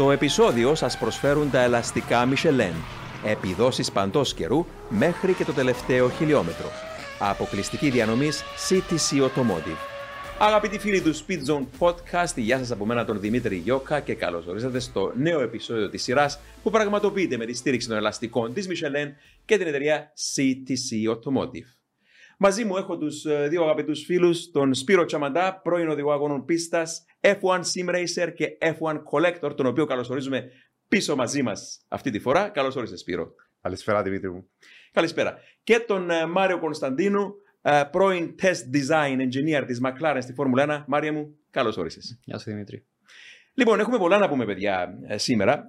Στο επεισόδιο σας προσφέρουν τα ελαστικά Michelin, επιδόσεις παντός καιρού μέχρι και το τελευταίο χιλιόμετρο. Αποκλειστική διανομής CTC Automotive. Αγαπητοί φίλοι του Speed Zone Podcast, γεια σας από μένα τον Δημήτρη Γιώκα και καλώς ορίσατε στο νέο επεισόδιο της σειράς που πραγματοποιείται με τη στήριξη των ελαστικών της Michelin και την εταιρεία CTC Automotive. Μαζί μου έχω τους ε, δύο αγαπητούς φίλους, τον Σπύρο Τσαμαντά, πρώην οδηγό αγώνων πίστας, F1 Sim Racer και F1 Collector, τον οποίο καλωσορίζουμε πίσω μαζί μας αυτή τη φορά. Καλώς όρισες Σπύρο. Καλησπέρα Δημήτρη μου. Καλησπέρα. Και τον ε, Μάριο Κωνσταντίνου, ε, πρώην Test Design Engineer της McLaren στη Φόρμουλα 1. Μάρια μου, καλώς όρισες. Γεια σου Δημήτρη. Λοιπόν, έχουμε πολλά να πούμε παιδιά σήμερα.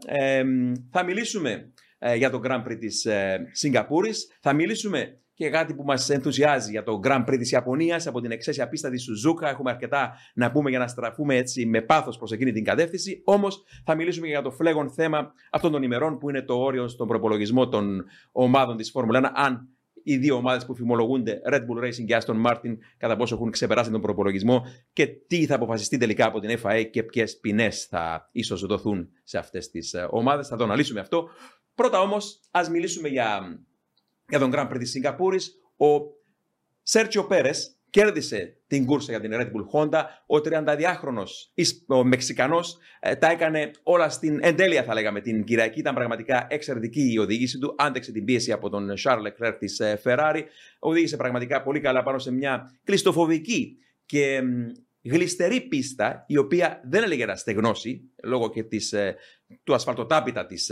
θα μιλήσουμε για το Grand Prix της Σιγκαπούρης. Θα μιλήσουμε και κάτι που μας ενθουσιάζει για το Grand Prix της Ιαπωνίας από την εξαίσια πίστα της Σουζούκα. Έχουμε αρκετά να πούμε για να στραφούμε έτσι με πάθος προς εκείνη την κατεύθυνση. Όμως θα μιλήσουμε για το φλέγον θέμα αυτών των ημερών που είναι το όριο στον προπολογισμό των ομάδων της Φόρμουλα 1. Αν οι δύο ομάδες που φημολογούνται, Red Bull Racing και Aston Martin, κατά πόσο έχουν ξεπεράσει τον προπολογισμό και τι θα αποφασιστεί τελικά από την FIA και ποιες ποινές θα ίσω δοθούν σε αυτές τις ε, ομάδες. Θα το αναλύσουμε αυτό. Πρώτα όμως, ας μιλήσουμε για για τον Grand Prix της Σιγκαπούρης. Ο Σέρτσιο Πέρες κέρδισε την κούρσα για την Red Bull Honda. Ο 32χρονος, ο Μεξικανός, ε, τα έκανε όλα στην εντέλεια θα λέγαμε την Κυριακή. Ήταν πραγματικά εξαιρετική η οδήγηση του. Άντεξε την πίεση από τον Charles Leclerc της ε, Ferrari. Οδήγησε πραγματικά πολύ καλά πάνω σε μια κλειστοφοβική και γλιστερή πίστα, η οποία δεν έλεγε να στεγνώσει, λόγω και της, ε, του ασφαλτοτάπητα της,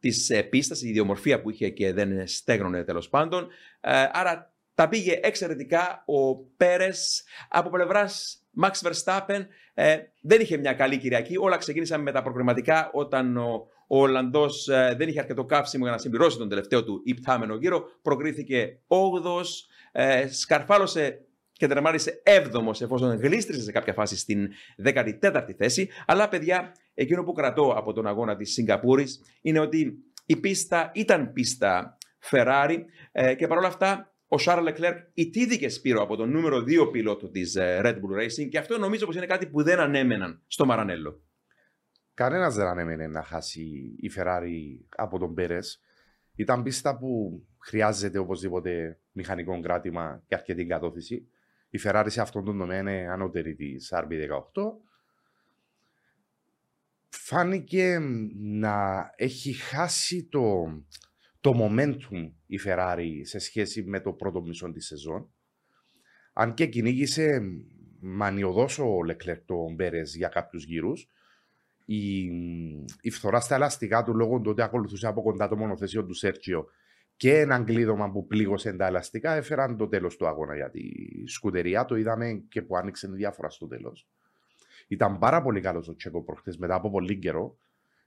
της ε, πίστα, η ιδιομορφία που είχε και δεν στέγνωνε τέλος πάντων. Ε, άρα τα πήγε εξαιρετικά ο Πέρες από πλευράς Max Verstappen. Ε, δεν είχε μια καλή Κυριακή. Όλα ξεκίνησαν με τα προκριματικά όταν ο, ο Ολλανδός δεν είχε αρκετό καύσιμο για να συμπληρώσει τον τελευταίο του υπτάμενο γύρο. Προκρίθηκε 8ο, σκαρφάλωσε και τερμάρισε 7ο εφόσον γλίστρισες σε κάποια φάση στην 14η θέση. Αλλά παιδιά, εκείνο που κρατώ από τον αγώνα της Σιγκαπούρης είναι ότι η πίστα ήταν πίστα Ferrari ε, και παρόλα αυτά ο Charles Leclerc ιτήθηκε Σπύρο από τον νούμερο 2 πιλότο της ε, Red Bull Racing και αυτό νομίζω πως είναι κάτι που δεν ανέμεναν στο Μαρανέλο. Κανένας δεν ανέμενε να χάσει η Ferrari από τον Πέρες. Ήταν πίστα που χρειάζεται οπωσδήποτε μηχανικό κράτημα και αρκετή κατώθηση. Η Ferrari σε αυτόν τον τομέα είναι ανώτερη της RB18. Φάνηκε να έχει χάσει το, το momentum η Ferrari σε σχέση με το πρώτο μισό της σεζόν. Αν και κυνήγησε μανιωδώς ο Leclerc τον Μπέρες για κάποιους γύρους, η, η φθορά στα ελαστικά του λόγω του ότι ακολουθούσε από κοντά το μονοθεσίο του Σέρτσιο και ένα κλείδωμα που πλήγωσε τα ελαστικά έφεραν το τέλος του αγώνα για τη σκουτεριά. Το είδαμε και που άνοιξε διάφορα στο τέλος. Ήταν πάρα πολύ καλός ο Τσέκο προχτές μετά από πολύ καιρό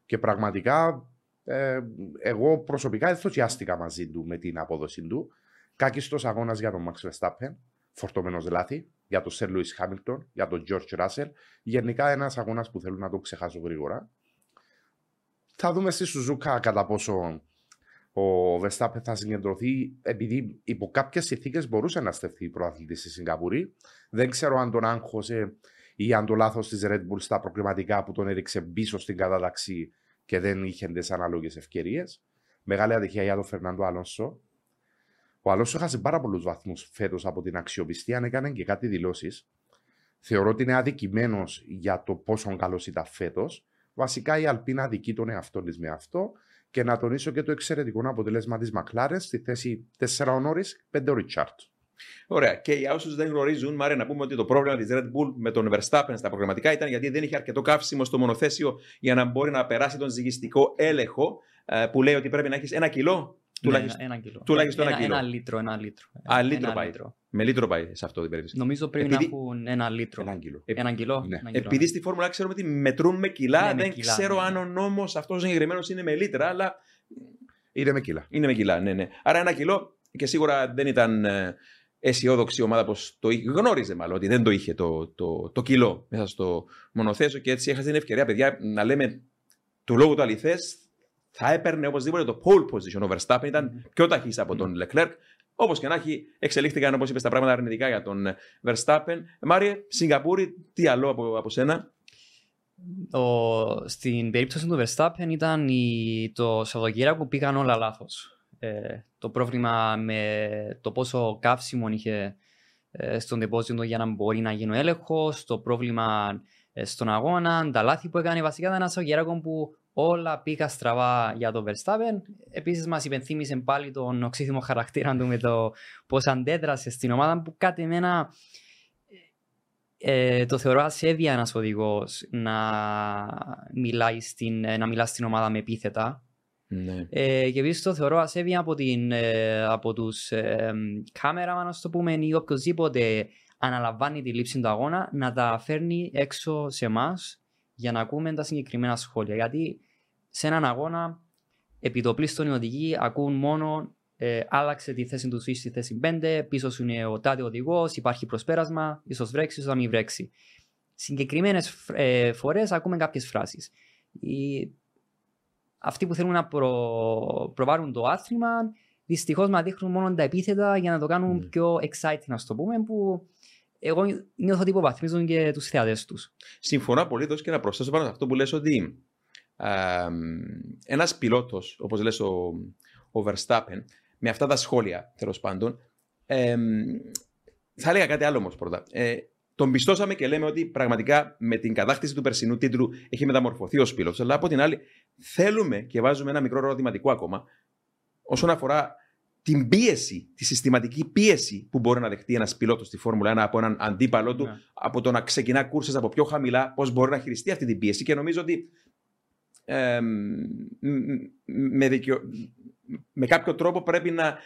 και πραγματικά ε, εγώ προσωπικά ενθουσιάστηκα μαζί του με την απόδοση του. Κάκιστος αγώνας για τον Max Verstappen, φορτωμένος λάθη, για τον Σερ Λουί Χάμιλτον, για τον George Russell. Γενικά ένας αγώνας που θέλω να το ξεχάσω γρήγορα. Θα δούμε στη Σουζούκα κατά πόσο ο Verstappen θα συγκεντρωθεί επειδή υπό κάποιες συνθήκες μπορούσε να στεφθεί η προαθλητής στη Σιγκαπούρη. Δεν ξέρω αν τον άγχωσε ή αν το λάθος της Red Bull στα προκληματικά που τον έριξε πίσω στην κατάταξη και δεν είχε τις ανάλογες ευκαιρίες. Μεγάλη ατυχία για τον Φερνάντο Αλόνσο. Ο Αλόνσο έχασε πάρα πολλούς βαθμούς φέτος από την αξιοπιστία, αν έκανε και κάτι δηλώσεις. Θεωρώ ότι είναι αδικημένος για το πόσο καλός ήταν φέτος. Βασικά η Αλπίνα αδικεί τον εαυτό της με αυτό και να τονίσω και το εξαιρετικό αποτέλεσμα της Μακλάρεν στη θέση 4 ο Νόρις, 5 ο Ριτσάρτ. Ωραία. Και για όσους δεν γνωρίζουν, Μάρια, να πούμε ότι το πρόβλημα της Red Bull με τον Verstappen στα προγραμματικά ήταν γιατί δεν είχε αρκετό καύσιμο στο μονοθέσιο για να μπορεί να περάσει τον ζυγιστικό έλεγχο ε, που λέει ότι πρέπει να έχεις ένα κιλό ναι, τουλάχιστον, ένα, κιλό. Τουλάχιστον ένα, ένα, κιλό. Ένα λίτρο, ένα λίτρο. Α, λίτρο πάει. Λίτρο. Με λίτρο πάει σε αυτό την περίπτωση. Νομίζω πρέπει Επειδή... να έχουν ένα λίτρο. Ένα κιλό. Ένα κιλό; Ναι. Ένα κιλό. Επειδή στη Φόρμουλα ξέρουμε ότι μετρούν με κιλά, ναι, δεν με κιλά, ξέρω ναι. αν ο νόμος αυτός συγκεκριμένο είναι με λίτρα, αλλά. Είναι με κιλά. Είναι με κιλά, ναι, ναι. Άρα ένα κιλό και σίγουρα δεν ήταν ε, αισιόδοξη η ομάδα πω το γνώριζε μάλλον ότι δεν το είχε το, το, το κιλό μέσα στο μονοθέσιο και έτσι έχασε την ευκαιρία, παιδιά, να λέμε του λόγου του αληθές θα έπαιρνε οπωσδήποτε το pole position. Ο Verstappen ήταν πιο ταχύς από τον Leclerc. Όπως και να έχει, εξελίχθηκαν όπως είπες τα πράγματα αρνητικά για τον Verstappen. Μάριε, Σιγκαπούρη, τι άλλο από, από σένα; Ο, στην περίπτωση του Verstappen ήταν η, το Σαββατοκύριακο που πήγαν όλα λάθος. Ε, το πρόβλημα με το πόσο καύσιμο είχε ε, στον τεπόζιτο για να μπορεί να γίνει ο έλεγχος, το πρόβλημα ε, στον αγώνα, τα λάθη που έκανε. Βασικά ήταν ένας Σαββατοκύριακο που όλα πήγαν στραβά για τον Verstappen. Επίσης, μας υπενθύμησε πάλι τον οξύθυμο χαρακτήρα του με το πώς αντέδρασε στην ομάδα που κάτι εμένα ε, το θεωρώ ασέβεια ένας οδηγός να, μιλάει στην, να μιλά στην ομάδα με επίθετα. Ναι. Ε, και επίσης το θεωρώ ασέβεια από, την, ε, από τους ε, κάμερα, να το πούμε, ή οποιοδήποτε αναλαμβάνει τη λήψη του αγώνα να τα φέρνει έξω σε εμάς για να ακούμε τα συγκεκριμένα σχόλια. Γιατί σε έναν αγώνα, επιτοπλίστων οι οδηγοί ακούν μόνο ε, άλλαξε τη θέση του switch στη θέση 5, πίσω σου είναι ο τάδε οδηγός, υπάρχει προσπέρασμα, ίσως βρέξεις, ίσως να μην βρέξει. Συγκεκριμένες ε, φορές ακούμε κάποιες φράσεις. Αυτοί που θέλουν να προ... προβάλλουν το άθλημα, δυστυχώς μας δείχνουν μόνο τα επίθετα για να το κάνουν mm. πιο exciting, ας το πούμε, που εγώ νιώθω ότι υποβαθμίζουν και τους θεατές τους. Συμφωνώ απολύτως και να προσθέσω πάνω σε αυτό που λες ότι ε, ένας πιλότος, όπως λες ο, ο Verstappen, με αυτά τα σχόλια τέλος πάντων. Ε, θα έλεγα κάτι άλλο όμως πρώτα. Ε, τον πιστώσαμε και λέμε ότι πραγματικά με την κατάκτηση του περσινού τίτλου έχει μεταμορφωθεί ο Σπίλο. Αλλά από την άλλη, θέλουμε και βάζουμε ένα μικρό ερωτηματικό ακόμα όσον αφορά την πίεση, τη συστηματική πίεση που μπορεί να δεχτεί ένας πιλότος στη Φόρμουλα 1 από έναν αντίπαλό του, ναι. από το να ξεκινά κούρσες από πιο χαμηλά, πώς μπορεί να χειριστεί αυτή την πίεση. Και νομίζω ότι ε, με, δικαιο με κάποιο τρόπο πρέπει να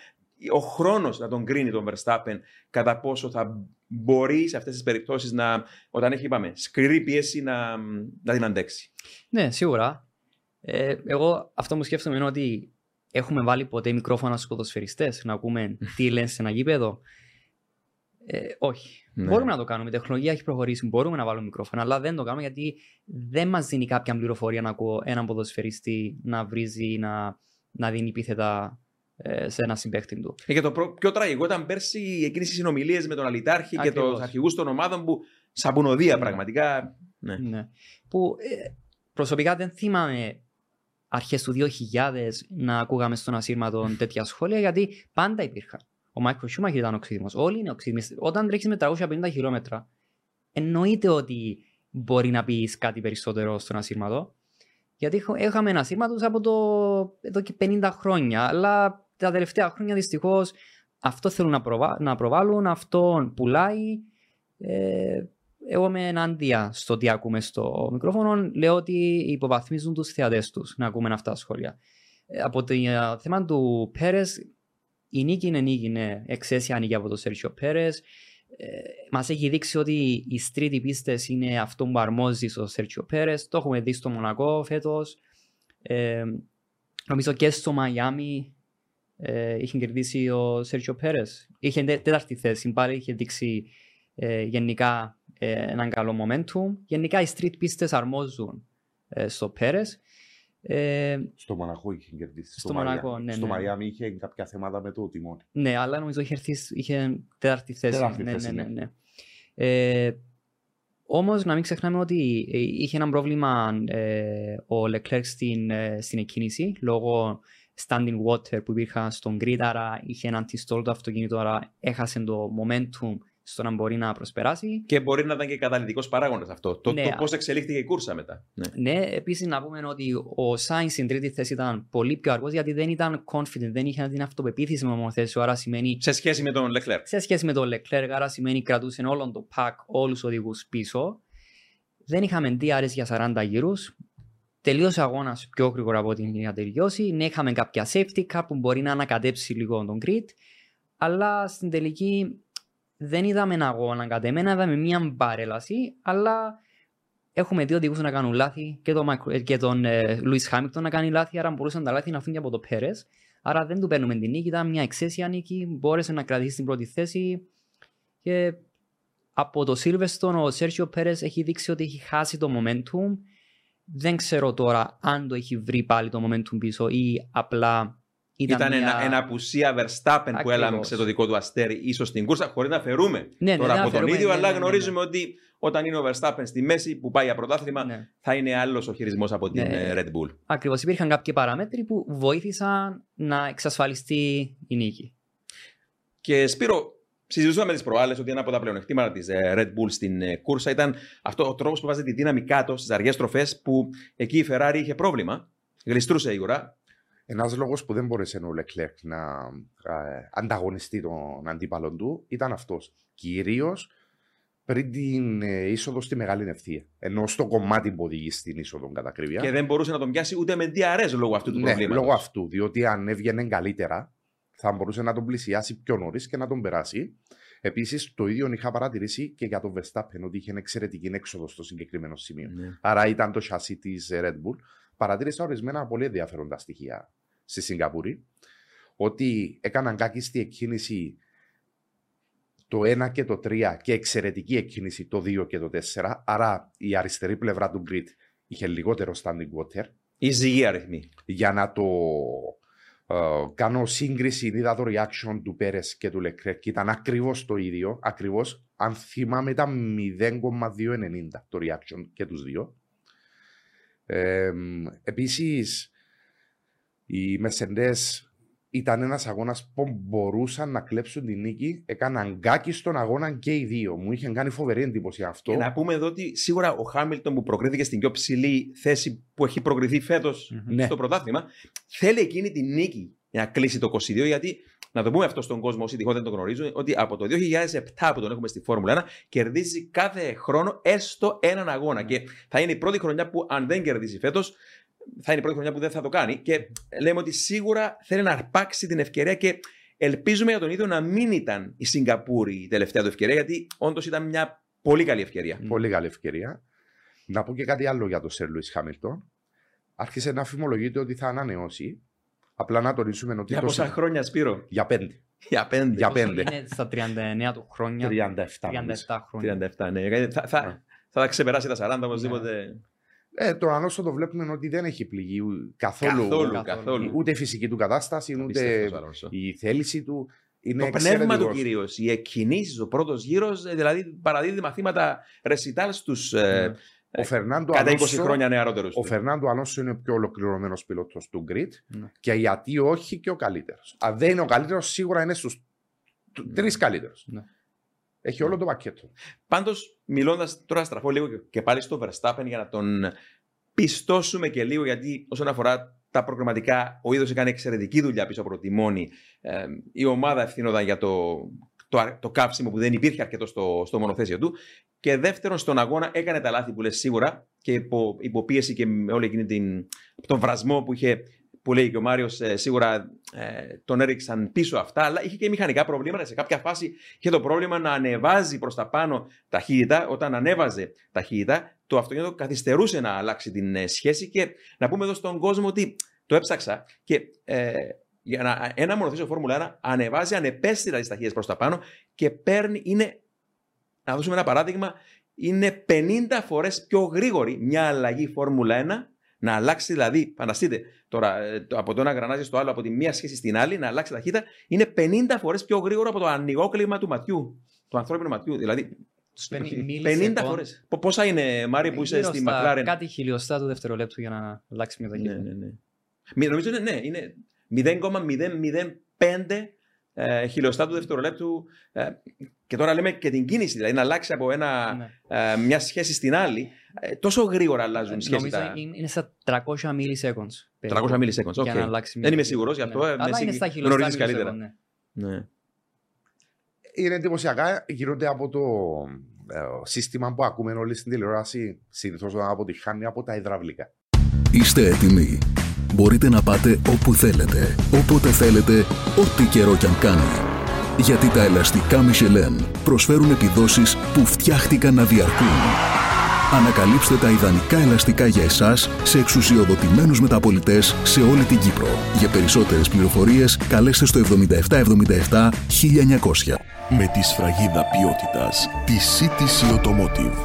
ο χρόνος να τον κρίνει τον Verstappen κατά πόσο θα μπορεί σε αυτές τις περιπτώσεις να, όταν έχει είπαμε, σκληρή πίεση να, να την αντέξει. Ναι, σίγουρα. Ε, εγώ αυτό που σκέφτομαι είναι ότι έχουμε βάλει ποτέ μικρόφωνα στους ποδοσφαιριστέ να ακούμε τι λένε σε ένα γήπεδο; Ε, όχι. Ναι. Μπορούμε να το κάνουμε. Η τεχνολογία έχει προχωρήσει. Μπορούμε να βάλουμε μικρόφωνα, αλλά δεν το κάνουμε γιατί δεν μας δίνει κάποια πληροφορία να ακούω έναν ποδοσφαιριστή να βρίζει, να να δίνει επίθετα ε, σε ένα συμπέχτη του. Ε, και το πιο τραγικό ήταν πέρσι εκείνε οι συνομιλίες με τον Αλιτάρχη και τους αρχηγούς των ομάδων που σαπουνοδία ναι. πραγματικά. Ναι. ναι. Που ε, προσωπικά δεν θυμάμαι αρχές του 2000 να ακούγαμε στον ασύρματο τέτοια σχόλια γιατί πάντα υπήρχαν. Ο Μάικρο Σούμαχερ ήταν οξύδημος. Όλοι είναι οξύδημοι. Όταν τρέχεις με 350 χιλιόμετρα, εννοείται ότι μπορεί να πεις κάτι περισσότερο στον ασύρματο. Γιατί είχαμε ένα σήμα του από το εδώ και 50 χρόνια. Αλλά τα τελευταία χρόνια δυστυχώς αυτό θέλουν να, προβα... να προβάλλουν, αυτό πουλάει. Ε, εγώ είμαι ενάντια στο τι ακούμε στο μικρόφωνο. Λέω ότι υποβαθμίζουν τους θεατές τους να ακούμε αυτά τα σχόλια. Ε, από το ε, θέμα του Πέρες, η νίκη είναι νίκη, ναι. Εξαίσια νίκη από το Σέρσιο Πέρες. Ε, Μας έχει δείξει ότι οι στρίτη πίστες είναι αυτό που αρμόζει στο Σέρτσιο Πέρες. Το έχουμε δει στο Μονακό φέτος. Ε, νομίζω και στο Μαϊάμι ε, είχε κερδίσει ο Σέρτσιο Πέρες. Είχε τέταρτη θέση. Πάλι είχε δείξει ε, γενικά ε, έναν καλό momentum. Γενικά οι street πίστε αρμόζουν ε, στο Πέρες. Ε, στο Μοναχό είχε κερδίσει. Στο, στο Μοναχό, ναι, Στο ναι. Μαϊάμι είχε κάποια θέματα με το τιμόνι. Ναι, αλλά νομίζω είχε, έρθει, είχε τέταρτη θέση. Τέταρτη ναι, θέση ναι, ναι, ναι. ναι. Ε, Όμως να μην ξεχνάμε ότι ε, είχε ένα πρόβλημα ε, ο Λεκλέρ στην, ε, στην εκκίνηση λόγω standing water που υπήρχαν στον grid, άρα είχε έναν τιστόλ το αυτοκίνητο, άρα έχασε το momentum στο να μπορεί να προσπεράσει. Και μπορεί να ήταν και καταλητικό παράγοντας αυτό. Το, ναι, το πώς εξελίχθηκε η κούρσα μετά. Ναι, ναι επίσης να πούμε ότι ο Σάινς στην τρίτη θέση ήταν πολύ πιο αργός γιατί δεν ήταν confident, δεν είχε την αυτοπεποίθηση με μονοθέσιο. Άρα σημαίνει. Σε σχέση με τον Leclerc. Σε σχέση με τον Leclerc, άρα σημαίνει κρατούσε όλον το pack, όλους τους οδηγούς πίσω. Δεν είχαμε DRS για 40 γύρους. Τελείωσε ο αγώνας πιο γρήγορα από ό,τι είχε τελειώσει. Ναι, είχαμε κάποια safety car που μπορεί να ανακατέψει λίγο τον grid. Αλλά στην τελική δεν είδαμε ένα αγώνα κατά εμένα, είδαμε μια μπαρέλαση, αλλά έχουμε δύο οδηγούς να κάνουν λάθη και τον, και τον ε, Λουίς Χάμικτον να κάνει λάθη, άρα μπορούσαν τα λάθη να φύγουν από το Πέρες. Άρα δεν του παίρνουμε την νίκη, ήταν μια εξαίσια νίκη, μπόρεσε να κρατήσει την πρώτη θέση και από το Σίλβεστον ο Σέρσιο Πέρες έχει δείξει ότι έχει χάσει το momentum. Δεν ξέρω τώρα αν το έχει βρει πάλι το momentum πίσω ή απλά Ήταν, μια- ένα, ένα απουσία Verstappen που Ακριβώς. έλαμψε το δικό του αστέρι ίσως στην κούρσα, χωρίς να φερούμε Ναι, ναι, τώρα δεν από τον αφαιρούμε, ίδιο, ναι, αλλά ναι, ναι, ναι. γνωρίζουμε ότι όταν είναι ο Verstappen στη μέση που πάει για πρωτάθλημα, Ναι. θα είναι άλλος ο χειρισμός από την Ναι. ε, Red Bull. Ακριβώς. Υπήρχαν κάποιοι παράμετροι που βοήθησαν να εξασφαλιστεί η νίκη. Και Σπύρο, συζητούσαμε τις προάλλες ότι ένα από τα πλεονεκτήματα της Red Bull στην ε, κούρσα ήταν αυτό ο τρόπος που βάζει τη δύναμη κάτω στις αργές τροφέ, που εκεί η Ferrari είχε πρόβλημα. Γλιστρούσε η ουρά. Ένας λόγος που δεν μπόρεσε ο Λεκλέρκ να ε, ανταγωνιστεί τον αντίπαλο του ήταν αυτός. Κυρίως πριν την ε, είσοδο στη μεγάλη ευθεία. Ενώ στο κομμάτι που οδηγεί στην είσοδο κατά ακρίβεια. Και δεν μπορούσε να τον πιάσει ούτε με DRS λόγω αυτού του ναι, προβλήματος. λόγω αυτού. Διότι αν έβγαινε καλύτερα, θα μπορούσε να τον πλησιάσει πιο νωρίς και να τον περάσει. Επίσης, το ίδιο είχα παρατηρήσει και για τον Verstappen, ότι είχε εξαιρετική έξοδο στο συγκεκριμένο σημείο. Ναι. Άρα ήταν το σασί της Red Bull. Παρατήρησα ορισμένα πολύ ενδιαφέροντα στοιχεία στη Σιγκαπούρη. Ότι έκαναν κάκιστη εκκίνηση το 1 και το 3 και εξαιρετική εκκίνηση το 2 και το 4. Άρα η αριστερή πλευρά του grid είχε λιγότερο standing water. Η ζυγή αριθμή. Για να το ε, κάνω σύγκριση, είδα το reaction του Πέρες και του Leclerc και ήταν ακριβώς το ίδιο. Ακριβώς, αν θυμάμαι, ήταν 0,290 το reaction και τους δύο. Ε, Επίσης, οι Mercedes ήταν ένας αγώνας που μπορούσαν να κλέψουν την νίκη. Έκαναν γκάκι στον αγώνα και οι δύο. Μου είχε κάνει φοβερή εντύπωση αυτό. Και να πούμε εδώ ότι σίγουρα ο Χάμιλτον που προκρίθηκε στην πιο ψηλή θέση που έχει προκριθεί φέτος Ναι. στο πρωτάθλημα, θέλει εκείνη τη νίκη για να κλείσει το 22. Γιατί να το πούμε αυτό στον κόσμο, όσοι τυχόν δεν το γνωρίζουν, ότι από το 2007 που τον έχουμε στη Φόρμουλα 1, κερδίζει κάθε χρόνο έστω έναν αγώνα. Και θα είναι η πρώτη χρονιά που, αν δεν κερδίσει φέτος, θα είναι η πρώτη χρονιά που δεν θα το κάνει. Και λέμε ότι σίγουρα θέλει να αρπάξει την ευκαιρία και ελπίζουμε για τον ίδιο να μην ήταν η Σιγκαπούρη η τελευταία του ευκαιρία, γιατί όντως ήταν μια πολύ καλή ευκαιρία. Πολύ καλή ευκαιρία. Να πω και κάτι άλλο για τον Σερ Λουίς Χάμιλτον. Άρχισε να φημολογείται ότι θα ανανεώσει. Απλά να τονίσουμε ότι. Για το πόσα συ- χρόνια, Σπύρο; Για πέντε. Για πέντε. Για Πόσο πέντε. Είναι στα 39 του χρόνια; 37. νομίζω. 37 χρόνια. 37, ναι. Γιατί Θα, θα, Ναι. θα τα ξεπεράσει τα 40 οπωσδήποτε. Ε, τον Ανώσο το βλέπουμε ότι δεν έχει πληγεί ου- καθόλου, Καθόλου, καθόλου. καθόλου. ούτε η φυσική του κατάσταση, ούτε Απίστευτος, Αλόνσο. η θέληση του. Είναι Το πνεύμα του εξαιρετικός. κυρίως. Οι εκκινήσεις, ο πρώτος γύρος, δηλαδή παραδίδει μαθήματα ρεσιτάλ στους ε, Ο Φερνάντο κατά 20 Αλόνσο- χρόνια νεαρότερους. Ο Φερνάντο Αλόνσο είναι ο πιο ολοκληρωμένος πιλότος του Grid Ναι. και γιατί όχι και ο καλύτερος. Αν δεν είναι ο καλύτερος, σίγουρα είναι στους τρεις καλύτερους. Ναι. Έχει όλο το πακέτο. Πάντως, μιλώντας τώρα, στραφώ λίγο και- και πάλι στο Verstappen για να τον πιστώσουμε και λίγο, γιατί όσον αφορά τα προγραμματικά, ο ίδιο έκανε εξαιρετική δουλειά πίσω από το τιμόνι. Ε, η ομάδα ευθύνονταν για το, το, α- το κάψιμο που δεν υπήρχε αρκετό στο, στο μονοθέσιο του. Και δεύτερον, στον αγώνα έκανε τα λάθη που λες σίγουρα και υπό, υποπίεση και με όλη εκείνη την, τον βρασμό που είχε που λέει και ο Μάριος, σίγουρα ε, τον έριξαν πίσω αυτά, αλλά είχε και μηχανικά προβλήματα. Σε κάποια φάση είχε το πρόβλημα να ανεβάζει προς τα πάνω ταχύτητα. Όταν ανέβαζε ταχύτητα, το αυτοκίνητο καθυστερούσε να αλλάξει την ε, σχέση. Και να πούμε εδώ στον κόσμο ότι το έψαξα και ε, για να, ένα μονοθέσιο Φόρμουλα 1 ανεβάζει ανεπέστητα τις ταχύτητες προς τα πάνω και παίρνει, είναι, να δώσουμε ένα παράδειγμα, είναι 50 φορές πιο γρήγορη μια αλλαγή Φόρμουλα 1 να αλλάξει δηλαδή, φανταστείτε, τώρα ε, το- από το ένα γρανάζι στο άλλο, από τη μία σχέση στην άλλη, να αλλάξει ταχύτητα, είναι 50 φορές πιο γρήγορο από το ανοιγόκλημα του ματιού, του ανθρώπινου ματιού. Δηλαδή, Τους παίρνει 50 μιλισεκόντ. φορές. Πόσα είναι, Μάρι, που είσαι Γύρω στη στα Μακλάρεν; Κάτι χιλιοστά του δευτερολέπτου για να αλλάξει μια Ναι, ταχύτητα. ναι, ναι. Μη- Νομίζω είναι, ναι, είναι 0,005 ε, χιλιοστά του δευτερολέπτου. ε, και τώρα λέμε και την κίνηση, δηλαδή να αλλάξει από ένα, Ναι. ε, μια σχέση στην άλλη. ε, τόσο γρήγορα αλλάζουν σχέσεις. Νομίζω τα- είναι είναι στα 300 milliseconds. περίπου, 300 milliseconds, για οκ. να αλλάξει Δεν μια είμαι ταχύτητα. ταχύτητα. σίγουρος γι' αυτό, Ναι. ε, Αλλά εσύ είναι στα χιλιοστά γνωρίζεις καλύτερα. milliseconds, ναι. Ναι. Είναι εντυπωσιακά, γίνονται από το ε, σύστημα που ακούμε όλοι στην τηλεόραση, συνήθως όταν αποτυχάνει από τα υδραυλικά. Είστε έτοιμοι. Μπορείτε να πάτε όπου θέλετε, όποτε θέλετε, ό,τι καιρό κι αν κάνει. Γιατί τα ελαστικά Michelin προσφέρουν επιδόσεις που φτιάχτηκαν να διαρκούν. Ανακαλύψτε τα ιδανικά ελαστικά για εσάς σε εξουσιοδοτημένους μεταπολιτές σε όλη την Κύπρο. Για περισσότερες πληροφορίες καλέστε στο 7777 1900. με τη σφραγίδα ποιότητας της CTC Automotive.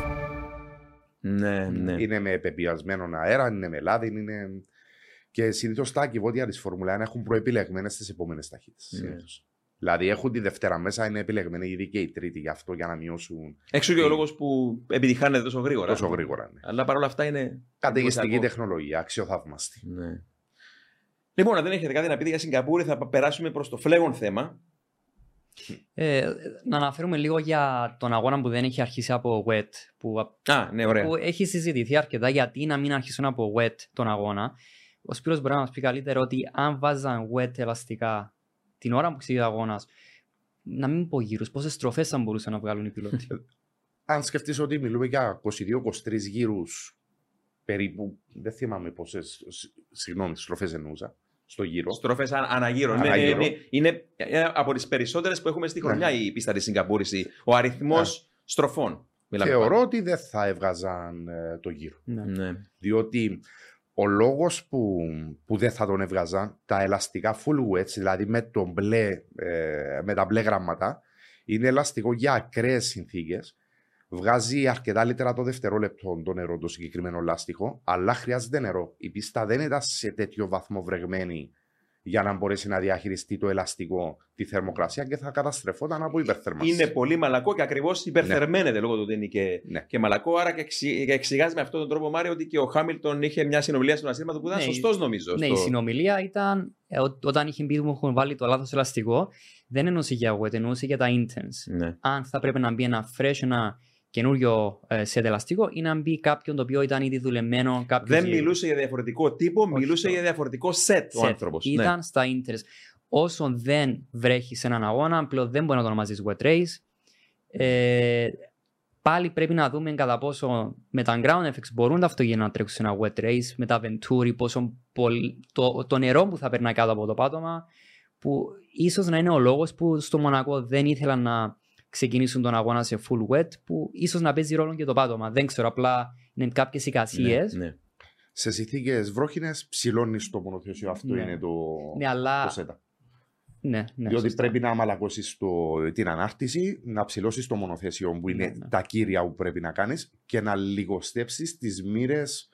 Ναι, ναι. Είναι με πεπιασμένο αέρα, είναι με λάδι, είναι. Και συνήθως τα κυβότια τη Φόρμουλα 1 έχουν προεπιλεγμένες τι επόμενες ταχύτητες. Ναι. Δηλαδή έχουν τη Δευτέρα μέσα, είναι επιλεγμένοι ήδη και η Τρίτη γι' αυτό για να μειώσουν Έξω και ο λόγος που επιτυχάνεται τόσο γρήγορα. τόσο γρήγορα. Ναι. Αλλά παρόλα αυτά είναι. Καταιγιστική εντυπωσιακό. τεχνολογία, αξιοθαύμαστη. Ναι. Λοιπόν, αν δεν έχετε κάτι να πείτε για Σιγκαπούρη, θα περάσουμε προς το φλέγον θέμα. Ε, να αναφέρουμε λίγο για τον αγώνα που δεν έχει αρχίσει από wet. Που, Α, ναι, ωραία. που έχει συζητηθεί αρκετά γιατί να μην αρχίσουν από wet τον αγώνα. Ο Σπύρος μπορεί να μας πει καλύτερα ότι αν βάζαν wet ελαστικά την ώρα που ξεκινάει ο αγώνας, να μην πω γύρους, πόσες στροφές θα μπορούσαν να βγάλουν οι πιλότοι. Αν σκεφτείς ότι μιλούμε για 22-23 γύρους περίπου, δεν θυμάμαι πόσες, συγγνώμη, στροφές εννοούσα, στο γύρο. Στροφές αναγύρω. Ναι, ναι, Αναγύρω. ναι, είναι ε, από τις περισσότερες που έχουμε στη Ναι. χρονιά η πίστα τη Σιγκαπούρη. Ο αριθμός Ναι. στροφών. Μιλάμε Θεωρώ πάλι. ότι δεν θα έβγαζαν ε, το γύρο. ναι. Ναι. Διότι ο λόγος που, που δεν θα τον έβγαζαν, τα ελαστικά full wets, δηλαδή με, το μπλε, ε, με τα μπλε γράμματα, είναι ελαστικό για ακραίες συνθήκες. Βγάζει αρκετά λίτερα το δευτερόλεπτο το νερό το συγκεκριμένο λάστιχο, αλλά χρειάζεται νερό. Η πίστα δεν ήταν σε τέτοιο βαθμό βρεγμένη για να μπορέσει να διαχειριστεί το ελαστικό τη θερμοκρασία και θα καταστρεφόταν από υπερθερμασία. Είναι πολύ μαλακό και ακριβώς υπερθερμαίνεται λόγω του ότι είναι και, Ναι. και μαλακό. Άρα και, εξη, και εξηγάζει με αυτόν τον τρόπο, Μάριο, ότι και ο Χάμιλτον είχε μια συνομιλία στον ασύρματο που ήταν Ναι, σωστός, νομίζω. Ναι, στο- η συνομιλία ήταν ε, ό- όταν είχε πει μου έχουν βάλει το λάθος ελαστικό, δεν εννοούσε για wet, εννοούσε για τα intense. Ναι. Αν θα πρέπει να μπει ένα fresh, ένα καινούριο ε, set ελαστικό ή να μπει κάποιον το οποίο ήταν ήδη δουλεμένο. κάποιος Δεν γύρω. μιλούσε για διαφορετικό τύπο, Όχι, μιλούσε το- για διαφορετικό σετ ο Set. άνθρωπος. Ήταν στα interest. Όσο δεν βρέχεις σε έναν αγώνα, πλέον δεν μπορεί να το ονομάζει wet race. Ε, πάλι πρέπει να δούμε κατά πόσο με τα ground effects μπορούν τα αυτοκίνητα να τρέξουν σε ένα wet race, με τα venturi, πόσο πολύ, το, το νερό που θα περνάει κάτω από το πάτωμα, που ίσως να είναι ο λόγος που στο Μονακό δεν ήθελαν να ξεκινήσουν τον αγώνα σε full wet, που ίσως να παίζει ρόλο και το πάτωμα. Δεν ξέρω, απλά είναι κάποιες εικασίες. Ναι, ναι. Σε συνθήκες βρόχινες, ψηλώνει το μονοθέσιο. Αυτό Ναι. είναι το, Ναι, αλλά... το setup. Ναι, ναι, Διότι σωστά. πρέπει να μαλακώσεις την ανάρτηση, να ψηλώσεις το μονοθέσιο που είναι Ναι, ναι. τα κύρια που πρέπει να κάνεις και να λιγοστέψεις τις μοίρες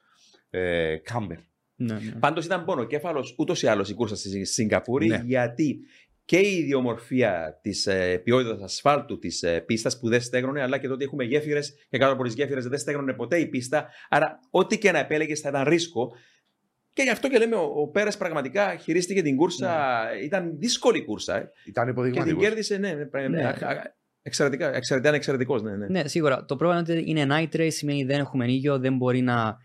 ε, κάμπερ. Ναι, ναι. Πάντως ήταν πονοκέφαλος ούτως ή άλλως η κούρσα στη Σιγκαπούρη, Ναι. γιατί και η ιδιομορφία της ε, ποιότητας ασφάλτου της ε, πίστας που δεν στέγνωνε, αλλά και το ότι έχουμε γέφυρες και κάτω από τις γέφυρες δεν στέγνωνε ποτέ η πίστα. Άρα, ό,τι και να επέλεγε θα ήταν ρίσκο. Και γι' αυτό και λέμε, ο, ο Πέρε πραγματικά χειρίστηκε την κούρσα. Ήταν δύσκολη κούρσα. ε, Ήταν και την υποδειγματικός. κέρδισε, ναι, ναι, ναι, Ναι. α- α- εξαιρετικά. εξαιρετικά ήταν εξαιρετικός, ναι, ναι. Ναι, σίγουρα. Το πρόβλημα είναι ότι είναι night race, σημαίνει δεν έχουμε ήλιο, δεν μπορεί να.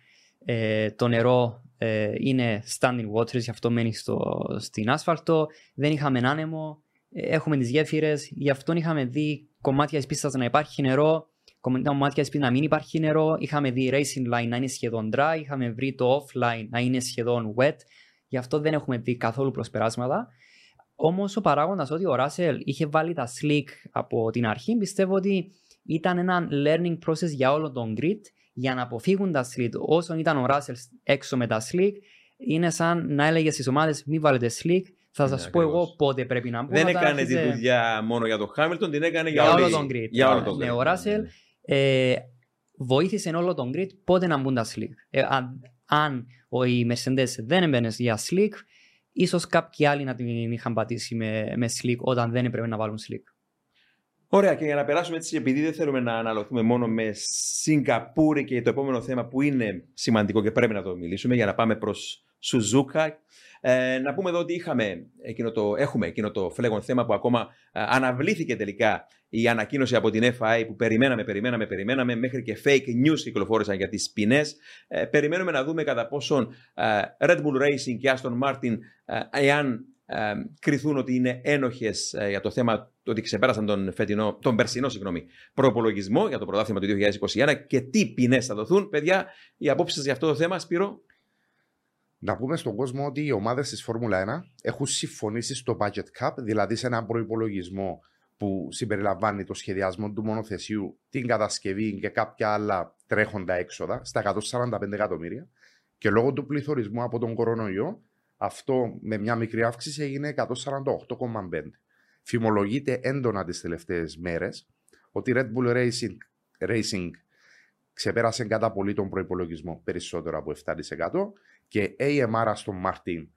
Ε, το νερό ε, είναι standing waters, γι' αυτό μένει στο, στην άσφαλτο. Δεν είχαμε άνεμο. Ε, έχουμε τις γέφυρες. Γι' αυτό είχαμε δει κομμάτια της πίστας να υπάρχει νερό, κομμάτια της πίστας να μην υπάρχει νερό. Είχαμε δει racing line να είναι σχεδόν dry. Είχαμε βρει το offline να είναι σχεδόν wet. Γι' αυτό δεν έχουμε δει καθόλου προσπεράσματα. Όμως ο παράγοντας ότι ο Ράσελ είχε βάλει τα slick από την αρχή, πιστεύω ότι ήταν ένα learning process για όλο τον grid για να αποφύγουν τα slick. Όσο ήταν ο Ράσελ έξω με τα slick, είναι σαν να έλεγε στις ομάδες: Μην βάλετε slick, θα Ναι, σας πω ακριβώς. εγώ πότε πρέπει να μπω. Δεν να τα έκανε τη άρχισε- δουλειά μόνο για τον Χάμιλτον, την έκανε για, Για όλο όλη- τον grid. Για όλο Ναι, τον ναι, grid. ο Russell ε, βοήθησε όλο τον grid πότε να μπουν τα slick. Ε, αν, αν ο, οι Mercedes δεν έμπαινε για slick, ίσως κάποιοι άλλοι να την είχαν πατήσει με, με slick όταν δεν έπρεπε να βάλουν slick. Ωραία, και για να περάσουμε έτσι, επειδή δεν θέλουμε να αναλωθούμε μόνο με Σιγκαπούρη και το επόμενο θέμα που είναι σημαντικό και πρέπει να το μιλήσουμε, για να πάμε προς Σουζούκα. Ε, να πούμε εδώ ότι είχαμε εκείνο το, έχουμε εκείνο το φλέγον θέμα που ακόμα ε, αναβλήθηκε τελικά η ανακοίνωση από την FIA που περιμέναμε, περιμέναμε, περιμέναμε, μέχρι και fake news κυκλοφόρησαν για τις ποινές. Ε, περιμένουμε να δούμε κατά πόσον ε, Red Bull Racing και Aston Martin, ε, εάν ε, κριθούν ότι είναι ένοχες ε, για το θέμα το ότι ξεπέρασαν τον, φετινό, τον περσινό συγγνώμη, προπολογισμό για το πρωτάθλημα του 2021 και τι ποινές θα δοθούν. Παιδιά, οι απόψεις για αυτό το θέμα, Σπύρο; Να πούμε στον κόσμο ότι οι ομάδες της Φόρμουλα 1 έχουν συμφωνήσει στο budget cap, δηλαδή σε έναν προπολογισμό που συμπεριλαμβάνει το σχεδιασμό του μονοθεσίου, την κατασκευή και κάποια άλλα τρέχοντα έξοδα στα 145 εκατομμύρια. Και λόγω του πληθωρισμού από τον κορονοϊό, αυτό με μια μικρή αύξηση έγινε 148,5. Φημολογείται έντονα τις τελευταίες μέρες ότι η Red Bull Racing, Racing ξεπέρασε κατά πολύ τον προϋπολογισμό περισσότερο από 7% και AMR στον Μάρτιν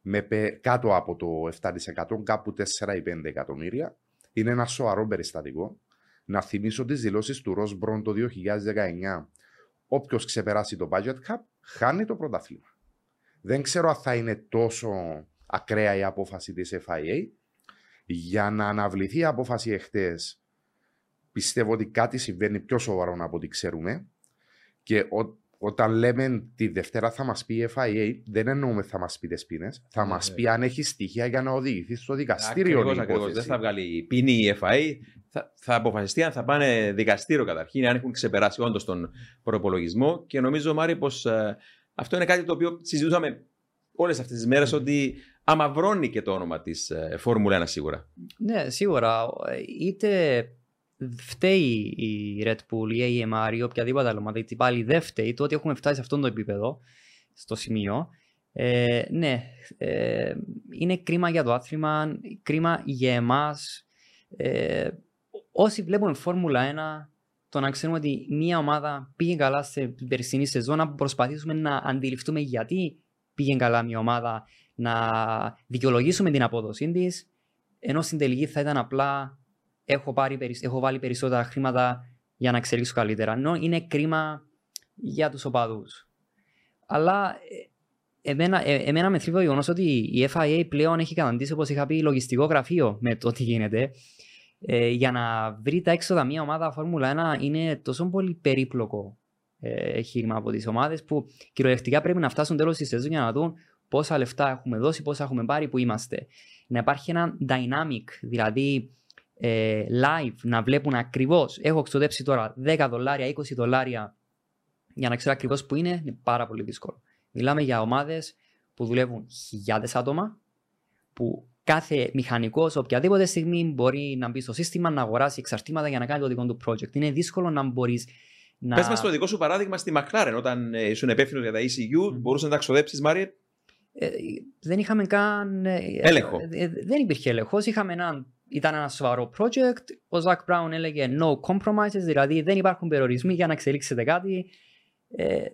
με πε- κάτω από το 7%, κάπου 4 ή 5 εκατομμύρια. Είναι ένα σοβαρό περιστατικό. Να θυμίσω τις δηλώσεις του Ρο Μπρον το 2019. Όποιος ξεπεράσει το budget cap, χάνει το πρωτάθλημα. Δεν ξέρω αν θα είναι τόσο ακραία η απόφαση της FIA. Για να αναβληθεί η απόφαση εχθές, πιστεύω ότι κάτι συμβαίνει πιο σοβαρό από ό,τι ξέρουμε. Και ο- όταν λέμε τη Δευτέρα θα μας πει η FIA, δεν εννοούμε θα μας πει τις πίνες, θα Ναι, μας ναι. πει αν έχει στοιχεία για να οδηγηθεί στο δικαστήριο Ακριβώς, η ακριβώς. υπόθεση. Δεν θα βγάλει ποινή η FA. Θα, θα αποφασιστεί αν θα πάνε δικαστήριο καταρχήν, αν έχουν ξεπεράσει όντως τον προπολογισμό. Και νομίζω, Μάρι, πως αυτό είναι κάτι το οποίο συζητούσαμε όλες αυτές τις μέρες, ότι αμαυρώνει και το όνομα της Φόρμουλα 1 σίγουρα. Ναι, σίγουρα. Είτε φταίει η Red Bull ή η AMR ή οποιαδήποτε άλλη ομάδα, γιατί πάλι δεν φταίει το ότι έχουμε φτάσει σε αυτό το επίπεδο, στο σημείο. Ε, ναι, ε, είναι κρίμα για το άθλημα, κρίμα για εμάς. Ε, όσοι βλέπουν Φόρμουλα 1, το να ξέρουμε ότι μία ομάδα πήγε καλά στην περσινή σεζόν, να προσπαθήσουμε να αντιληφθούμε γιατί πήγε καλά μια ομάδα, να δικαιολογήσουμε την απόδοσή της, ενώ στην τελική θα ήταν απλά έχω, πάρει, περισ- έχω βάλει περισσότερα χρήματα για να εξελίξω καλύτερα. Ενώ είναι κρίμα για τους οπαδούς. Αλλά ε, εμένα, ε, εμένα με θρύβει το γεγονός ότι η FIA πλέον έχει καταντήσει, όπως είχα πει, λογιστικό γραφείο με το τι γίνεται. Ε, για να βρει τα έξοδα μια ομάδα Φόρμουλα 1 είναι τόσο πολύ περίπλοκο ε, εγχείρημα από τις ομάδες που κυριολεκτικά πρέπει να φτάσουν τέλος της σεζόν για να δουν πόσα λεφτά έχουμε δώσει, πόσα έχουμε πάρει, που είμαστε. Να υπάρχει ένα dynamic, δηλαδή ε, live, να βλέπουν ακριβώς. Έχω εξοδέψει τώρα 10 δολάρια, 20 δολάρια για να ξέρω ακριβώς που είναι, είναι πάρα πολύ δύσκολο. Μιλάμε για ομάδες που δουλεύουν χιλιάδες άτομα, που κάθε μηχανικός οποιαδήποτε στιγμή μπορεί να μπει στο σύστημα, να αγοράσει εξαρτήματα για να κάνει το δικό του project. Είναι δύσκολο να μπορείς να... Πες μας το δικό σου παράδειγμα στη McLaren, όταν ε, ήσουν υπεύθυνο για τα ECU, Μμμ. μπορούσες να τα ξοδέψεις, Μάρι. Ε, δεν είχαμε καν. ε, Έλεγχο. ε, ε, δεν υπήρχε έλεγχος. Είχαμε ένα, ήταν ένα σοβαρό project. Ο Ζακ Μπράουν έλεγε no compromises, δηλαδή δεν υπάρχουν περιορισμοί για να εξελίξετε κάτι. Ε,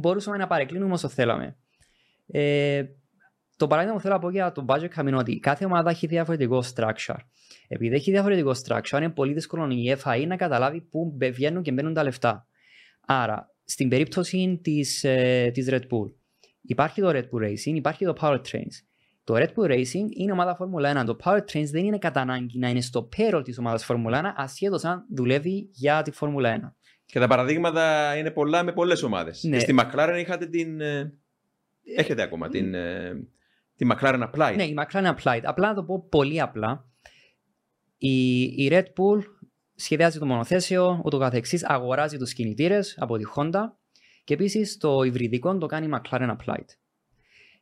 μπορούσαμε να παρεκκλίνουμε όσο θέλαμε. Ε, το παράδειγμα που θέλω να πω για το budget cap είναι ότι κάθε ομάδα έχει διαφορετικό structure. Επειδή έχει διαφορετικό structure, είναι πολύ δύσκολο η FAE να καταλάβει πού μπε- βγαίνουν και μπαίνουν τα λεφτά. Άρα, στην περίπτωση της, ε, της Red Bull, υπάρχει το Red Bull Racing, υπάρχει το Powertrains. Το Red Bull Racing είναι ομάδα Φόρμουλα 1. Το Powertrains δεν είναι κατά ανάγκη να είναι στο payroll της ομάδας Φόρμουλα 1, ασχέτως αν δουλεύει για τη Φόρμουλα 1. Και τα παραδείγματα είναι πολλά με πολλές ομάδες. Ναι. Και στη McLaren είχατε την. ε, Έχετε ακόμα την, ε, τη McLaren Applied. Ναι, η McLaren Applied. Απλά να το πω πολύ απλά. Η, η Red Bull σχεδιάζει το μονοθέσιο, ούτω καθεξής, αγοράζει τους κινητήρες από τη Honda και επίσης το υβριδικό το κάνει η McLaren Applied.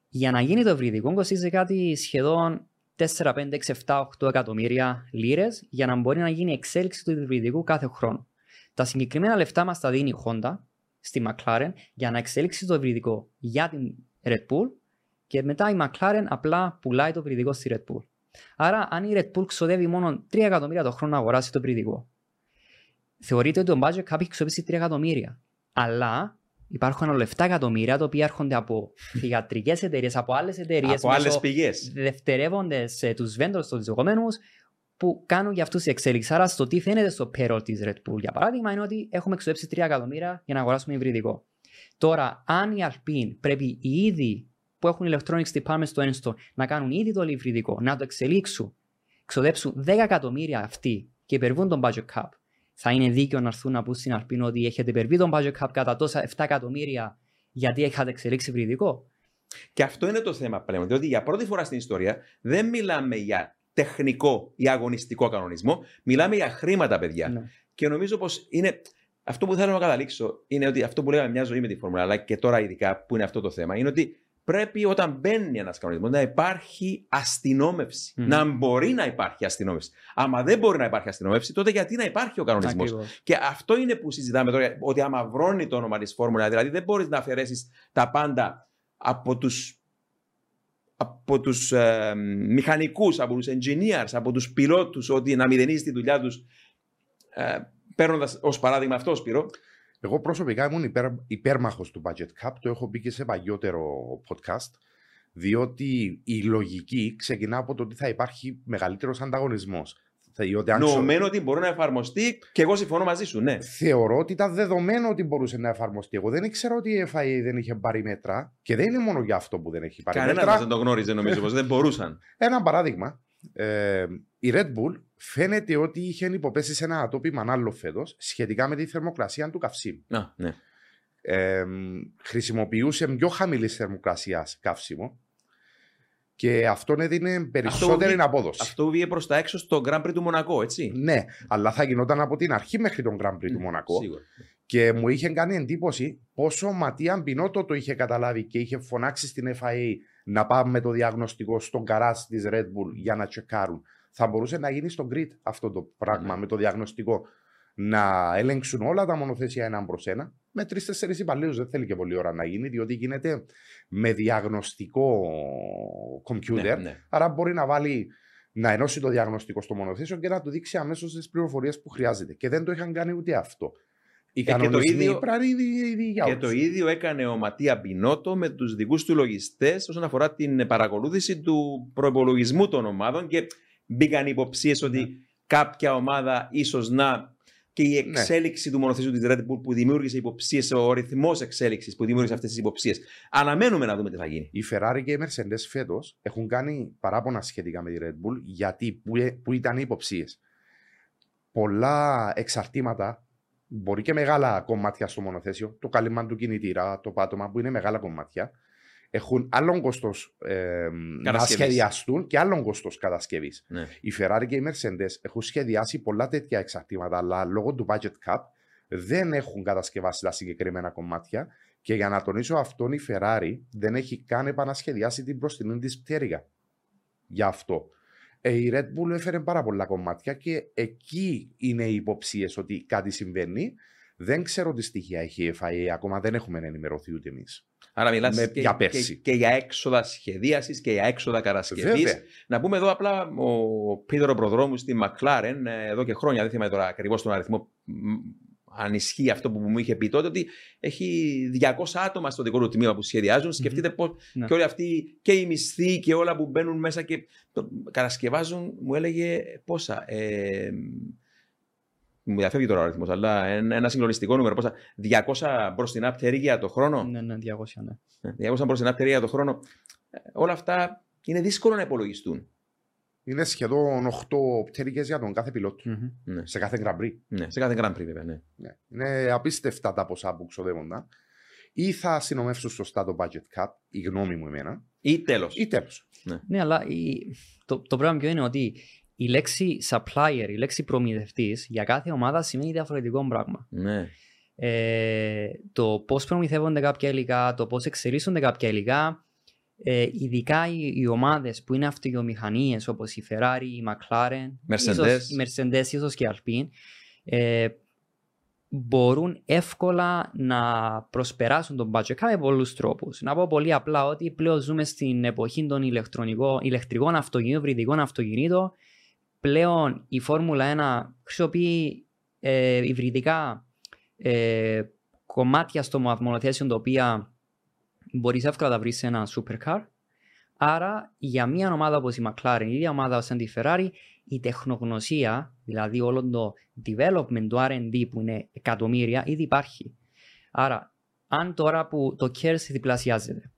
Για να γίνει το υβριδικό κοστίζει κάτι σχεδόν 4, 5, 6, 7, 8 εκατομμύρια λίρες για να μπορεί να γίνει εξέλιξη του υβριδικού κάθε χρόνο. Τα συγκεκριμένα λεφτά μας τα δίνει η Honda στη McLaren για να εξέλιξει το υβριδικό για την Red Bull και μετά η McLaren απλά πουλάει το υβριδικό στη Red Bull. Άρα, αν η Red Bull ξοδεύει μόνο 3 εκατομμύρια το χρόνο να αγοράσει το υβριδικό, θεωρείται ότι το budget cap έχει ξοδέψει 3 εκατομμύρια. Αλλά υπάρχουν άλλα 7 εκατομμύρια τα οποία έρχονται από θηγατρικές εταιρείες, από άλλες εταιρείες, Από άλλες πηγές. δευτερεύοντε τους vendors, του δεδομένου, που κάνουν για αυτούς η εξέλιξη. Άρα, στο τι φαίνεται στο payroll της Red Bull, για παράδειγμα, είναι ότι έχουμε εξοδέψει 3 εκατομμύρια για να αγοράσουμε υβριδικό. Τώρα, αν η Alpine πρέπει οι ίδιοι που έχουν electronics department στο Enstone να κάνουν ήδη το υβριδικό, να το εξελίξουν, ξοδέψουν 10 εκατομμύρια αυτοί και υπερβούν τον budget cap, θα είναι δίκαιο να έρθουν να πούν στην Alpine ότι έχετε υπερβεί τον budget cap κατά τόσα 7 εκατομμύρια γιατί έχετε εξελίξει υβριδικό. Και αυτό είναι το θέμα πλέον. Διότι για πρώτη φορά στην ιστορία δεν μιλάμε για τεχνικό ή αγωνιστικό κανονισμό, μιλάμε για χρήματα, παιδιά. Ναι. Και νομίζω πως είναι. Αυτό που θέλω να καταλήξω είναι ότι αυτό που λέγαμε μια ζωή με τη Φόρμουλα, αλλά και τώρα ειδικά που είναι αυτό το θέμα, είναι ότι πρέπει όταν μπαίνει ένας κανονισμός να υπάρχει αστυνόμευση. Μμμ. Να μπορεί να υπάρχει αστυνόμευση. Άμα δεν μπορεί να υπάρχει αστυνόμευση, τότε γιατί να υπάρχει ο κανονισμός; Ακριβώς. Και αυτό είναι που συζητάμε τώρα, ότι αμαυρώνει το όνομα της Φόρμουλα. Δηλαδή δεν μπορείς να αφαιρέσεις τα πάντα από τους από τους ε, μηχανικούς, από τους engineers, από τους πιλότους, ότι να μηδενίζει τη δουλειά τους, ε, παίρνοντας ως παράδειγμα αυτό, Σπύρο. Εγώ προσωπικά ήμουν υπέρ, υπέρμαχος του Budget Cup, το έχω πει και σε παλιότερο podcast, διότι η λογική ξεκινά από το ότι θα υπάρχει μεγαλύτερος ανταγωνισμός. Διότι αν Νοωμένο ότι μπορεί να εφαρμοστεί και εγώ συμφωνώ μαζί σου, ναι. θεωρώ ότι ήταν δεδομένο ότι μπορούσε να εφαρμοστεί. Εγώ δεν ήξερα ότι η FIA δεν είχε πάρει μέτρα και δεν είναι μόνο για αυτό που δεν έχει πάρει Κανένας μέτρα. δεν το γνώριζε νομίζω πως δεν μπορούσαν. Ένα παράδειγμα. Ε, η Red Bull φαίνεται ότι είχε υποπέσει σε ένα ατόπιμα άλλο φέτος σχετικά με τη θερμοκρασία του καυσίμου. Να, ναι. Ε, χρησιμοποιούσε πιο χαμηλή θερμοκρασία καύσιμο και αυτόν έδινε περισσότερη βγει- απόδοση. Αυτό βγήκε προς τα έξω στο Grand Prix του Μονακό, έτσι. Ναι, αλλά θα γινόταν από την αρχή μέχρι τον Grand Prix του Μονακό. Σίγουρα. Και μου είχε κάνει εντύπωση πόσο ο Ματία Μπινότο το είχε καταλάβει και είχε φωνάξει στην FIA να πάμε με το διαγνωστικό στον καράζ της Red Bull για να τσεκάρουν. Θα μπορούσε να γίνει στο grid αυτό το πράγμα Ναι. με το διαγνωστικό. Να ελέγξουν όλα τα μονοθέσια έναν προς ένα. Με τρει-τέσσερι υπαλλήλους δεν θέλει και πολλή ώρα να γίνει, διότι γίνεται με διαγνωστικό computer. Ναι, ναι. Άρα μπορεί να βάλει να ενώσει το διαγνωστικό στο μονοθέσιο και να του δείξει αμέσως τις πληροφορίες που χρειάζεται. Και δεν το είχαν κάνει ούτε αυτό. Οι Ε, και το κανονισμοί ίδιο- πρέπει να είναι ήδη- ήδη για Και όλους. το ίδιο έκανε ο Ματία Μπινότο με τους δικούς του λογιστές όσον αφορά την παρακολούθηση του προπολογισμού των ομάδων και μπήκαν υποψίες Ναι. ότι κάποια ομάδα ίσως να. και η Ναι. εξέλιξη του μονοθέσιου της Red Bull που δημιούργησε υποψίες, ο ρυθμός εξέλιξης που δημιούργησε αυτές τις υποψίες. Αναμένουμε να δούμε τι θα γίνει. Οι Ferrari και οι Mercedes φέτος έχουν κάνει παράπονα σχετικά με τη Red Bull γιατί που, ε- που ήταν οι υποψίες. Πολλά εξαρτήματα, μπορεί και μεγάλα κομμάτια στο μονοθέσιο, το κάλυμα του κινητήρα, το πάτωμα που είναι μεγάλα κομμάτια, έχουν άλλον κόστος να Κατασκευής. σχεδιαστούν και άλλον κόστος κατασκευής. Ναι. Οι Ferrari και οι Mercedes έχουν σχεδιάσει πολλά τέτοια εξαρτήματα, αλλά λόγω του budget cap δεν έχουν κατασκευάσει τα συγκεκριμένα κομμάτια. Και για να τονίσω αυτόν, η Ferrari δεν έχει καν επανασχεδιάσει την μπροστινή της πτέρυγα. Γι' αυτό. Ε, η Red Bull έφερε πάρα πολλά κομμάτια και εκεί είναι οι υποψίες ότι κάτι συμβαίνει. Δεν ξέρω τι στοιχεία έχει η FIA, ακόμα δεν έχουμε ενημερωθεί ούτε εμείς. Άρα μιλάς Με- και, για και, πέρσι. και για έξοδα σχεδίασης και για έξοδα κατασκευής. Βέβαια. Να πούμε εδώ απλά ο Πίτερο Προδρόμου στη Μακλάρεν εδώ και χρόνια, δεν θυμάμαι τώρα ακριβώς τον αριθμό, μ, αν ισχύει αυτό που μου είχε πει τότε, ότι έχει 200 άτομα στο δικό του τμήμα που σχεδιάζουν. Σκεφτείτε πώς Ναι. και όλοι αυτοί και οι μισθοί και όλα που μπαίνουν μέσα και το κατασκευάζουν, μου έλεγε πόσα. Ε, μου διαφεύγει τώρα ο αριθμός, αλλά ένα, ένα συγκλονιστικό νούμερο. Πόσα, 200 μπροστινά πτέρυγια το χρόνο; Ναι, ναι, 200, ναι. Ναι, 200 μπροστινά πτέρυγια το χρόνο. Ε, Όλα αυτά είναι δύσκολο να υπολογιστούν. Είναι σχεδόν 8 πτέρυγες για τον κάθε πιλότο. Μμμ. Ναι, Σε κάθε Grand Prix. ναι, σε κάθε Grand Prix βέβαια. Ναι. Ναι. Είναι απίστευτα τα ποσά που ξοδεύονταν. Ή θα συνομεύσουν σωστά το budget cap, η γνώμη μου εμένα, Ή τέλος. ή τέλος. Ναι, αλλά η- το, το πράγμα ποιο είναι ότι η λέξη supplier, η λέξη προμηθευτής για κάθε ομάδα σημαίνει διαφορετικό πράγμα. Ναι. Ε, το πώς προμηθεύονται κάποια υλικά, το πώς εξελίσσονται κάποια υλικά, ε, ειδικά οι, οι ομάδες που είναι αυτοκινητομηχανίες όπως η Ferrari, η McLaren, Mercedes. ίσως, η Mercedes, ίσως και η Alpine, ε, μπορούν εύκολα να προσπεράσουν τον budget cap με πολλούς τρόπους. Να πω πολύ απλά ότι πλέον ζούμε στην εποχή των ηλεκτρονικών, ηλεκτρικών αυτοκινήτων, βρυδικών αυτοκινήτων. Πλέον η Φόρμουλα 1 χρησιμοποιεί ε, υβριδικά ε, κομμάτια στο μονοθέσιο τα οποία μπορείς εύκολα να τα βρεις σε ένα supercar. Άρα για μια ομάδα όπως η McLaren, η ίδια ομάδα σαν τη Ferrari, η τεχνογνωσία, δηλαδή όλο το development του R&D που είναι εκατομμύρια, ήδη υπάρχει. Άρα, αν τώρα που το KERS διπλασιάζεται,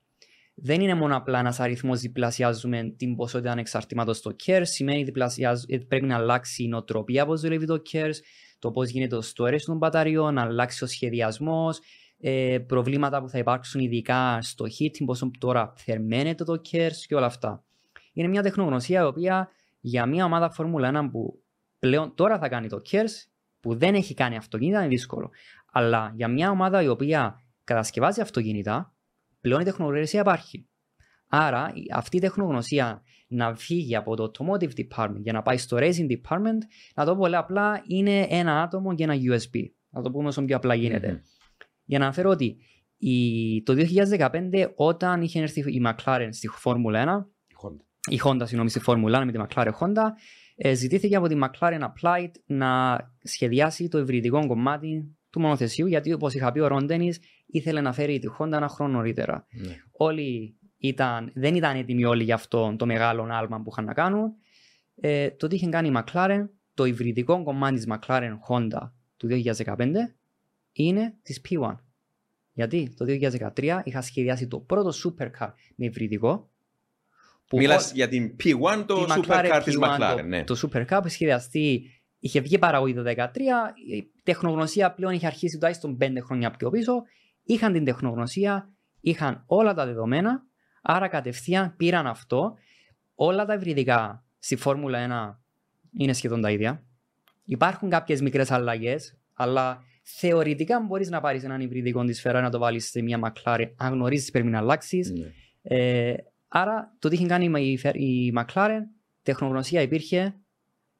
δεν είναι μόνο απλά ένας αριθμός διπλασιάζουμε την ποσότητα ανεξαρτήματος στο KERS, σημαίνει διπλασιάζ- ε, πρέπει να αλλάξει η νοοτροπία πώ δουλεύει το KERS, το πώς γίνεται το storage των μπαταριών, να αλλάξει ο σχεδιασμός, ε, προβλήματα που θα υπάρξουν ειδικά στο heating, πόσο τώρα θερμαίνεται το KERS και όλα αυτά. Είναι μια τεχνογνωσία η οποία για μια ομάδα Φόρμουλα 1 που πλέον τώρα θα κάνει το KERS, που δεν έχει κάνει αυτοκίνητα, είναι δύσκολο. Αλλά για μια ομάδα η οποία κατασκευάζει αυτοκίνητα, πλέον η τεχνογνωσία υπάρχει. Άρα η- αυτή η τεχνογνωσία να φύγει από το automotive department για να πάει στο racing department, να το πω πολύ απλά, είναι ένα άτομο και ένα USB. Να το πούμε όσο πιο απλά γίνεται. Μμμ. Για να αναφέρω ότι η, το 2015 όταν είχε έρθει η McLaren στη Φόρμουλα 1, η Honda συγγνώμη στη Φόρμουλα 1 με τη McLaren Honda, ε, ζητήθηκε από τη McLaren Applied να σχεδιάσει το υβριδικό κομμάτι του μονοθεσίου, γιατί όπως είχα πει, ο Ροντένι ήθελε να φέρει τη Honda ένα χρόνο νωρίτερα. Ναι. Όλοι ήταν, δεν ήταν έτοιμοι όλοι για αυτό το μεγάλο άλμα που είχαν να κάνουν. Ε, το τι είχε κάνει η McLaren, το υβριδικό κομμάτι της McLaren Honda του 2015 είναι της P1. Γιατί το 2013 είχα σχεδιάσει το πρώτο supercar με υβριδικό. που Μιλάς για την P1, το τη supercar της P1, McLaren. Το, ναι. το supercar που σχεδιαστεί, είχε βγει παραγωγή το 2013, η τεχνογνωσία πλέον είχε αρχίσει τουλάχιστον 5 χρόνια πιο πίσω. Είχαν την τεχνογνωσία, είχαν όλα τα δεδομένα, άρα κατευθείαν πήραν αυτό. Όλα τα υβριδικά στη Φόρμουλα 1 είναι σχεδόν τα ίδια. Υπάρχουν κάποιες μικρές αλλαγές, αλλά θεωρητικά μπορείς να πάρεις έναν υβριδικό της Ferrari να το βάλεις σε μια McLaren, αν γνωρίζεις τι πρέπει να αλλάξεις. Ναι. Ε, άρα το τι είχε κάνει η, Fer- η McLaren, τεχνογνωσία υπήρχε,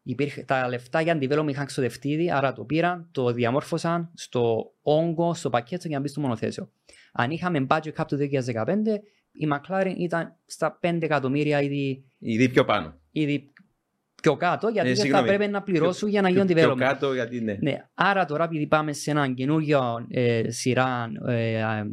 υπήρχε, τα λεφτά για development είχαν ξοδευτεί ήδη, άρα το πήραν, το διαμόρφωσαν στο όγκο, στο πακέτο για να μπει στο μονοθέσιο. Αν είχαμε budget cap του 2015, η McLaren ήταν στα 5 εκατομμύρια ήδη, Ήδη πιο πάνω. ήδη πιο κάτω, γιατί Ε, δεν θα συγγνώμη. πρέπει να πληρώσουν για να Πιο- γίνουν Πιο development. κάτω, γιατί ναι. Ναι, άρα τώρα επειδή πάμε σε έναν καινούργιο ε, σειρά ε, ε,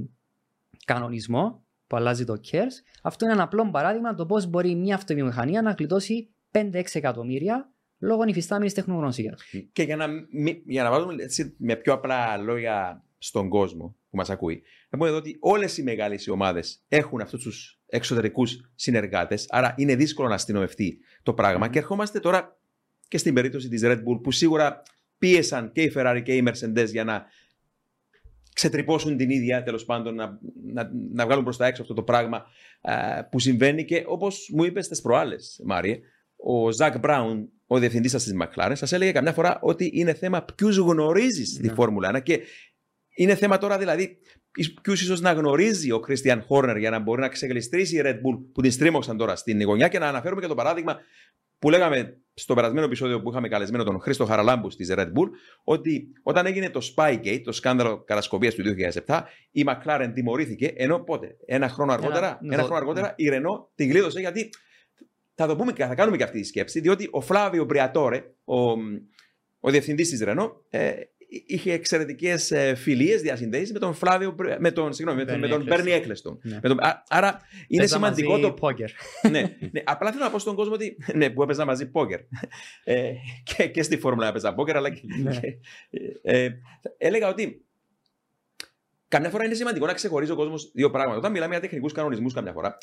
κανονισμό που αλλάζει το CARES, αυτό είναι ένα απλό παράδειγμα το πώς μπορεί μια αυτοβιομηχανία να γλιτώσει 5-6 εκατομμύρια λόγω υφιστάμενης τεχνογνωσίας. Και για να, μη- για να βάλουμε έτσι, με πιο απλά λόγια στον κόσμο που μας ακούει, να πούμε εδώ ότι όλες οι μεγάλες ομάδες έχουν αυτούς τους εξωτερικούς συνεργάτες, άρα είναι δύσκολο να αστυνομευτεί το πράγμα. Και ερχόμαστε τώρα και στην περίπτωση της Red Bull που σίγουρα πίεσαν και η Ferrari και η Mercedes για να ξετρυπώσουν την ίδια, τέλος πάντων, να, να, να βγάλουν προς τα έξω αυτό το πράγμα α, που συμβαίνει και όπως μου είπες στις προάλλες, Μάριε, ο Ζακ Μπράουν, ο διευθυντής σας της McLaren, σας έλεγε καμιά φορά ότι είναι θέμα ποιους γνωρίζεις στη Ναι. Φόρμουλα 1 και είναι θέμα τώρα δηλαδή ποιους ίσως να γνωρίζει ο Christian Horner για να μπορεί να ξεγλιστρήσει η Red Bull που την στρίμωξαν τώρα στην γωνιά και να αναφέρουμε και το παράδειγμα που λέγαμε στο περασμένο επεισόδιο που είχαμε καλεσμένο τον Χρήστο Χαραλάμπους της Red Bull, ότι όταν έγινε το Spygate, το σκάνδαλο κατασκοπίας του 2007, η McLaren τιμωρήθηκε, ενώ πότε, ένα χρόνο αργότερα, Ένα- ένα χρόνο αργότερα η Renault την κλείδωσε γιατί θα το πούμε και θα κάνουμε και αυτή τη σκέψη, διότι ο Φλάβιο Μπριατόρε, ο, ο διευθυντής της Renault, ε, είχε εξαιρετικές ε, φιλίες, διασυνδέσεις με τον Φλάβιο, Μπρι- με τον, συγγνώμη, με τον, Bernie με τον Eccleston. Bernie Eccleston. Ναι. Με τον- α- άρα είναι Παίζα σημαντικό μαζί το Poker. ναι, ναι, απλά θέλω να πω στον κόσμο ότι. Ναι, που έπαιζα μαζί πόκερ. Ε, και, και στη Φόρμουλα έπαιζα πόκερ, αλλά και. Ναι. και- ε, ε, έλεγα ότι. Καμιά φορά είναι σημαντικό να ξεχωρίζει ο κόσμος δύο πράγματα. Όταν μιλάμε για τεχνικούς κανονισμούς, καμιά φορά.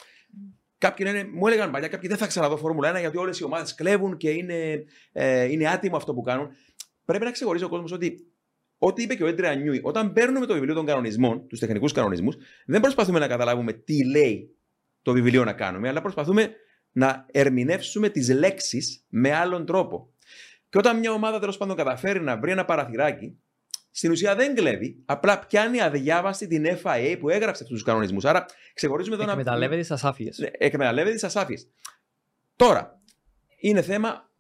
Κάποιοι λένε, μου έλεγαν παλιά, κάποιοι δεν θα ξαναδώ Φόρμουλα 1 γιατί όλες οι ομάδες κλέβουν και είναι, ε, είναι άτιμο αυτό που κάνουν. Πρέπει να ξεχωρίζει ο κόσμος ότι ό,τι είπε και ο Έντρια Νιούι, όταν παίρνουμε το βιβλίο των κανονισμών, τους τεχνικούς κανονισμούς, δεν προσπαθούμε να καταλάβουμε τι λέει το βιβλίο να κάνουμε, αλλά προσπαθούμε να ερμηνεύσουμε τις λέξεις με άλλον τρόπο. Και όταν μια ομάδα τέλος πάντων καταφέρει να βρει ένα παραθυράκι, στην ουσία δεν κλέβει, απλά πιάνει αδιάβαστη την FIA που έγραψε αυτούς τους κανονισμούς. Άρα ξεχωρίζουμε εδώ να. Εκμεταλλεύεται τις ασάφειες. Ναι, εκμεταλλεύεται τις ασάφειες. Τώρα, είναι θέμα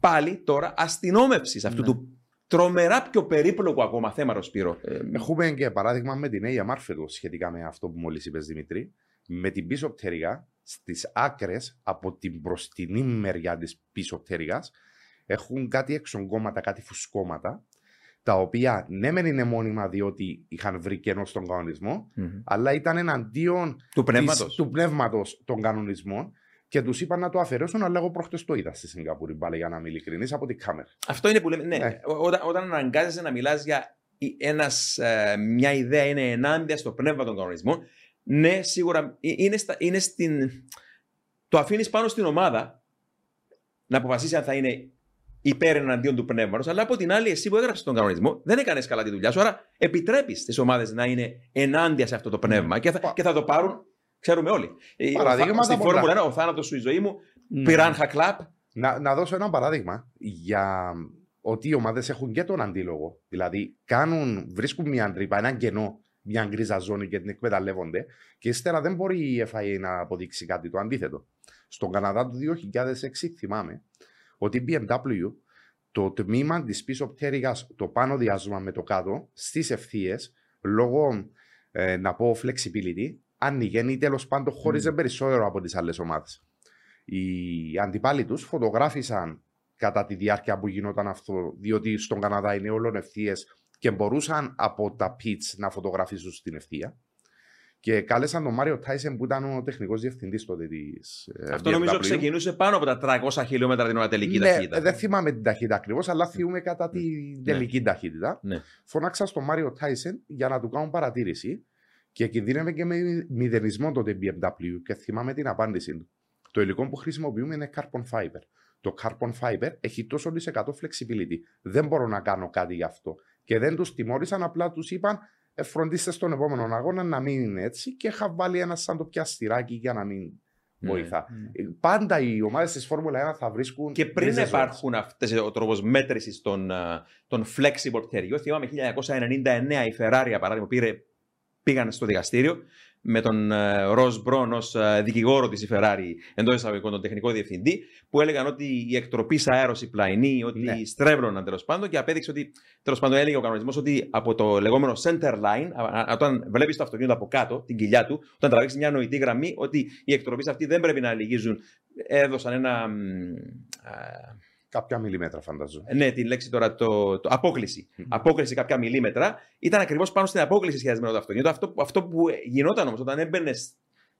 πάλι τώρα αστυνόμευσης αυτού Ναι. του τρομερά πιο περίπλοκου ακόμα θέματο, Σπύρο. Ε, Έχουμε και παράδειγμα με την Νέα Μάρφετο σχετικά με αυτό που μόλις είπες Δημητρή. Με την πίσω πτέρυγα στις άκρες από την μπροστινή μεριά τη πίσω πτέρυγας έχουν κάτι εξογκώματα, κάτι φουσκώματα τα οποία ναι μεν είναι μόνιμα διότι είχαν βρει κενό στον κανονισμό μμμ. αλλά ήταν εναντίον Του πνεύματος. της- του πνεύματος των κανονισμών και τους είπαν να το αφαιρέσουν, αλλά εγώ προχτές το είδα στη Σιγκαπούρη, πάλι για να είμαι ειλικρινής, από την κάμερα. Αυτό είναι που λέμε. Ναι, Ναι. Ό- Όταν, όταν αναγκάζεσαι να μιλάς για η- ένας, ε, μια ιδέα είναι ενάντια στο πνεύμα των κανονισμών, ναι, σίγουρα ε, είναι, στα, είναι στην. Το αφήνεις πάνω στην ομάδα να αποφασίσει αν θα είναι υπέρ εναντίον του πνεύματος, αλλά από την άλλη, εσύ που έγραψες τον κανονισμό, δεν έκανες καλά τη δουλειά σου. Άρα, επιτρέπεις τι ομάδες να είναι ενάντια σε αυτό το πνεύμα και θα, και θα το πάρουν, ξέρουμε όλοι. Ε, ο Παραδείγματα θά- Στη πολλά. Φόρμουλα 1, ο θάνατος σου η ζωή μου, Ναι. πυράνχα κλαπ. Να, να δώσω ένα παράδειγμα για ότι οι ομάδες έχουν και τον αντίλογο. Δηλαδή, κάνουν, βρίσκουν μια τρύπα, ένα κενό, μια γκρίζα ζώνη και την εκμεταλλεύονται και ύστερα δεν μπορεί η FIA να αποδείξει κάτι το αντίθετο. Στον Καναδά του 2006 θυμάμαι ότι η BMW το τμήμα της πίσω πτέρυγας, το πάνω διάζωμα με το κάτω, στις ευθείες, λόγω ε, να πω flexibility, άνοιγε ή τέλος πάντων χώριζε περισσότερο από τις άλλες ομάδες. Οι αντιπάλοι του φωτογράφησαν κατά τη διάρκεια που γινόταν αυτό, διότι στον Καναδά είναι όλων ευθείες και μπορούσαν από τα pits να φωτογραφίσουν στην ευθεία. Και κάλεσαν τον Μάριο Τάισεν που ήταν ο τεχνικός διευθυντής τότε της. Αυτό νομίζω ξεκινούσε πάνω από τα 300 χιλιόμετρα την ώρα τελική ναι, ταχύτητα. Δεν θυμάμαι την ταχύτητα ακριβώς, αλλά θυμούμε κατά τη Ναι. τελική ταχύτητα. Ναι. Φώναξα στον Μάριο Τάισεν για να του κάνουν παρατήρηση και κινδύνευε και με μηδενισμό τότε BMW και θυμάμαι την απάντηση του. Το υλικό που χρησιμοποιούμε είναι carbon fiber. Το carbon fiber έχει τόσο δισεκατό flexibility. Δεν μπορώ να κάνω κάτι γι' αυτό. Και δεν τους τιμώρησαν, απλά τους είπαν «Ε, φροντίστε στον επόμενο αγώνα να μην είναι έτσι και είχα βάλει ένα σαν το πιαστηράκι για να μην Ναι. βοηθά. Ε, Πάντα οι ομάδες της Φόρμουλα 1 θα βρίσκουν. Και πριν γκρίζες ζώνες. υπάρχουν αυτές ο τρόπος μέτρησης των, α, των flexible πτυχιών, θυμάμαι 1999 η Ferrari, για παράδειγμα, πήρε, πήγαν στο δικαστήριο με τον Ροζ Μπρόν ως δικηγόρο της Ferrari εντός εισαγωγικών, τον τεχνικό διευθυντή, που έλεγαν ότι η εκτροπή αέρο η πλαϊνή, ότι Ναι. στρέβλωναν τέλος πάντων και απέδειξε ότι τέλος πάντων έλεγε ο κανονισμός ότι από το λεγόμενο center line, α, α, όταν βλέπεις το αυτοκίνητο από κάτω, την κοιλιά του, όταν τραβήξεις μια νοητή γραμμή, ότι οι εκτροπέ αυτοί δεν πρέπει να λυγίζουν. Έδωσαν ένα. Μ, α, Κάποια μιλιμέτρα, φαντάζομαι. ναι, τη λέξη τώρα, το, το απόκληση. Μμμ. Απόκληση κάποια μιλίμετρα. Ήταν ακριβώς πάνω στην απόκληση σχεδιασμένο το αυτοκίνητο. Αυτό, που- αυτό που γινόταν όμως όταν έμπαινε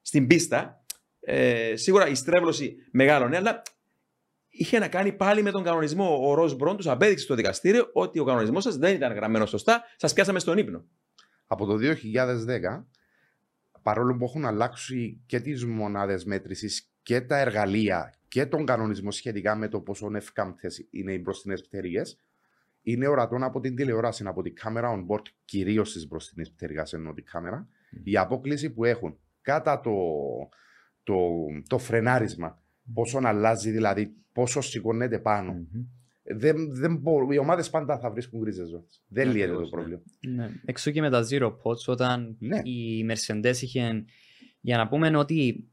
στην πίστα, ε, σίγουρα η στρέβλωση μεγάλωνε, αλλά είχε να κάνει πάλι με τον κανονισμό. Ο Ροζ Μπρόν του απέδειξε στο δικαστήριο ότι ο κανονισμός σας δεν ήταν γραμμένο σωστά, σας πιάσαμε στον ύπνο. Από το 2010, παρόλο που έχουν αλλάξει και τις μονάδες μέτρησης και τα εργαλεία και τον κανονισμό σχετικά με το πόσο ευκάμπτες είναι οι μπροστινές πτέρυγες, είναι ορατόν από την τηλεόραση, από την κάμερα on board, κυρίως στις μπροστινές πτέρυγες εννοώ την κάμερα, η απόκληση που έχουν κατά το, το, το φρενάρισμα, πόσο αλλάζει, δηλαδή πόσο σηκώνεται πάνω. Δεν, δεν μπορούν, οι ομάδες πάντα θα βρίσκουν γκρίζες ζώνε. Δεν Ναι, λύεται το ακριβώς, ναι. πρόβλημα. Ναι. Εξού και με τα Zero Pods, όταν Ναι. η Mercedes είχε. Για να πούμε ότι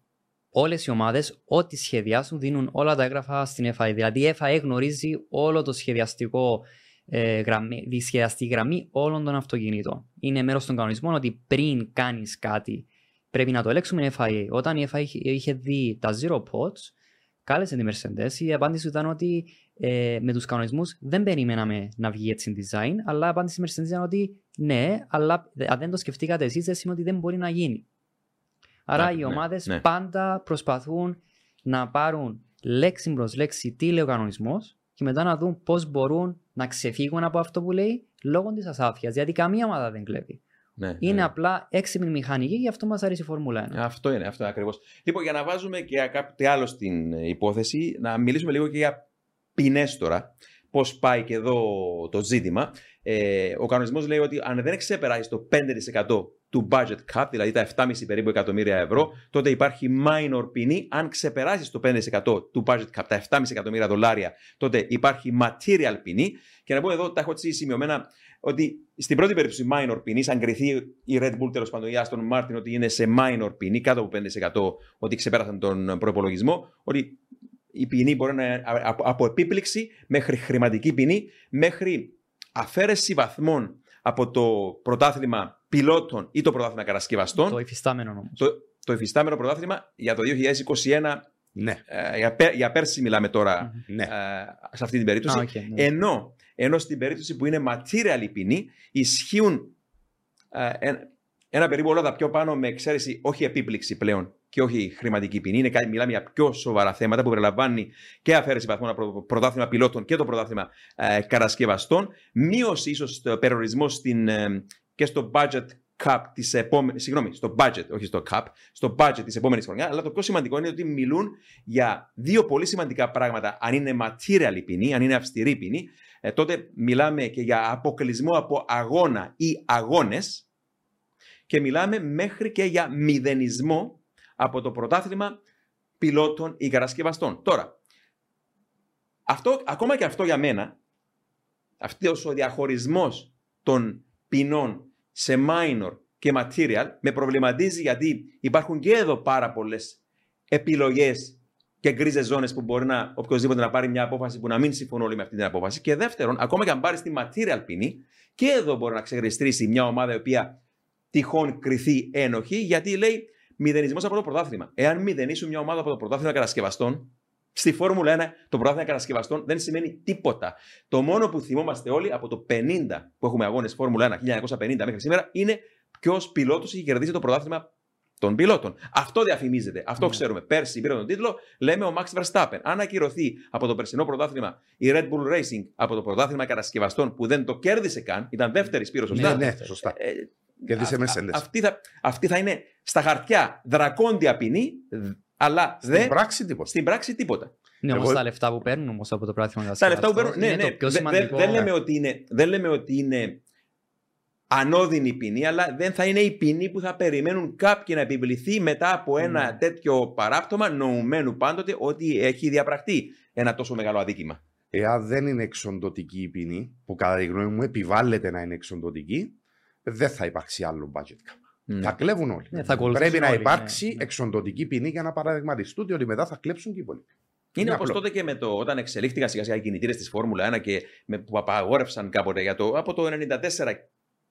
όλες οι ομάδες, ό,τι σχεδιάσουν, δίνουν όλα τα έγγραφα στην FIA. Δηλαδή, η FIA γνωρίζει όλο το σχεδιαστικό ε, γραμμή, τη σχεδιαστική γραμμή όλων των αυτοκινήτων. Είναι μέρος των κανονισμών ότι πριν κάνεις κάτι, πρέπει να το ελέγξουμε η FIA. Όταν η FIA είχε- είχε δει τα Zero Pods, κάλεσε τη Mercedes. Η απάντηση ήταν ότι ε, με τους κανονισμούς δεν περιμέναμε να βγει έτσι design, αλλά η απάντηση της Mercedes ήταν ότι ναι, αλλά αν δεν το σκεφτήκατε εσείς, δεν σημαίνει ότι δεν μπορεί να γίνει. Άρα Ναι, οι ναι, ομάδες ναι. πάντα προσπαθούν να πάρουν λέξη προς λέξη τι λέει ο κανονισμός και μετά να δουν πώς μπορούν να ξεφύγουν από αυτό που λέει λόγω της ασάφειας. Γιατί καμία ομάδα δεν κλέβει. Ναι, Είναι ναι. απλά έξυπνη μηχανική και γι' αυτό μας αρέσει η Φόρμουλα 1. Αυτό είναι, αυτό είναι ακριβώς. Λοιπόν, για να βάζουμε και κάτι άλλο στην ε, υπόθεση, να μιλήσουμε λίγο και για ποινές τώρα. Πώς πάει και εδώ το ζήτημα. Ε, ο κανονισμός λέει ότι αν δεν ξεπεράσει το 5% του budget cap, δηλαδή τα 7,5 περίπου εκατομμύρια ευρώ, τότε υπάρχει minor ποινή. Αν ξεπεράσεις το 5% του budget cap, τα 7,5 εκατομμύρια δολάρια, τότε υπάρχει material ποινή. Και να πω εδώ, τα έχω έτσι σημειωμένα, ότι στην πρώτη περίπτωση minor ποινή, αν κριθεί η Red Bull τέλος πάντων, η Aston Martin, ότι είναι σε minor ποινή, κάτω από 5% ότι ξεπέρασαν τον προπολογισμό, ότι η ποινή μπορεί να είναι από, από επίπληξη μέχρι χρηματική ποινή, μέχρι αφαίρεση βαθμών από το πρωτάθλημα πιλότων ή το πρωτάθλημα κατασκευαστών. Το υφιστάμενο όμως. Το, το υφιστάμενο πρωτάθλημα για το 2021, Ναι, ε, για, πέ- για πέρσι μιλάμε τώρα ναι. ε, σε αυτή την περίπτωση. Α, οκ, ναι. Ενώ, ενώ στην περίπτωση που είναι material η ποινή, ισχύουν ε, ένα, ένα περίπου όλα τα πιο πάνω με εξαίρεση όχι επίπληξη πλέον και όχι χρηματική ποινή. Είναι, κάτι- μιλάμε για πιο σοβαρά θέματα που περιλαμβάνει και αφαίρεση βαθμών από το πρωτάθλημα πιλότων και το πρωτάθλημα ε, κατασκευαστών. Μείωση ίσως στο περιορισμό στην, ε, και στο budget cap της επόμενης, συγγνώμη, στο budget, όχι στο cap, στο budget της επόμενης χρονιάς, αλλά το πιο σημαντικό είναι ότι μιλούν για δύο πολύ σημαντικά πράγματα. Αν είναι material η ποινή, αν είναι αυστηρή ποινή, ε, τότε μιλάμε και για αποκλεισμό από αγώνα ή αγώνες και μιλάμε μέχρι και για μηδενισμό από το πρωτάθλημα πιλότων ή κατασκευαστών. Τώρα, αυτό, ακόμα και αυτό για μένα, αυτός ο διαχωρισμός των ποινών σε minor και material με προβληματίζει γιατί υπάρχουν και εδώ πάρα πολλές επιλογές και γκρίζες ζώνες που μπορεί να οποιοδήποτε να πάρει μια απόφαση που να μην συμφωνούν όλοι με αυτή την απόφαση. Και δεύτερον, ακόμα και αν πάρει τη material ποινή, και εδώ μπορεί να ξεγριστρήσει μια ομάδα η οποία τυχόν κρυθεί ένοχη, γιατί λέει μηδενισμός από το πρωτάθλημα. Εάν μηδενίσουν μια ομάδα από το πρωτάθλημα κατασκευαστών, Στη Φόρμουλα 1 το πρωτάθλημα κατασκευαστών δεν σημαίνει τίποτα. Το μόνο που θυμόμαστε όλοι από το 50 που έχουμε αγώνες Φόρμουλα 1, 1950 μέχρι σήμερα, είναι ποιος πιλότος έχει κερδίσει το πρωτάθλημα των πιλότων. Αυτό διαφημίζεται. Αυτό Ναι. ξέρουμε. Πέρσι πήρε τον τίτλο, λέμε ο Max Verstappen. Αν ακυρωθεί από το περσινό πρωτάθλημα η Red Bull Racing από το πρωτάθλημα κατασκευαστών που δεν το κέρδισε καν, ήταν δεύτερη σπύρο, σωστά; Ναι, ναι, σωστά. Ε, Κέρδισε α- Mercedes. α- αυτή, θα, αυτή θα είναι στα χαρτιά δρακόντια ποινή, δ- αλλά Στην δεν, πράξη τίποτα. στην πράξη τίποτα. Ναι, όμως Εγώ- τα λεφτά που παίρνουν όμως από το πράγμα Τα λεφτά που παίρνουν. Ναι, είναι ναι. το πιο Δε- δε- σημαντικό. δεν, λέμε ότι είναι, δεν λέμε ότι είναι ανώδυνη ποινή, αλλά δεν θα είναι η ποινή που θα περιμένουν κάποιοι να επιβληθεί μετά από ένα Mm. τέτοιο παράπτωμα, νοουμένου πάντοτε ότι έχει διαπραχτεί ένα τόσο μεγάλο αδίκημα. Εάν δεν είναι εξοντοτική η ποινή, που κατά τη γνώμη μου επιβάλλεται να είναι εξοντοτική, δεν θα υπάρξει άλλο budget cap. Ναι. Θα κλέβουν όλοι. Ναι, θα ακολουθήσουν Πρέπει να όλοι, υπάρξει ναι, ναι. εξοντοτική ποινή για να παραδειγματιστούν ότι μετά θα κλέψουν και οι υπόλοιποι. Είναι Είναι όπως απλό. τότε και με το, όταν εξελίχθηκαν σιγά σιγά οι κινητήρες της Φόρμουλα 1 και με, που απαγόρευσαν κάποτε για το, από το 1994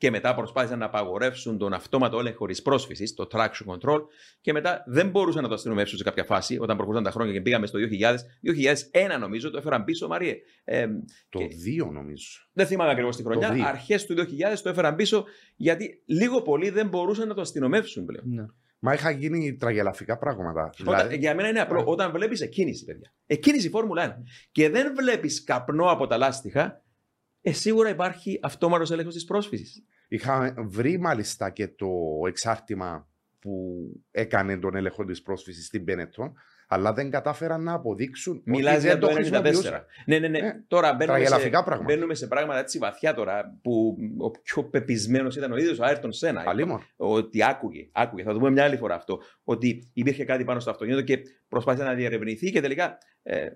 και μετά προσπάθησαν να απαγορεύσουν τον αυτόματο έλεγχο χωρίς πρόσφυσης, το traction control, και μετά δεν μπορούσαν να το αστυνομεύσουν σε κάποια φάση όταν προχωρούσαν τα χρόνια και πήγαμε στο 2000. 2001 νομίζω το έφεραν πίσω, Μαριέ. Ε, Το Και- 2 νομίζω. δεν θυμάμαι ακριβώς τη χρονιά. δύο. Αρχές του 2000 το έφεραν πίσω γιατί λίγο πολύ δεν μπορούσαν να το αστυνομεύσουν πλέον. Ναι. Μα είχαν γίνει τραγελαφικά πράγματα. Όταν, Δηλαδή, για μένα είναι απλό. Ναι. Όταν βλέπεις εκκίνηση, παιδιά. Εκκίνηση Φόρμουλα 1 και δεν βλέπεις καπνό από τα λάστιχα, ε, σίγουρα υπάρχει αυτόματος έλεγχος της πρόσφυσης. Είχα βρει μάλιστα και το εξάρτημα που έκανε τον έλεγχο της πρόσφυσης στην Πένετον, αλλά δεν κατάφεραν να αποδείξουν Μιλάς ότι για δεν το το 94. χρησιμοποιούσαν. Ναι, ναι, ναι. Ε, Τώρα μπαίνουμε σε, Τραγελαφικά πράγματα. μπαίνουμε σε πράγματα έτσι βαθιά τώρα που ο πιο πεπισμένος ήταν ο ίδιος ο Άιρτον Σένα. Αλλήμον. ότι άκουγε, άκουγε, θα το πούμε μια άλλη φορά αυτό, ότι υπήρχε κάτι πάνω στο αυτοκίνητο και προσπάθησε να διερευνηθεί και τελικά ε,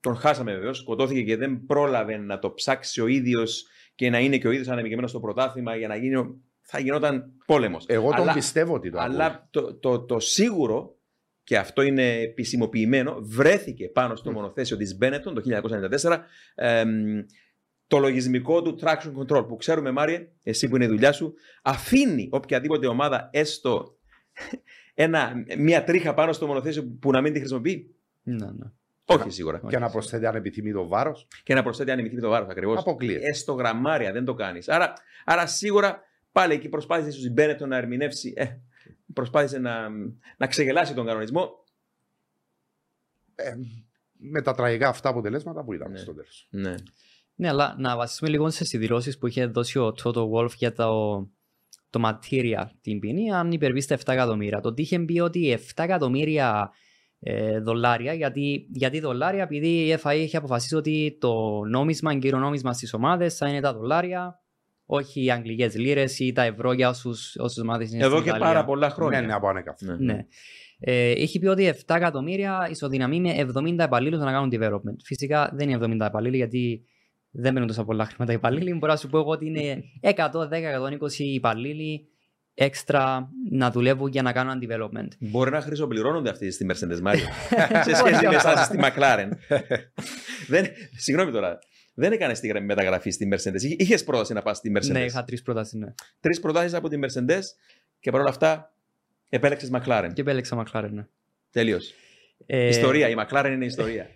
τον χάσαμε βεβαίως, σκοτώθηκε και δεν πρόλαβε να το ψάξει ο ίδιος και να είναι και ο ίδιος αναμειγμένος στο πρωτάθλημα για να γίνει. ο- Θα γινόταν πόλεμος. Εγώ τον αλλά, πιστεύω ότι το ακούω. Αλλά το, το, το σίγουρο, και αυτό είναι επισημοποιημένο, βρέθηκε πάνω στο μονοθέσιο της Benetton το 1994 εμ, το λογισμικό του traction control που ξέρουμε Μάριε, εσύ που είναι η δουλειά σου, αφήνει οποιαδήποτε ομάδα έστω ένα, μια τρίχα πάνω στο μονοθέσιο που να μην τη χρησιμοποιεί. Ναι, ναι. Όχι σίγουρα. Και να προσθέτει ανεπιθύμητο βάρος. Και να προσθέτει ανεμιθύμητο βάρος ακριβώς. Αποκλείεται. Έστω γραμμάρια δεν το κάνεις. Άρα, άρα σίγουρα πάλι εκεί προσπάθησε ίσω η Μπένετον να ερμηνεύσει. Ε, προσπάθησε να, να ξεγελάσει τον κανονισμό. Ε, με τα τραγικά αυτά αποτελέσματα που είδαμε Ναι. στο τέλος. Ναι. Ναι, αλλά να βασίσουμε λίγο στι δηλώσει που είχε δώσει ο Toto Wolf για το, το material, την ποινή, αν υπερβείς στα 7 εκατομμύρια. Το ότι είχε πει ότι 7 εκατομμύρια ε, δολάρια, γιατί, γιατί δολάρια, επειδή η FIA είχε αποφασίσει ότι το νόμισμα, κύριο νόμισμα στις ομάδες θα είναι τα δολάρια, όχι οι αγγλικές λίρες ή τα ευρώ για όσους ομάδες είναι Εδώ στην και Ιταλία. πάρα πολλά χρόνια. Ναι, ναι, από ανέκαθεν. Ναι. Ναι. Ε, έχει πει ότι 7 εκατομμύρια ισοδυναμεί με 70 υπαλλήλους να κάνουν development. Φυσικά δεν είναι 70 υπαλλήλοι γιατί δεν παίρνουν τόσα πολλά χρήματα οι υπαλλήλοι. Μπορώ να σου πω εγώ ότι είναι 100, 10, 120 υπαλλήλοι έξτρα να δουλεύουν για να κάνουν development. Μπορεί να χρυσοπληρώνονται αυτοί στη Mercedes Mario σε σχέση με εσάς στη McLaren. δεν, συγγνώμη τώρα. Δεν έκανες τη γρα- μεταγραφής στη Mercedes. Είχε πρόταση να πας στη Mercedes; Ναι, είχα τρεις προτάσεις. Ναι. Τρεις προτάσεις από τη Mercedes και παρόλα αυτά επέλεξες McLaren. Και επέλεξα McLaren. Ναι. Τελείω. Ε, Ιστορία. Η McLaren είναι ιστορία.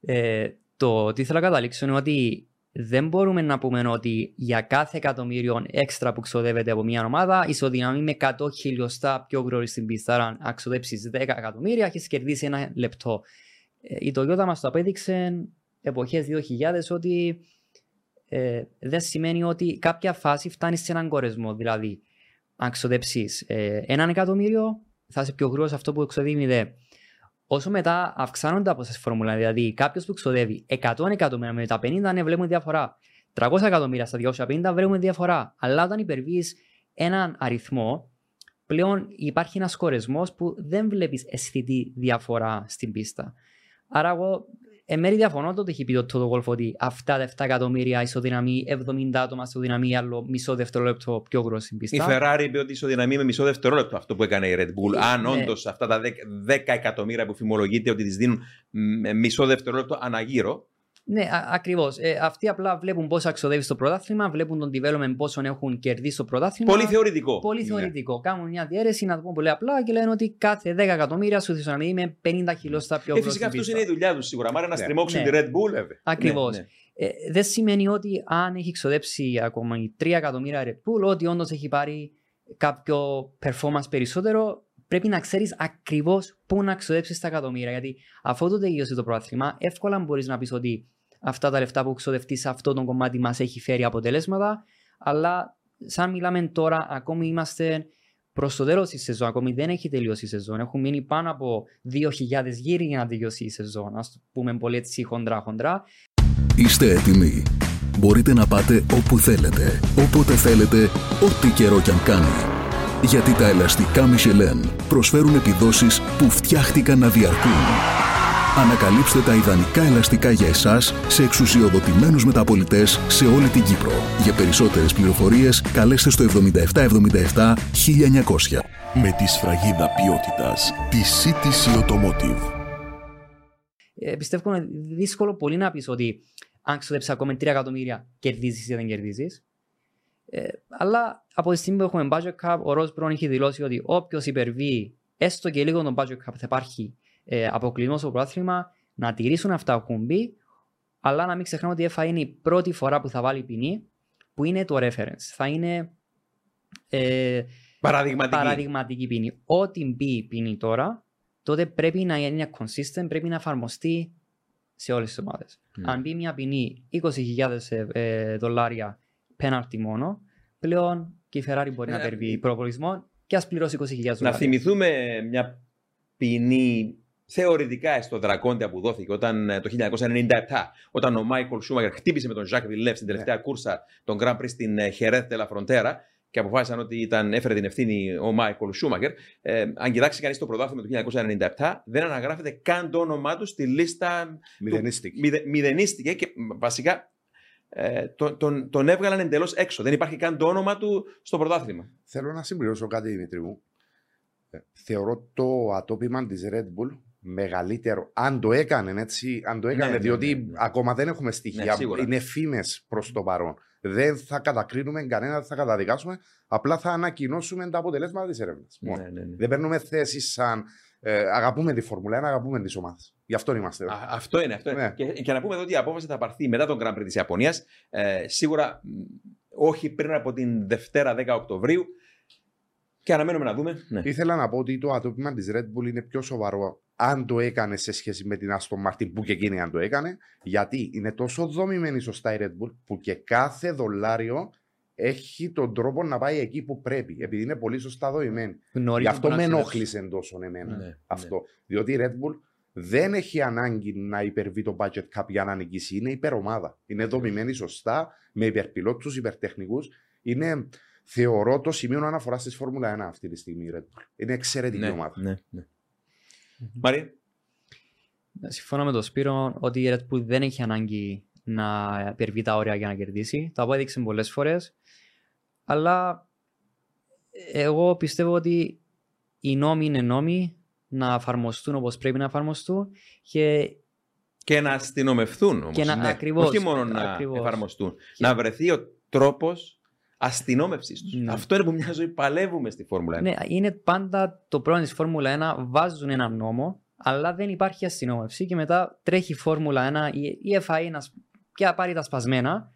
Ε, το τι θέλω να καταλήξω είναι ότι δεν μπορούμε να πούμε ότι για κάθε εκατομμύριο έξτρα που ξοδεύεται από μια ομάδα ισοδυναμεί με 100 χιλιοστά πιο γρήγορα στην πίστα. Άρα, αν ξοδέψεις 10 εκατομμύρια, έχεις κερδίσει ένα λεπτό. Ε, η Toyota μας το απέδειξε εποχές 2000 ότι ε, δεν σημαίνει ότι κάποια φάση φτάνει σε έναν κορεσμό. Δηλαδή, αν ξοδέψεις ε, έναν εκατομμύριο, θα είσαι πιο γρήγορος αυτό που ξοδεύει δε. Όσο μετά αυξάνονται από σε φόρμουλα, δηλαδή κάποιος που ξοδεύει 100 εκατομμύρια με τα 50, ναι, βλέπουμε διαφορά. 300 εκατομμύρια στα 250 βλέπουμε διαφορά. Αλλά όταν υπερβείς έναν αριθμό, πλέον υπάρχει ένας κορεσμός που δεν βλέπεις αισθητή διαφορά στην πίστα. Άρα, εγώ εν μέρει διαφωνώ το ότι έχει πει το Toto Wolff ότι αυτά τα 7 εκατομμύρια ισοδυναμεί 70 άτομα ισοδυναμεί άλλο μισό δευτερόλεπτο πιο γρήγορα στην πίστα. Η Ferrari είπε ότι ισοδυναμεί με μισό δευτερόλεπτο αυτό που έκανε η Red Bull. Αν Ναι. όντως αυτά τα 10, 10 εκατομμύρια που φημολογείται ότι της δίνουν μ, μισό δευτερόλεπτο αναγύρω, Ναι, ακριβώς. Ε, αυτοί απλά βλέπουν πόσο αξιοδεύεις στο πρωτάθλημα, βλέπουν τον development πόσο έχουν κερδίσει στο πρωτάθλημα. Πολύ θεωρητικό. Πολύ θεωρητικό. Ναι. Κάνουν μια διαίρεση, να το πούμε πολύ απλά και λένε ότι κάθε 10 εκατομμύρια σου θεσσαλονίκη με 50 χιλιοστά πιο Και φυσικά αυτός είναι η δουλειά τους σίγουρα. Μάρα να ναι. στριμώξουν ναι. τη Red Bull. Ακριβώς. Ναι, ναι. ε, δεν σημαίνει ότι αν έχει ξοδέψει ακόμα 3 εκατομμύρια Red Bull, ότι όντως έχει πάρει κάποιο performance περισσότερο, πρέπει να ξέρεις ακριβώς πού να ξοδέψεις τα εκατομμύρια. Γιατί αφού το τελειώσει το πρόθυμα, εύκολα μπορείς να πεις ότι αυτά τα λεφτά που ξοδευτείς σε αυτό το κομμάτι μας έχει φέρει αποτελέσματα. Αλλά σαν μιλάμε τώρα, ακόμη είμαστε προς το τέλος της σεζόν. Ακόμη δεν έχει τελειώσει η σεζόν. Έχουν μείνει πάνω από 2.000 γύρι για να τελειώσει η σεζόν. Α πούμε πολύ έτσι χοντρά-χοντρά. Είστε έτοιμοι. Μπορείτε να πάτε όπου θέλετε, όποτε θέλετε, ό,τι καιρό κι αν κάνει. Γιατί τα ελαστικά Michelin προσφέρουν επιδόσεις που φτιάχτηκαν να διαρκούν. Ανακαλύψτε τα ιδανικά ελαστικά για εσάς σε εξουσιοδοτημένους μεταπολιτές σε όλη την Κύπρο. Για περισσότερες πληροφορίες καλέστε στο 7777 1900. Με τη σφραγίδα ποιότητας τη CTC Automotive. Ε, πιστεύω είναι δύσκολο πολύ να πεις ότι αν ξοδέψεις ακόμα 3 εκατομμύρια κερδίζεις ή δεν κερδίζεις. Ε, αλλά από τη στιγμή που έχουμε budget cap, ο Ρόσμπρον έχει δηλώσει ότι όποιος υπερβεί έστω και λίγο τον budget cap θα υπάρχει ε, αποκλεισμό στο πρόθυμα, να τηρήσουν αυτά που έχουν μπει, αλλά να μην ξεχνάμε ότι η ΕΦΑ είναι η πρώτη φορά που θα βάλει ποινή, που είναι το reference. Θα είναι ε, παραδειγματική. παραδειγματική ποινή. Ό,τι μπει η ποινή τώρα, τότε πρέπει να είναι consistent, πρέπει να εφαρμοστεί σε όλες τις ομάδες. Mm. Αν μπει μια ποινή 20.000 ε, δολάρια πέναρτη μόνο, πλέον και η Ferrari μπορεί να περβεί ε, προπολογισμό και ας πληρώσει 20.000 δολάρια. Να θυμηθούμε μια ποινή θεωρητικά στο Δρακόντια που δόθηκε όταν, ε, το 1997, όταν ο Μάικολ Σούμακερ χτύπησε με τον Ζακ Βιλνεύ στην τελευταία yeah. Ναι. κούρσα τον Grand Prix στην Χερέθ Τελαφροντέρα και αποφάσισαν ότι ήταν, έφερε την ευθύνη ο Μάικολ Σούμακερ. Ε, αν κοιτάξει κανείς το πρωτάθλημα του 1997, δεν αναγράφεται καν το όνομά του στη λίστα. Μηδενίστηκε. Του, μηδενίστηκε και βασικά ε, τον, τον, τον έβγαλαν εντελώς έξω. Δεν υπάρχει καν το όνομα του στο πρωτάθλημα. Θέλω να συμπληρώσω κάτι, Δημήτρη μου. Ε, θεωρώ το ατόπιμα της Red Bull μεγαλύτερο. Αν το έκανε έτσι, αν το έκανε, ναι, διότι ναι, ναι, ακόμα δεν έχουμε στοιχεία. Ναι, είναι φήμες προς το παρόν. Δεν θα κατακρίνουμε κανένα, δεν θα καταδικάσουμε. Απλά θα ανακοινώσουμε τα αποτελέσματα της έρευνας. Δεν παίρνουμε θέσεις σαν ε, αγαπούμε τη Φόρμουλα 1, αγαπούμε τις ομάδες. Γι' αυτό είμαστε εδώ. αυτό είναι. Αυτό είναι. Ναι. Και, και, να πούμε εδώ ότι η απόφαση θα πάρθει μετά τον Grand Prix της Ιαπωνίας. Ε, σίγουρα όχι πριν από την Δευτέρα 10 Οκτωβρίου. Και αναμένουμε να δούμε. Ναι. Ήθελα να πω ότι το ατόπιμα της Red Bull είναι πιο σοβαρό αν το έκανε σε σχέση με την Aston Martin που και εκείνη αν το έκανε. Γιατί είναι τόσο δομημένη σωστά η Red Bull που και κάθε δολάριο έχει τον τρόπο να πάει εκεί που πρέπει. Επειδή είναι πολύ σωστά δοημένη. Γι' αυτό με ενόχλησε τόσο εμένα ναι, αυτό. Ναι. Διότι η Red Bull δεν έχει ανάγκη να υπερβεί το budget cap για να νικήσει. Είναι υπερομάδα. Είναι δομημένη σωστά, με υπερπιλότους, υπερτεχνικούς. Είναι, θεωρώ, το σημείο αναφοράς στη Φόρμουλα 1 αυτή τη στιγμή η Red Bull. Είναι εξαιρετική ναι, ομάδα. Ναι, ναι. Μαρία. Συμφωνώ με τον Σπύρο ότι η Red Bull δεν έχει ανάγκη να υπερβεί τα όρια για να κερδίσει. Το απόδειξε πολλές φορές. Αλλά εγώ πιστεύω ότι οι νόμοι είναι νόμοι να εφαρμοστούν όπως πρέπει να εφαρμοστούν και και να αστυνομευθούν όμως. να, ναι. ακριβώς, Όχι μόνο να ακριβώς. εφαρμοστούν. Να βρεθεί ο τρόπος αστυνόμευσης τους. Ναι. Αυτό είναι που μια ζωή παλεύουμε στη Φόρμουλα 1. Ναι, είναι πάντα το πρόβλημα της Φόρμουλα 1. Βάζουν ένα νόμο, αλλά δεν υπάρχει αστυνόμευση και μετά τρέχει η Φόρμουλα 1 ή η FIA να και πάρει τα σπασμένα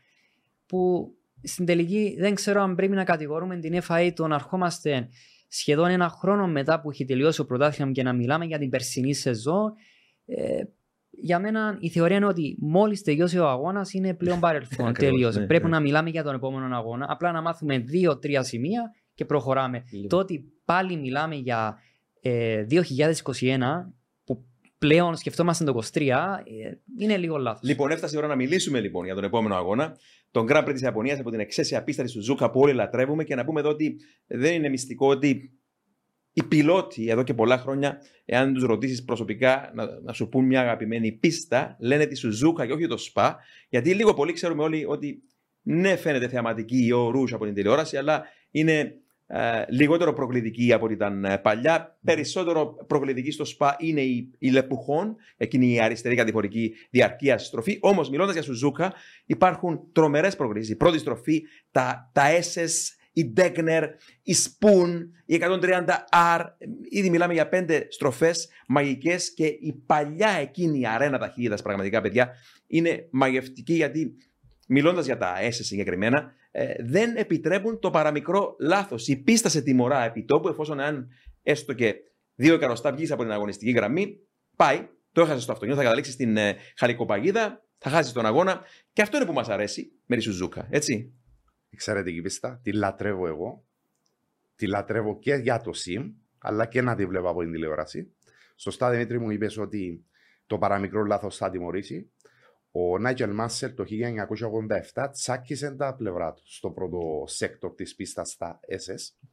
που στην τελική δεν ξέρω αν πρέπει να κατηγορούμε την FIA το να ερχόμαστε σχεδόν ένα χρόνο μετά που έχει τελειώσει ο πρωτάθλημα και να μιλάμε για την περσινή σεζόν. Ε, για μένα η θεωρία είναι ότι μόλις τελειώσει ο αγώνας είναι πλέον παρελθόν. Τελείωσε. Ναι, Πρέπει ναι. να μιλάμε για τον επόμενο αγώνα. Απλά να μάθουμε δύο-τρία σημεία και προχωράμε. Λοιπόν. Το ότι πάλι μιλάμε για ε, 2021 που πλέον σκεφτόμαστε το 23 ε, είναι λίγο λάθος. Λοιπόν, έφτασε η ώρα να μιλήσουμε λοιπόν για τον επόμενο αγώνα τον Grand Prix της Ιαπωνίας από την εξαίσια πίστα της Σουζούκα που όλοι λατρεύουμε και να πούμε εδώ ότι δεν είναι μυστικό ότι οι πιλότοι εδώ και πολλά χρόνια, εάν τους ρωτήσεις προσωπικά να, να, σου πούν μια αγαπημένη πίστα, λένε τη Σουζούκα και όχι το ΣΠΑ. Γιατί λίγο πολύ ξέρουμε όλοι ότι ναι, φαίνεται θεαματική η ο Ρούζ από την τηλεόραση, αλλά είναι ε, λιγότερο προκλητική από ό,τι ήταν ε, παλιά. Περισσότερο προκλητική στο ΣΠΑ είναι η, η Λεπουχών, εκείνη η αριστερή κατηφορική διαρκεία στροφή. Όμως, μιλώντας για Σουζούκα, υπάρχουν τρομερές προκλήσεις. Η πρώτη στροφή, τα, τα SS, η Degner, η Spoon, η 130R. Ήδη μιλάμε για πέντε στροφές μαγικές και η παλιά εκείνη η αρένα ταχύτητας, πραγματικά παιδιά, είναι μαγευτική γιατί μιλώντας για τα SS συγκεκριμένα, ε, δεν επιτρέπουν το παραμικρό λάθος. Η πίστα σε τιμωρά επί τόπου, εφόσον αν έστω και δύο εκατοστά βγεις από την αγωνιστική γραμμή, πάει, το έχασες στο αυτοκίνητο, θα καταλήξεις στην ε, χαλικοπαγίδα, θα χάσεις τον αγώνα. Και αυτό είναι που μας αρέσει με τη Σουζούκα, έτσι. Εξαιρετική πίστα. Τη λατρεύω εγώ. Τη λατρεύω και για το ΣΥΜ, αλλά και να τη βλέπω από την τηλεόραση. Σωστά, Δημήτρη μου είπες ότι το παραμικρό λάθος θα τιμωρήσει. Ο Νάιτζελ Μάνσελ το 1987 τσάκισε τα πλευρά του στο πρώτο sector της πίστας στα S's.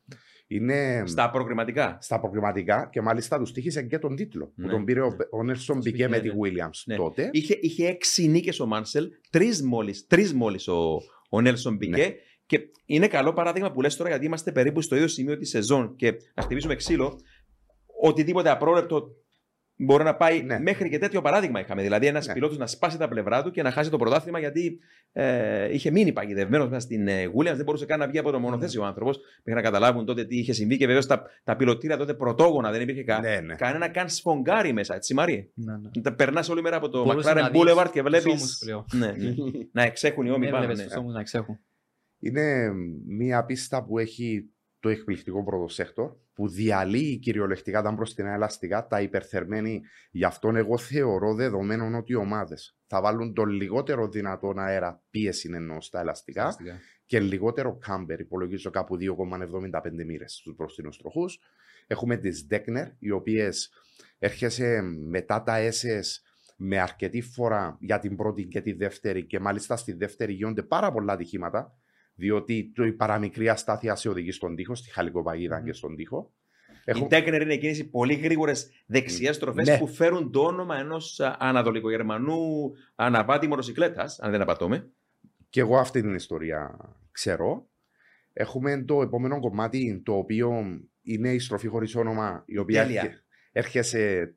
Είναι Στα προκριματικά. στα προκριματικά και μάλιστα του στοίχισε και τον τίτλο που Ναι. τον πήρε ο, ο Νέλσον Στον Πικέ με Piquet, τη ναι. Williams Ναι. τότε. Είχε, είχε έξι νίκες ο Μάνσελ, τρεις μόλι τρεις μόλις ο, ο Νέλσον Πικέ. Ναι. Και είναι καλό παράδειγμα που λες τώρα γιατί είμαστε περίπου στο ίδιο σημείο της σεζόν και να χτυπήσουμε ξύλο. Οτιδήποτε απρόρεπτο μπορεί να πάει Ναι. μέχρι και τέτοιο παράδειγμα είχαμε. Δηλαδή, ένας Ναι. πιλότος να σπάσει τα πλευρά του και να χάσει το πρωτάθλημα γιατί ε, είχε μείνει παγιδευμένος μέσα στην ε, Williams. Δεν μπορούσε καν να βγει από το μονοθέσιο ο άνθρωπος. Μέχρι να καταλάβουν τότε τι είχε συμβεί και βεβαίως τα, τα πιλωτήρια τότε πρωτόγωνα. Δεν υπήρχε κα, Ναι, ναι. κανένα καν σφογγάρι μέσα. Έτσι, Μαρία. Ναι, ναι. Τα περνάς όλη μέρα από το Μπορούσες McLaren να δεις Boulevard και βλέπει. τους ώμους πλέον. Ναι, ναι. να εξέχουν οι ώμοι Δεν πάνω. βλέπεις Ναι. τους ώμους να εξέχουν. Είναι μια πίστα που έχει το εκπληκτικό πρώτο sector που διαλύει κυριολεκτικά τα μπροστινά ελαστικά, τα υπερθερμαίνει. Γι' αυτό εγώ θεωρώ δεδομένων ότι οι ομάδες θα βάλουν το λιγότερο δυνατόν αέρα πίεση εννοώ στα ελαστικά και λιγότερο camber. Υπολογίζω κάπου 2,75 μοίρες στους μπροστινούς τροχούς. Έχουμε τις Degner, οι οποίες έρχεσαι μετά τα S's με αρκετή φορά για την πρώτη και τη δεύτερη και μάλιστα στη δεύτερη γίνονται πάρα πολλά ατυχήματα διότι το- η παραμικρή αστάθεια σε οδηγεί στον τοίχο, στη χαλικοπαγίδα και στον τοίχο. Η Τέκνερ είναι εκείνε οι πολύ γρήγορες δεξιές στροφές Ναι. που φέρουν το όνομα ενός Ανατολικογερμανού αναπάτη μοτοσυκλέτα, αν δεν απατώμε. Και εγώ αυτή την ιστορία ξέρω. Έχουμε το επόμενο κομμάτι το οποίο είναι η στροφή χωρίς όνομα η οποία Τέλεια. έρχε- έρχεσαι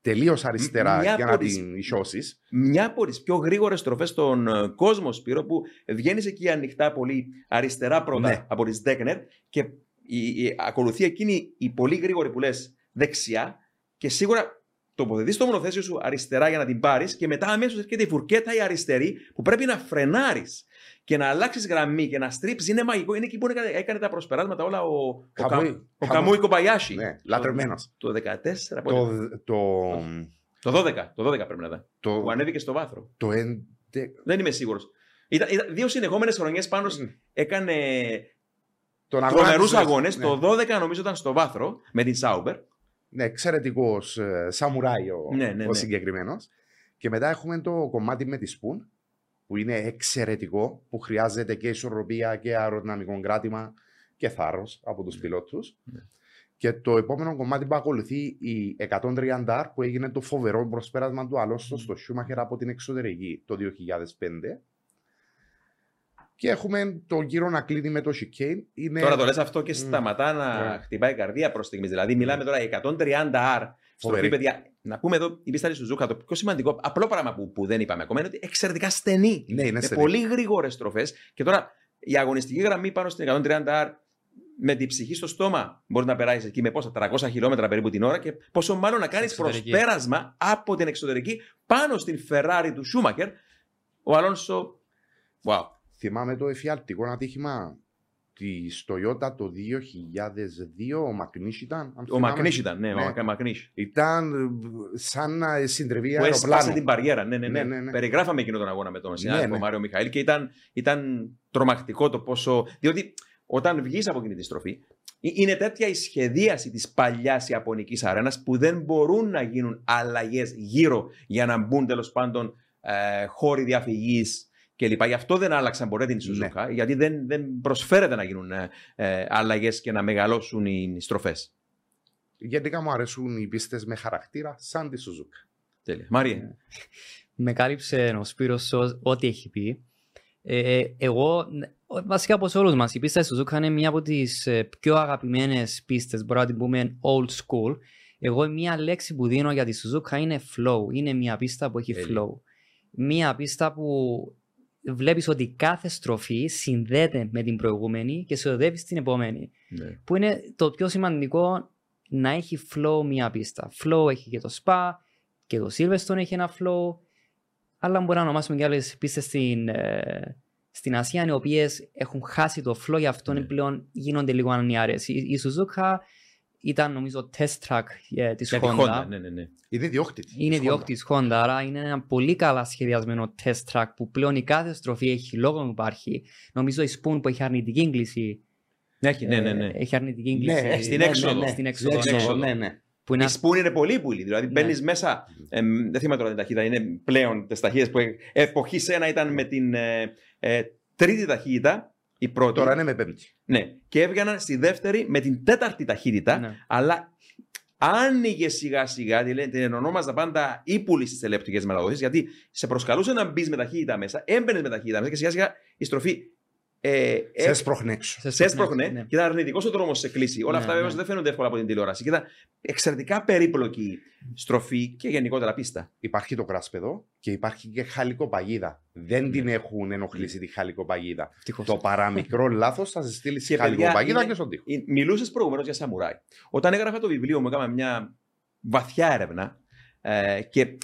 τελείως αριστερά Μια για να από τις- την ισώσεις. Μια από τις πιο γρήγορες στροφές στον ε, κόσμο, Σπύρο, που βγαίνεις εκεί ανοιχτά πολύ αριστερά πρώτα Ναι. από τι Τέκνερ και η, η- ακολουθεί εκείνη η πολύ γρήγορη που λες δεξιά και σίγουρα τοποθετείς το μονοθέσιο σου αριστερά για να την πάρεις και μετά αμέσως έρχεται η φουρκέτα η αριστερή που πρέπει να φρενάρεις και να αλλάξεις γραμμή και να στρίψεις. Είναι μαγικό. Είναι εκεί που έκανε, έκανε τα προσπεράσματα όλα ο, ο, Καμούι. Κα- ο Καμούι Κομπαγιάσι. Ναι, λατρεμένος. Το 14, πότε; Το, το, το 12, το 12 πρέπει να ήταν. το, Που ανέβηκε στο βάθρο. το έντε- Δεν είμαι σίγουρος. Ήταν, ήταν δύο συνεχόμενες χρονιές πάνω. σ- έκανε τον αγώνα τρομερούς της- αγώνες. ναι. Το 12 νομίζω ήταν στο βάθρο με την Σάουμπερ. Ναι, εξαιρετικός σαμουράι ο, Ναι, ναι, ο ναι. συγκεκριμένος. Και μετά έχουμε το κομμάτι με τη Spoon, που είναι εξαιρετικό, που χρειάζεται και ισορροπία και αεροδυναμικό κράτημα και θάρρος από τους πιλότους. Ναι. Και το επόμενο κομμάτι που ακολουθεί η 130R που έγινε το φοβερό προσπέρασμα του Αλόνσο στο Σούμαχερ από την εξωτερική το 2005. Και έχουμε το γύρο να κλείνει με το Chicane. Είναι... Τώρα το λες αυτό και Μμ. σταματά να Ναι. χτυπάει η καρδία προς στιγμής. Δηλαδή, μιλάμε τώρα για 130R. Στο Φοβερή. οποίο, παιδιά, να πούμε εδώ η πίστα της Σουζούκα, το πιο σημαντικό, απλό πράγμα που, που δεν είπαμε ακόμα είναι ότι εξαιρετικά στενή. Ναι, είναι με στενή. πολύ γρήγορες στροφές. Και τώρα η αγωνιστική γραμμή πάνω στην 130R με την ψυχή στο στόμα μπορείς να περάσεις εκεί με πόσα 300 χιλιόμετρα περίπου την ώρα και πόσο μάλλον να κάνεις εξωτερική. προσπέρασμα από την εξωτερική πάνω στην Ferrari του Σούμακερ. Ο Αλόνσο. Wow. Θυμάμαι το εφιάλτικο ατύχημα της Toyota το 2002, ο Μακνίς ήταν. αν Ο θυμάμαι. Μακνίς ήταν, ναι, Ναι. ο Μακνίς. Ήταν ε, σαν να συντρεβεί Που έσπασε αεροπλάνο. την παριέρα. Ναι, ναι, ναι. Ναι, ναι, ναι. Περιγράφαμε εκείνο τον αγώνα με τον συνάδελφο ναι. Μάριο Μιχαήλ και ήταν, ήταν τρομακτικό το πόσο. Διότι όταν βγεις από εκείνη τη στροφή, ε- είναι τέτοια η σχεδίαση της παλιάς Ιαπωνικής αρένας που δεν μπορούν να γίνουν αλλαγές γύρω για να μπουν τέλος πάντων ε, χώροι διαφυγής κλπ. Γι' αυτό δεν άλλαξαν ποτέ την Σουζούκα, γιατί δεν, δεν προσφέρεται να γίνουν ε, ε, αλλαγές και να μεγαλώσουν οι στροφές. Γενικά μου αρέσουν οι πίστες με χαρακτήρα σαν τη Σουζούκα. Τέλεια. Μάρια. Με κάλυψε ο Σπύρος ό- ό,τι έχει πει. Ε, εγώ, βασικά από όλους μας, η πίστα της Σουζούκα είναι μία από τις ε, πιο αγαπημένες πίστες, μπορούμε να την πούμε old school. Εγώ μία λέξη που δίνω για τη Σουζούκα είναι flow. Είναι μία πίστα που έχει Τέλεια. flow. Μία πίστα που βλέπεις ότι κάθε στροφή συνδέεται με την προηγούμενη και σε οδεύεις στην επόμενη. Ναι. Που είναι το πιο σημαντικό να έχει flow μία πίστα. Flow έχει και το Spa και το Silverstone έχει ένα flow. Αλλά μπορεί να ονομάσουμε και άλλες πίστες στην, ε, στην Ασία οι οποίες έχουν χάσει το flow γι' αυτό Ναι. πλέον γίνονται λίγο ανιάρες. Η, η Suzuka ήταν νομίζω test track ε, της Για τη Honda. Honda, ναι, ναι, ναι. Είναι ιδιόκτητης. Είναι της Honda. διόκτης Honda, άρα είναι ένα πολύ καλά σχεδιασμένο test track που πλέον η κάθε στροφή έχει λόγο που υπάρχει. Νομίζω η Spoon που έχει αρνητική έγκληση. Έχει, ναι, ναι, ναι. ε, Έχει αρνητική έγκληση. Ναι, στην ναι, έξοδο. ναι, ναι. Στην έξοδο, Στην έξοδο, ναι. ναι, ναι. Που είναι Η spoon είναι πολύ πουλή. Δηλαδή Ναι. μπαίνεις μέσα. Ε, δεν θυμάμαι τώρα την ταχύτητα. Είναι πλέον τις ταχύτητες που. ε, Εποχή ένα ήταν με την ε, ε, τρίτη ταχύτητα. Η πρώτη. Τώρα είναι με πέμπτη. Ναι. Και έβγαιναν στη δεύτερη με την τέταρτη ταχύτητα. Ναι. Αλλά άνοιγε σιγά σιγά. Τη λένε- την ονόμαζα πάντα ύπουλη στις ελεπτικέ μεταδόσει. Γιατί σε προσκαλούσε να μπεις με ταχύτητα μέσα. Έμπαινες με ταχύτητα μέσα και σιγά σιγά η στροφή. Ε, Σε ε, έσπροχνε έξω. σε σε σπρώχνει, έσπροχνε ναι. και ήταν αρνητικός ο δρόμο σε κλίση. Όλα Ναι, αυτά βέβαια ναι. δεν φαίνονται εύκολα από την τηλεόραση. Και ήταν εξαιρετικά περίπλοκη στροφή και γενικότερα πίστα. Υπάρχει το κράσπεδο και υπάρχει και χαλικοπαγίδα. Δεν Ναι. την έχουν ενοχλήσει τη χαλικοπαγίδα. Ευτυχώς. Το παραμικρό λάθος θα σε στείλει στη Και, παιδιά, χαλικοπαγίδα είναι- και στον τοίχο. Μιλούσες προηγουμένως για σαμουράι. Όταν έγραφα το βιβλίο μου, έκανα μια βαθιά έρευνα ε, και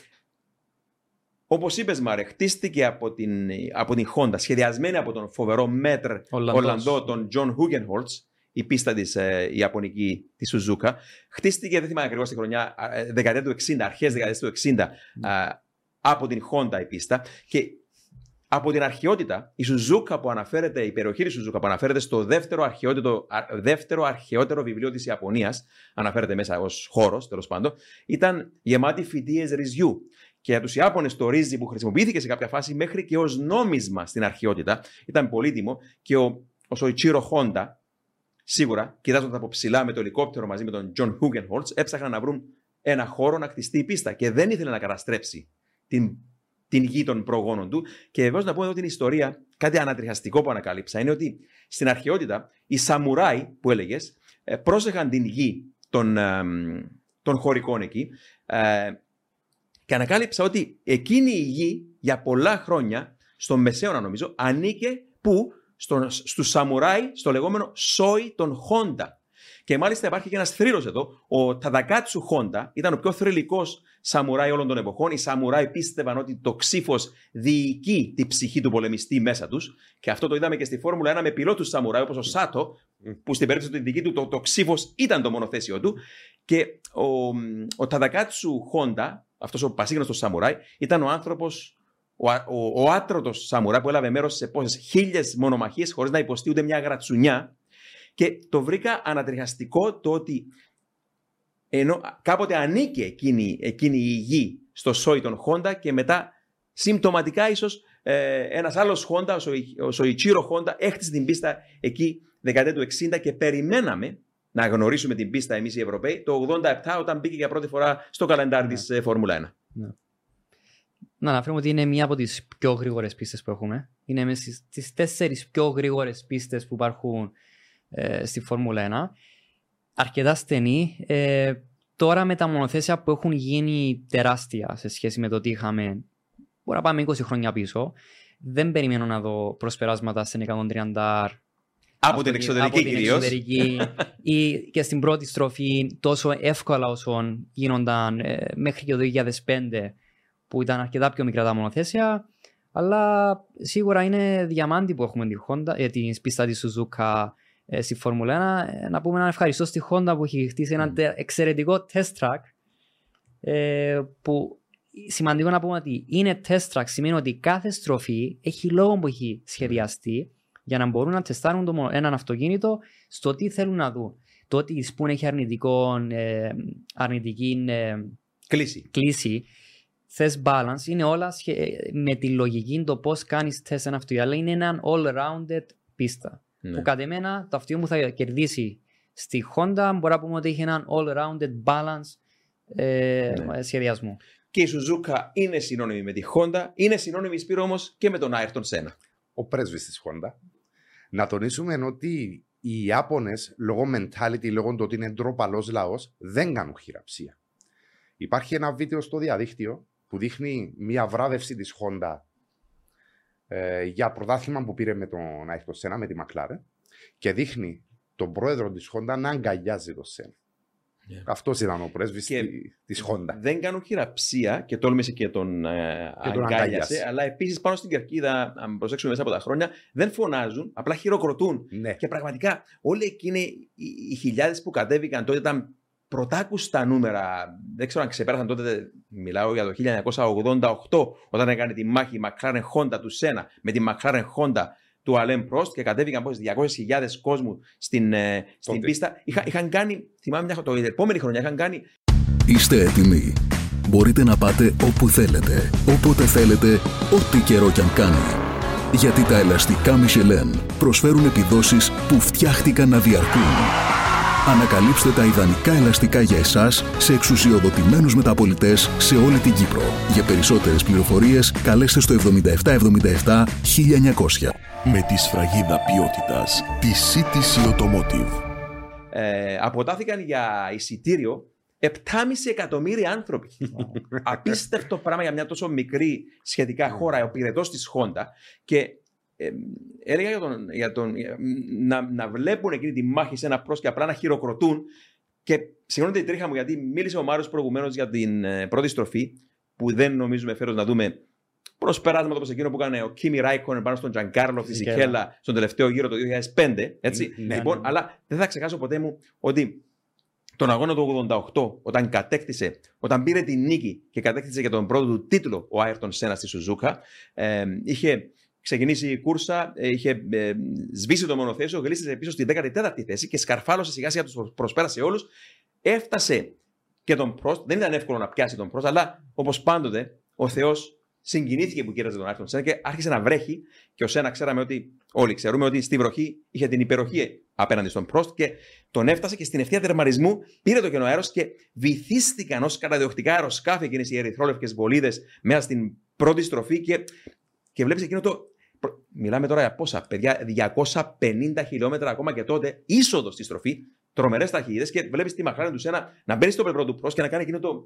όπως είπες, Μάρε, χτίστηκε από την, από την Honda, σχεδιασμένη από τον φοβερό μέτρ Ολλανδός. Ολλανδό, τον John Hugenholtz, η πίστα της ε, Ιαπωνική της Σουζούκα. Χτίστηκε, δεν θυμάμαι ακριβώς τη χρονιά, ε, δεκαετία του 60, αρχές δεκαετίας του 60, ε, από την Honda η πίστα. Και από την αρχαιότητα, η Σουζούκα που αναφέρεται, η περιοχή της Σουζούκα που αναφέρεται στο δεύτερο αρχαιότερο, α- δεύτερο αρχαιότερο βιβλίο της Ιαπωνίας, αναφέρεται μέσα ως χώρος τέλος πάντων, ήταν γεμάτη φυτείες ρυζιού. Και για τους Ιάπωνες το ρύζι που χρησιμοποιήθηκε σε κάποια φάση μέχρι και ως νόμισμα στην αρχαιότητα ήταν πολύτιμο και ο, ο Σοϊτσίρο Χόντα, σίγουρα, κοιτάζοντας από ψηλά με το ελικόπτερο μαζί με τον Τζον Χούγκενχολτζ, έψαχναν να βρουν ένα χώρο να κτιστεί η πίστα και δεν ήθελε να καταστρέψει την, την γη των προγόνων του. Και βεβαίως να πούμε εδώ την ιστορία, κάτι ανατριχαστικό που ανακάλυψα, είναι ότι στην αρχαιότητα οι Σαμουράι που έλεγες πρόσεχαν την γη των, ε, των χωρικών εκεί ε, και ανακάλυψα ότι εκείνη η γη για πολλά χρόνια, στον Μεσαίωνα νομίζω, ανήκε που στον, στους Σαμουράι, στο λεγόμενο Σόι των Χόντα. Και μάλιστα υπάρχει και ένας θρύλος εδώ. Ο Ταδακάτσου Χόντα ήταν ο πιο θρηλυκός Σαμουράι όλων των εποχών. Οι Σαμουράι πίστευαν ότι το ξύφος διοικεί τη ψυχή του πολεμιστή μέσα τους. Και αυτό το είδαμε και στη Φόρμουλα 1 με πιλότους Σαμουράι, όπως ο Σάτο, που στην περίπτωση του δική του το, το ξύφος ήταν το μονοθέσιο του. Και ο, ο Ταδακάτσου Χόντα, αυτός ο πασίγνωστος Σαμουράι, ήταν ο άνθρωπος, ο, ο, ο άτρωτος Σαμουράι που έλαβε μέρος σε πόσες χίλιες μονομαχίες χωρίς να υποστεί ούτε μια γρατσουνιά. Και το βρήκα ανατριχαστικό το ότι ενώ κάποτε ανήκε εκείνη, εκείνη η γη στο σόι των Χόντα και μετά συμπτωματικά ίσως ε, ένας άλλος Χόντα, ο, Σοϊ, ο Σοϊτσίρο Χόντα, έχτισε την πίστα εκεί δεκαετία του 60 και περιμέναμε να γνωρίσουμε την πίστα εμείς οι Ευρωπαίοι το 87 όταν μπήκε για πρώτη φορά στο καλεντάρι της ε, Φόρμουλα 1. Να αναφέρουμε ότι είναι μία από τις πιο γρήγορες πίστες που έχουμε. Είναι μέσα στις, στις τέσσερις πιο γρήγορες πίστες που υπάρχουν ε, στη Φόρμουλα 1. Αρκετά στενή. Ε, τώρα με τα μονοθέσια που έχουν γίνει τεράστια σε σχέση με το τι είχαμε, μπορεί να πάμε 20 χρόνια πίσω, δεν περιμένω να δω προσπεράσματα σε 130 Από την εξωτερική από την κυρίως. εξωτερική ή και στην πρώτη στροφή τόσο εύκολα όσο γίνονταν ε, μέχρι και το 2005 που ήταν αρκετά πιο μικρά τα μονοθέσια αλλά σίγουρα είναι διαμάντη που έχουμε τη Honda, ε, την πίστα της Suzuka ε, στη Φόρμουλα 1. Ε, να πούμε ένα ευχαριστώ στη Honda που έχει χτίσει ένα τε- εξαιρετικό test track ε, που σημαντικό να πούμε ότι είναι test track σημαίνει ότι κάθε στροφή έχει λόγο που έχει σχεδιαστεί για να μπορούν να τεστάρουν το, μο- έναν αυτοκίνητο στο τι θέλουν να δουν. Το ότι η Spoon έχει αρνητικό, ε, αρνητική ε, Κλείσει. κλίση, θες balance, είναι όλα σχε- με τη λογική το πώς κάνεις τεστ ένα αυτοκίνητο, αλλά είναι έναν all-rounded πίστα. Ναι. Που κατ' εμένα το αυτοκίνητο μου θα κερδίσει στη Honda, μπορεί να πούμε ότι έχει έναν all-rounded balance ε, Ναι. σχεδιασμό. Και η Suzuka είναι συνώνυμη με τη Honda, είναι συνώνυμη Σπύρο όμως και με τον Ayrton Senna. ο πρέσβης της Honda, να τονίσουμε ότι οι Ιάπωνες, λόγω mentality, λόγω του ότι είναι ντροπαλός λαός, δεν κάνουν χειραψία. Υπάρχει ένα βίντεο στο διαδίκτυο που δείχνει μια βράδευση της Honda ε, για πρωτάθλημα που πήρε με τον Άιχτο Σένα, με τη Μακλάρε, και δείχνει τον πρόεδρο της Honda να αγκαλιάζει τον Σένα. Yeah. Αυτός ήταν ο πρέσβης Και τη Honda. Δεν κάνουν χειραψία και τόλμησε και τον, ε, Και τον αγκάλιασε, αγκάλιασε. αλλά επίσης πάνω στην κερκίδα, αν προσέξουμε μέσα από τα χρόνια, δεν φωνάζουν, απλά χειροκροτούν. Ναι. Και πραγματικά όλοι εκείνοι οι, οι χιλιάδες που κατέβηκαν τότε ήταν πρωτάκουστα νούμερα. Δεν ξέρω αν ξεπέρασαν τότε, μιλάω για το 1988, όταν έκανε τη μάχη η McLaren Honda του Σένα με τη McLaren Honda του Αλέμ Prost και κατέβηκαν πόσες 200.000 κόσμου στην, ε, στην Τότε. πίστα. Είχα, είχαν κάνει, θυμάμαι μια, το, την επόμενη χρονιά, είχαν κάνει Είστε έτοιμοι. Μπορείτε να πάτε όπου θέλετε, όποτε θέλετε, ό,τι καιρό κι αν κάνει. Γιατί τα ελαστικά Michelin προσφέρουν επιδόσεις που φτιάχτηκαν να διαρκούν. Ανακαλύψτε τα ιδανικά ελαστικά για εσάς σε εξουσιοδοτημένους μεταπολιτές σε όλη την Κύπρο. Για περισσότερες πληροφορίες καλέστε στο 7777 1900. Με τη σφραγίδα ποιότητας τη CTC Automotive. ε, αποτάθηκαν για εισιτήριο 7,5 εκατομμύρια άνθρωποι. Απίστευτο πράγμα για μια τόσο μικρή σχετικά χώρα, ο πυρετός της Χόντα. Και ε, έλεγα για τον, για τον, για- να, να βλέπουν εκείνη τη μάχη σε ένα προς και απλά να χειροκροτούν. Και συγγνώμη την τρίχα μου, γιατί μίλησε ο Μάριος προηγουμένως για την ε, πρώτη στροφή, που δεν νομίζουμε φέρος να δούμε προσπεράσματα όπως εκείνο που έκανε ο Κίμι Ράικον πάνω στον Τζανκάρλο Φυσικέλα. Φιζικέλα στον τελευταίο γύρο το 2005. Έτσι. Ναι, λοιπόν, ναι, ναι. αλλά δεν θα ξεχάσω ποτέ μου ότι τον αγώνα του 88, όταν κατέκτησε, όταν πήρε την νίκη και κατέκτησε για τον πρώτο του τίτλο ο Άιρτον Σένας στη Σουζούκα, ε, είχε ξεκινήσει η κούρσα, ε, είχε ε, σβήσει το μονοθέσιο, γλίστησε πίσω στην 14η θέση και σκαρφάλωσε σιγά σιγά τους προσπέρασε όλους. Έφτασε και τον Πρόστ. Δεν ήταν εύκολο να πιάσει τον Πρόστ, αλλά όπως πάντοτε ο Θεός συγκινήθηκε που κοίταζε τον Άιρτον Σένα και άρχισε να βρέχει. Και ο Σένα ξέραμε ότι, όλοι ξέρουμε ότι στη βροχή είχε την υπεροχή απέναντι στον Πρόστ και τον έφτασε και στην ευθεία τερματισμού πήρε το κενό αέρος και βυθίστηκαν ως καταδιοκτικά αεροσκάφη εκείνες οι ερυθρόλευκες βολίδες μέσα στην πρώτη στροφή και, και βλέπεις εκείνο το. Προ- Μιλάμε τώρα για πόσα, παιδιά, 250 χιλιόμετρα ακόμα και τότε, είσοδος στη στροφή, τρομερές ταχύτητες και βλέπεις τη μαχάρη τους σένα να μπαίνει στο πλευρό του Πρόστ και να κάνει εκείνο το.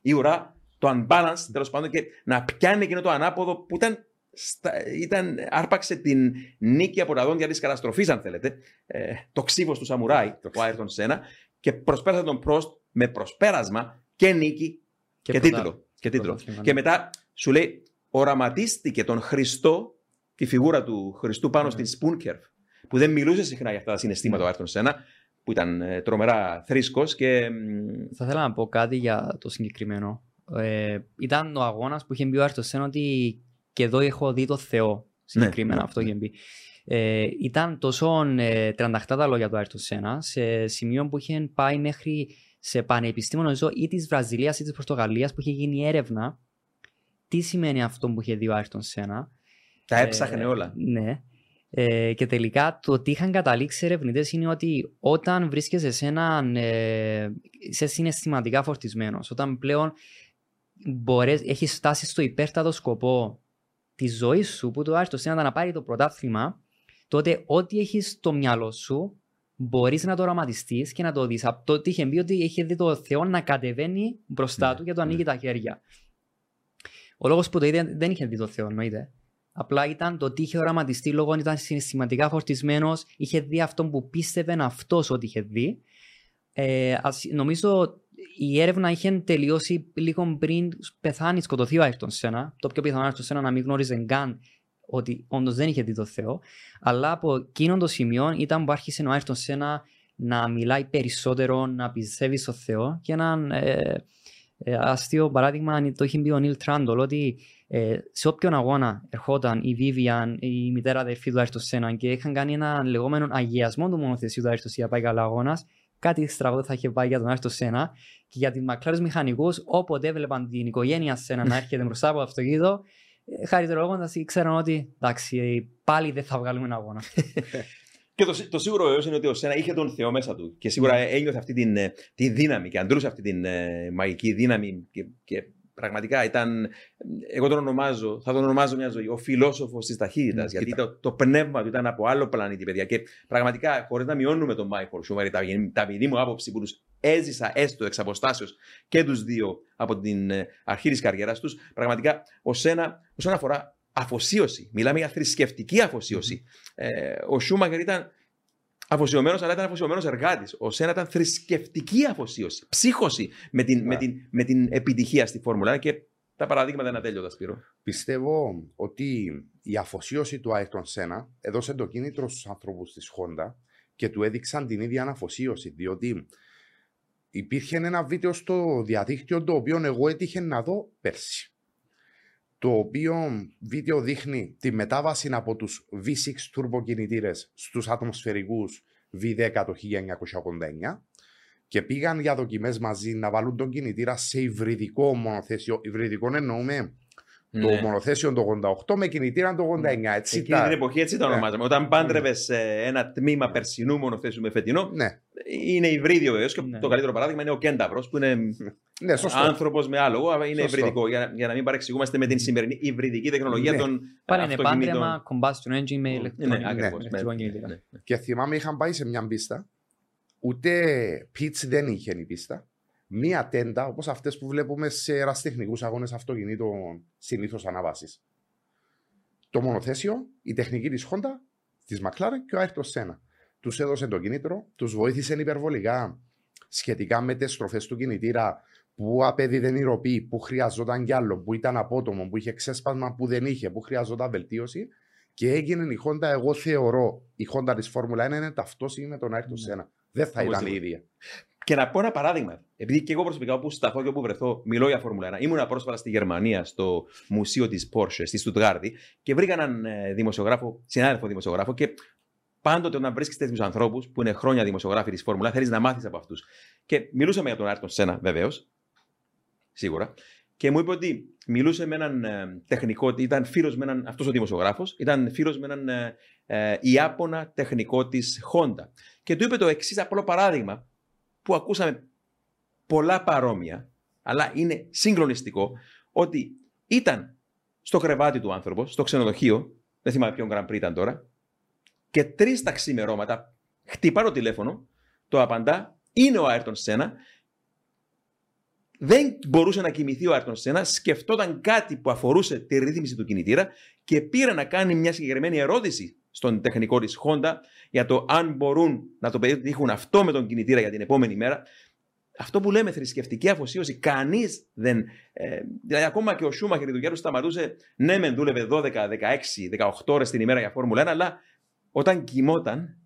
η ουρά, το unbalance τέλος πάντων και να πιάνει εκείνο το ανάποδο που ήταν. Στα, ήταν, άρπαξε την νίκη από τα δόντια της καταστροφής, αν θέλετε. Ε, το ξύβος του Σαμουράι, ο Άιρτον Σένα, και προσπέρασε τον Πρόστ με προσπέρασμα και νίκη και, πρωτά- τίτλο. Και, τίτλο. πρωτάθλημα, και ναι. μετά σου λέει, οραματίστηκε τον Χριστό, τη φιγούρα του Χριστού πάνω Ναι. στην Spoon Curve, που δεν μιλούσε συχνά για αυτά τα συναισθήματα ο Άιρτον Σένα, που ήταν ε, τρομερά θρήσκος και. μ, Θα ήθελα να πω κάτι για το συγκεκριμένο. Ε, ήταν ο αγώνας που είχε μπει ο Άρτο Σένα ότι και εδώ έχω δει το Θεό. Συγκεκριμένα ναι, αυτό ναι. είχε μπει. Ε, ήταν τόσο ε, τρανταχτά τα λόγια του Άρτο Σένα σε σημείο που είχε πάει μέχρι σε πανεπιστήμιο νομίζω ή της Βραζιλίας ή της Πορτογαλίας που είχε γίνει έρευνα τι σημαίνει αυτό που είχε δει ο Άρτον Σένα. Τα έψαχνε Ε, όλα. Ναι. Ε, και τελικά το τι είχαν καταλήξει ερευνητές είναι ότι όταν βρίσκεσαι σε έναν. Ε, είσαι συναισθηματικά φορτισμένος, όταν πλέον μπορείς, έχεις φτάσει στο υπέρτατο σκοπό της ζωής σου, που το άρεστο είναι να πάρει το πρωτάθλημα, τότε ό,τι έχεις στο μυαλό σου μπορείς να το οραματιστείς και να το δεις. Από το ότι είχε μπει ότι είχε δει το Θεό να κατεβαίνει μπροστά Ναι, του και το ανοίγει ναι. τα χέρια. Ο λόγος που το είδε δεν είχε δει το Θεό, εννοείται. Απλά ήταν το ότι είχε οραματιστεί λόγω ότι ήταν συναισθηματικά φορτισμένος, είχε δει αυτό που πίστευε αυτός ότι είχε δει. Ε, ας- νομίζω η έρευνα είχε τελειώσει λίγο πριν πεθάνει, σκοτωθεί ο Άιρτον Σένα. Το πιο πιθανό Άιρτον Σένα να μην γνώριζε καν ότι όντως δεν είχε δει το Θεό. Αλλά από εκείνο το σημείο ήταν που άρχισε ο Άιρτον Σένα να μιλάει περισσότερο, να πιστεύει στο Θεό. Και έναν ε, ε, αστείο παράδειγμα το είχε πει ο Νίλ Τράντολ ότι ε, σε όποιον αγώνα ερχόταν η Βίβιαν, η μητέρα αδερφή του Άιρτον Σένα και είχαν κάνει ένα λεγόμενο αγιασμό του μονοθεσίου του Άιρτον για πάει καλά αγώνας, κάτι στραβό θα είχε πάει για τον Άιρτον Σένα και για τις μακλάρες μηχανικούς όποτε έβλεπαν την οικογένεια Σένα να έρχεται μπροστά από το αυτοκίνητο ε, χαριτολογώντας ξέραν ότι εντάξει ε, πάλι δεν θα βγάλουμε ένα αγώνα. Και το, σί- το σίγουρο βεβαίως είναι ότι ο Σένα είχε τον Θεό μέσα του και σίγουρα Ναι. ένιωθε αυτή την, ε, τη δύναμη και αντρούσε αυτή την ε, μαγική δύναμη και, και πραγματικά ήταν. Εγώ τον ονομάζω, θα τον ονομάζω μια ζωή, ο φιλόσοφος της ταχύτητας. Mm, γιατί κοίτα. το, το πνεύμα του ήταν από άλλο πλανήτη, παιδιά. Και πραγματικά, χωρίς να μειώνουμε τον Μάικλ Σούμερ, τα, τα δική μου άποψη που τους έζησα έστω εξ αποστάσεως και τους δύο από την ε, αρχή της καριέρας τους, πραγματικά ω ένα, όσον αφορά αφοσίωση, μιλάμε για θρησκευτική αφοσίωση. Ε, ο Σούμαχερ ήταν αφοσιωμένος, αλλά ήταν αφοσιωμένος εργάτης. Ο Σένα ήταν θρησκευτική αφοσίωση, ψύχωση με την, με Ναι. την, με την επιτυχία στη Φόρμουλα 1 και τα παραδείγματα είναι ατέλειωτα, Σπύρο. Πιστεύω ότι η αφοσίωση του Άιρτον Σένα έδωσε το κίνητρο στους ανθρώπους της Honda και του έδειξαν την ίδια αναφοσίωση, διότι υπήρχε ένα βίντεο στο διαδίκτυο το οποίο εγώ έτυχε να δω πέρσι. Το οποίο βίντεο δείχνει τη μετάβαση από τους V6 turbo κινητήρες στους ατμοσφαιρικούς V10 το 1989 και πήγαν για δοκιμές μαζί να βάλουν τον κινητήρα σε υβριδικό μονοθέσιο. Υβριδικό εννοούμε το Ναι. μονοθέσιο το 88 με κινητήρα το 89. Έτσι Εκείνη τα- την εποχή έτσι τα Ναι. ονομάζαμε. Όταν πάντρευες ένα τμήμα περσινού μονοθέσιου με φετινό, Ναι, είναι υβρίδιο βεβαίως. Και Ναι. το καλύτερο παράδειγμα είναι ο Κένταβρο, που είναι ναι, σωστό. άνθρωπος με άλογο, αλλά είναι Σωστό. υβριδικό. Για, για να μην παρεξηγούμαστε με την σημερινή υβριδική τεχνολογία Ναι. των Πάλι είναι αυτοκινήτων. πάντρεμα, combustion engine με ηλεκτρονικό Ναι, ακριβώς. ηλεκτρικό κινητήρα. Και θυμάμαι είχαν πάει σε μια πίστα, ούτε pitch δεν είχε η πίστα. Μία τέντα, όπως αυτές που βλέπουμε σε εραστεχνικούς αγώνες αυτοκινήτων συνήθως αναβάσει. Το μονοθέσιο, η τεχνική της Honda, της McLaren και ο Ayrton Senna. Τους έδωσε το κίνητρο, τους βοήθησε υπερβολικά σχετικά με τις στροφές του κινητήρα που απέδιδε η ροπή, που χρειαζόταν κι άλλο, που ήταν απότομο, που είχε ξέσπασμα που δεν είχε, που χρειαζόταν βελτίωση. Και έγινε η Honda, εγώ θεωρώ, η Honda της Φόρμουλα 1 είναι ταυτόσιμη με τον Ayrton Senna. Δεν θα ήταν η Οπωσδήποτε. ίδια. Και να πω ένα παράδειγμα. Επειδή και εγώ προσωπικά όπου σταθώ και όπου βρεθώ, μιλώ για Φόρμουλα 1. Ήμουν πρόσφατα στη Γερμανία, στο μουσείο της Porsche, στη Στουτγάρδη, και βρήκα έναν ε, δημοσιογράφο, συνάδελφο δημοσιογράφο, και πάντοτε όταν βρίσκεις τέτοιους ανθρώπους που είναι χρόνια δημοσιογράφοι της Φόρμουλα, θέλεις να μάθεις από αυτούς. Και μιλούσαμε για τον Άρτον Σένα, βεβαίως, σίγουρα, και μου είπε ότι μιλούσε με έναν ε, τεχνικό, ότι ήταν φίλος με έναν, αυτός ο δημοσιογράφος, ήταν φίλος με έναν ε, ε, Ιάπωνα τεχνικό της Honda. Και του είπε το εξής απλό παράδειγμα, που ακούσαμε πολλά παρόμοια, αλλά είναι συγκλονιστικό, ότι ήταν στο κρεβάτι του άνθρωπος, στο ξενοδοχείο, δεν θυμάμαι ποιον Grand Prix ήταν τώρα, και τρεις τα ξημερώματα χτυπά το τηλέφωνο, το απαντά, είναι ο Άιρτον Σένα. Δεν μπορούσε να κοιμηθεί ο Άιρτον Σένα, σκεφτόταν κάτι που αφορούσε τη ρύθμιση του κινητήρα και πήρε να κάνει μια συγκεκριμένη ερώτηση στον τεχνικό της Honda για το αν μπορούν να το πετύχουν αυτό με τον κινητήρα για την επόμενη μέρα. Αυτό που λέμε θρησκευτική αφοσίωση, κανείς δεν. Ε, δηλαδή, ακόμα και ο Σούμαχερ η δουλειά του σταματούσε. Ναι, μεν δούλευε 12, 16, 18 ώρες την ημέρα για Φόρμουλα 1, αλλά όταν κοιμόταν.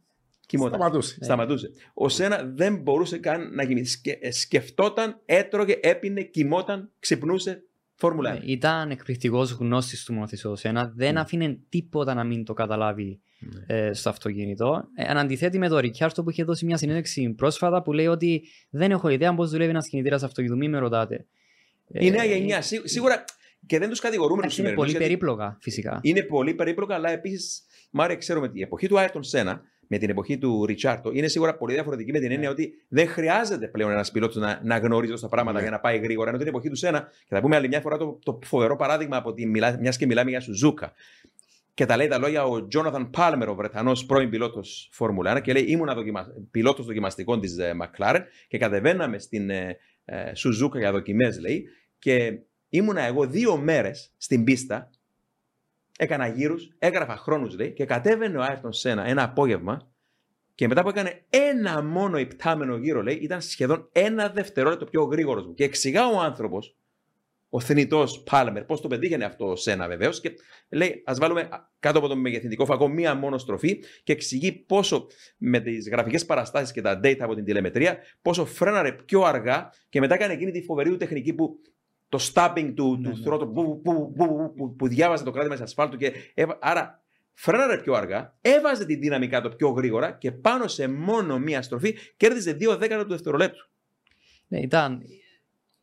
κοιμόταν. Σταματούσε. Σταματούσε. Ο Σένα δεν μπορούσε καν να κοιμηθεί. Σκε, ε, σκεφτόταν, έτρωγε, έπινε, κοιμόταν, ξυπνούσε. Φόρμουλα 1. Ναι, Ήταν εκπληκτικός γνώστης του μονοθεσίου ένα. Δεν Mm. άφηνε τίποτα να μην το καταλάβει Ναι. ε, στο αυτοκίνητο. Ε, εν αντιθέτει με τον Ρικιάρτο που είχε δώσει μια συνέντευξη πρόσφατα που λέει ότι δεν έχω ιδέα πώς δουλεύει ένας κινητήρας αυτοκινητού. Μην με ρωτάτε. Η νέα Ε, γενιά. σί- Σίγουρα και δεν τους κατηγορούμε τους εντάξει, Είναι σημερινούς. πολύ περίπλοκα φυσικά. Είναι πολύ περίπλοκα, αλλά επίσης, Μάρια, ξέρουμε ότι η εποχή του Άιρτον Σένα με την εποχή του Ριτσάρτο είναι σίγουρα πολύ διαφορετική με την έννοια ότι δεν χρειάζεται πλέον ένας πιλότος να, να γνωρίζει τα πράγματα Ναι. για να πάει γρήγορα. Ενώ την εποχή του Σένα, και θα πούμε άλλη μια φορά το, το φοβερό παράδειγμα από τη μιας και μιλάμε για Σουζούκα. Και τα λέει τα λόγια ο Τζόναθαν Πάλμερ, ο Βρετανός πρώην πιλότος Φόρμουλα 1, και λέει: Ήμουν δοκιμα... πιλότος δοκιμαστικών της McLaren και κατεβαίναμε στην ε, ε, Σουζούκα για δοκιμές, λέει, και ήμουνα εγώ δύο μέρες στην πίστα έκανα γύρους, έγραφα χρόνους λέει και κατέβαινε ο Άιρτον Σένα ένα απόγευμα και μετά που έκανε ένα μόνο υπτάμενο γύρο, λέει, ήταν σχεδόν ένα δευτερόλεπτο πιο γρήγορος μου. Και εξηγά ο άνθρωπος, ο θνητός Πάλμερ, πώς το πετύχαινε αυτό ο Σένα βεβαίως. Και λέει, ας βάλουμε κάτω από το μεγεθυντικό φακό μία μόνο στροφή και εξηγεί πόσο με τις γραφικές παραστάσεις και τα data από την τηλεμετρία, πόσο φρέναρε πιο αργά και μετά έκανε εκείνη τη φοβερή του τεχνική που το stabbing του, Ναι, του ναι. θρότου που, που, που, που, που διάβαζε το κράτημα της ασφάλτου και έβα- άρα φρέναρε πιο αργά, έβαζε τη δύναμη κάτω πιο γρήγορα και πάνω σε μόνο μία στροφή κέρδιζε δύο δέκατα του δευτερολέπτου. Ναι, ήταν,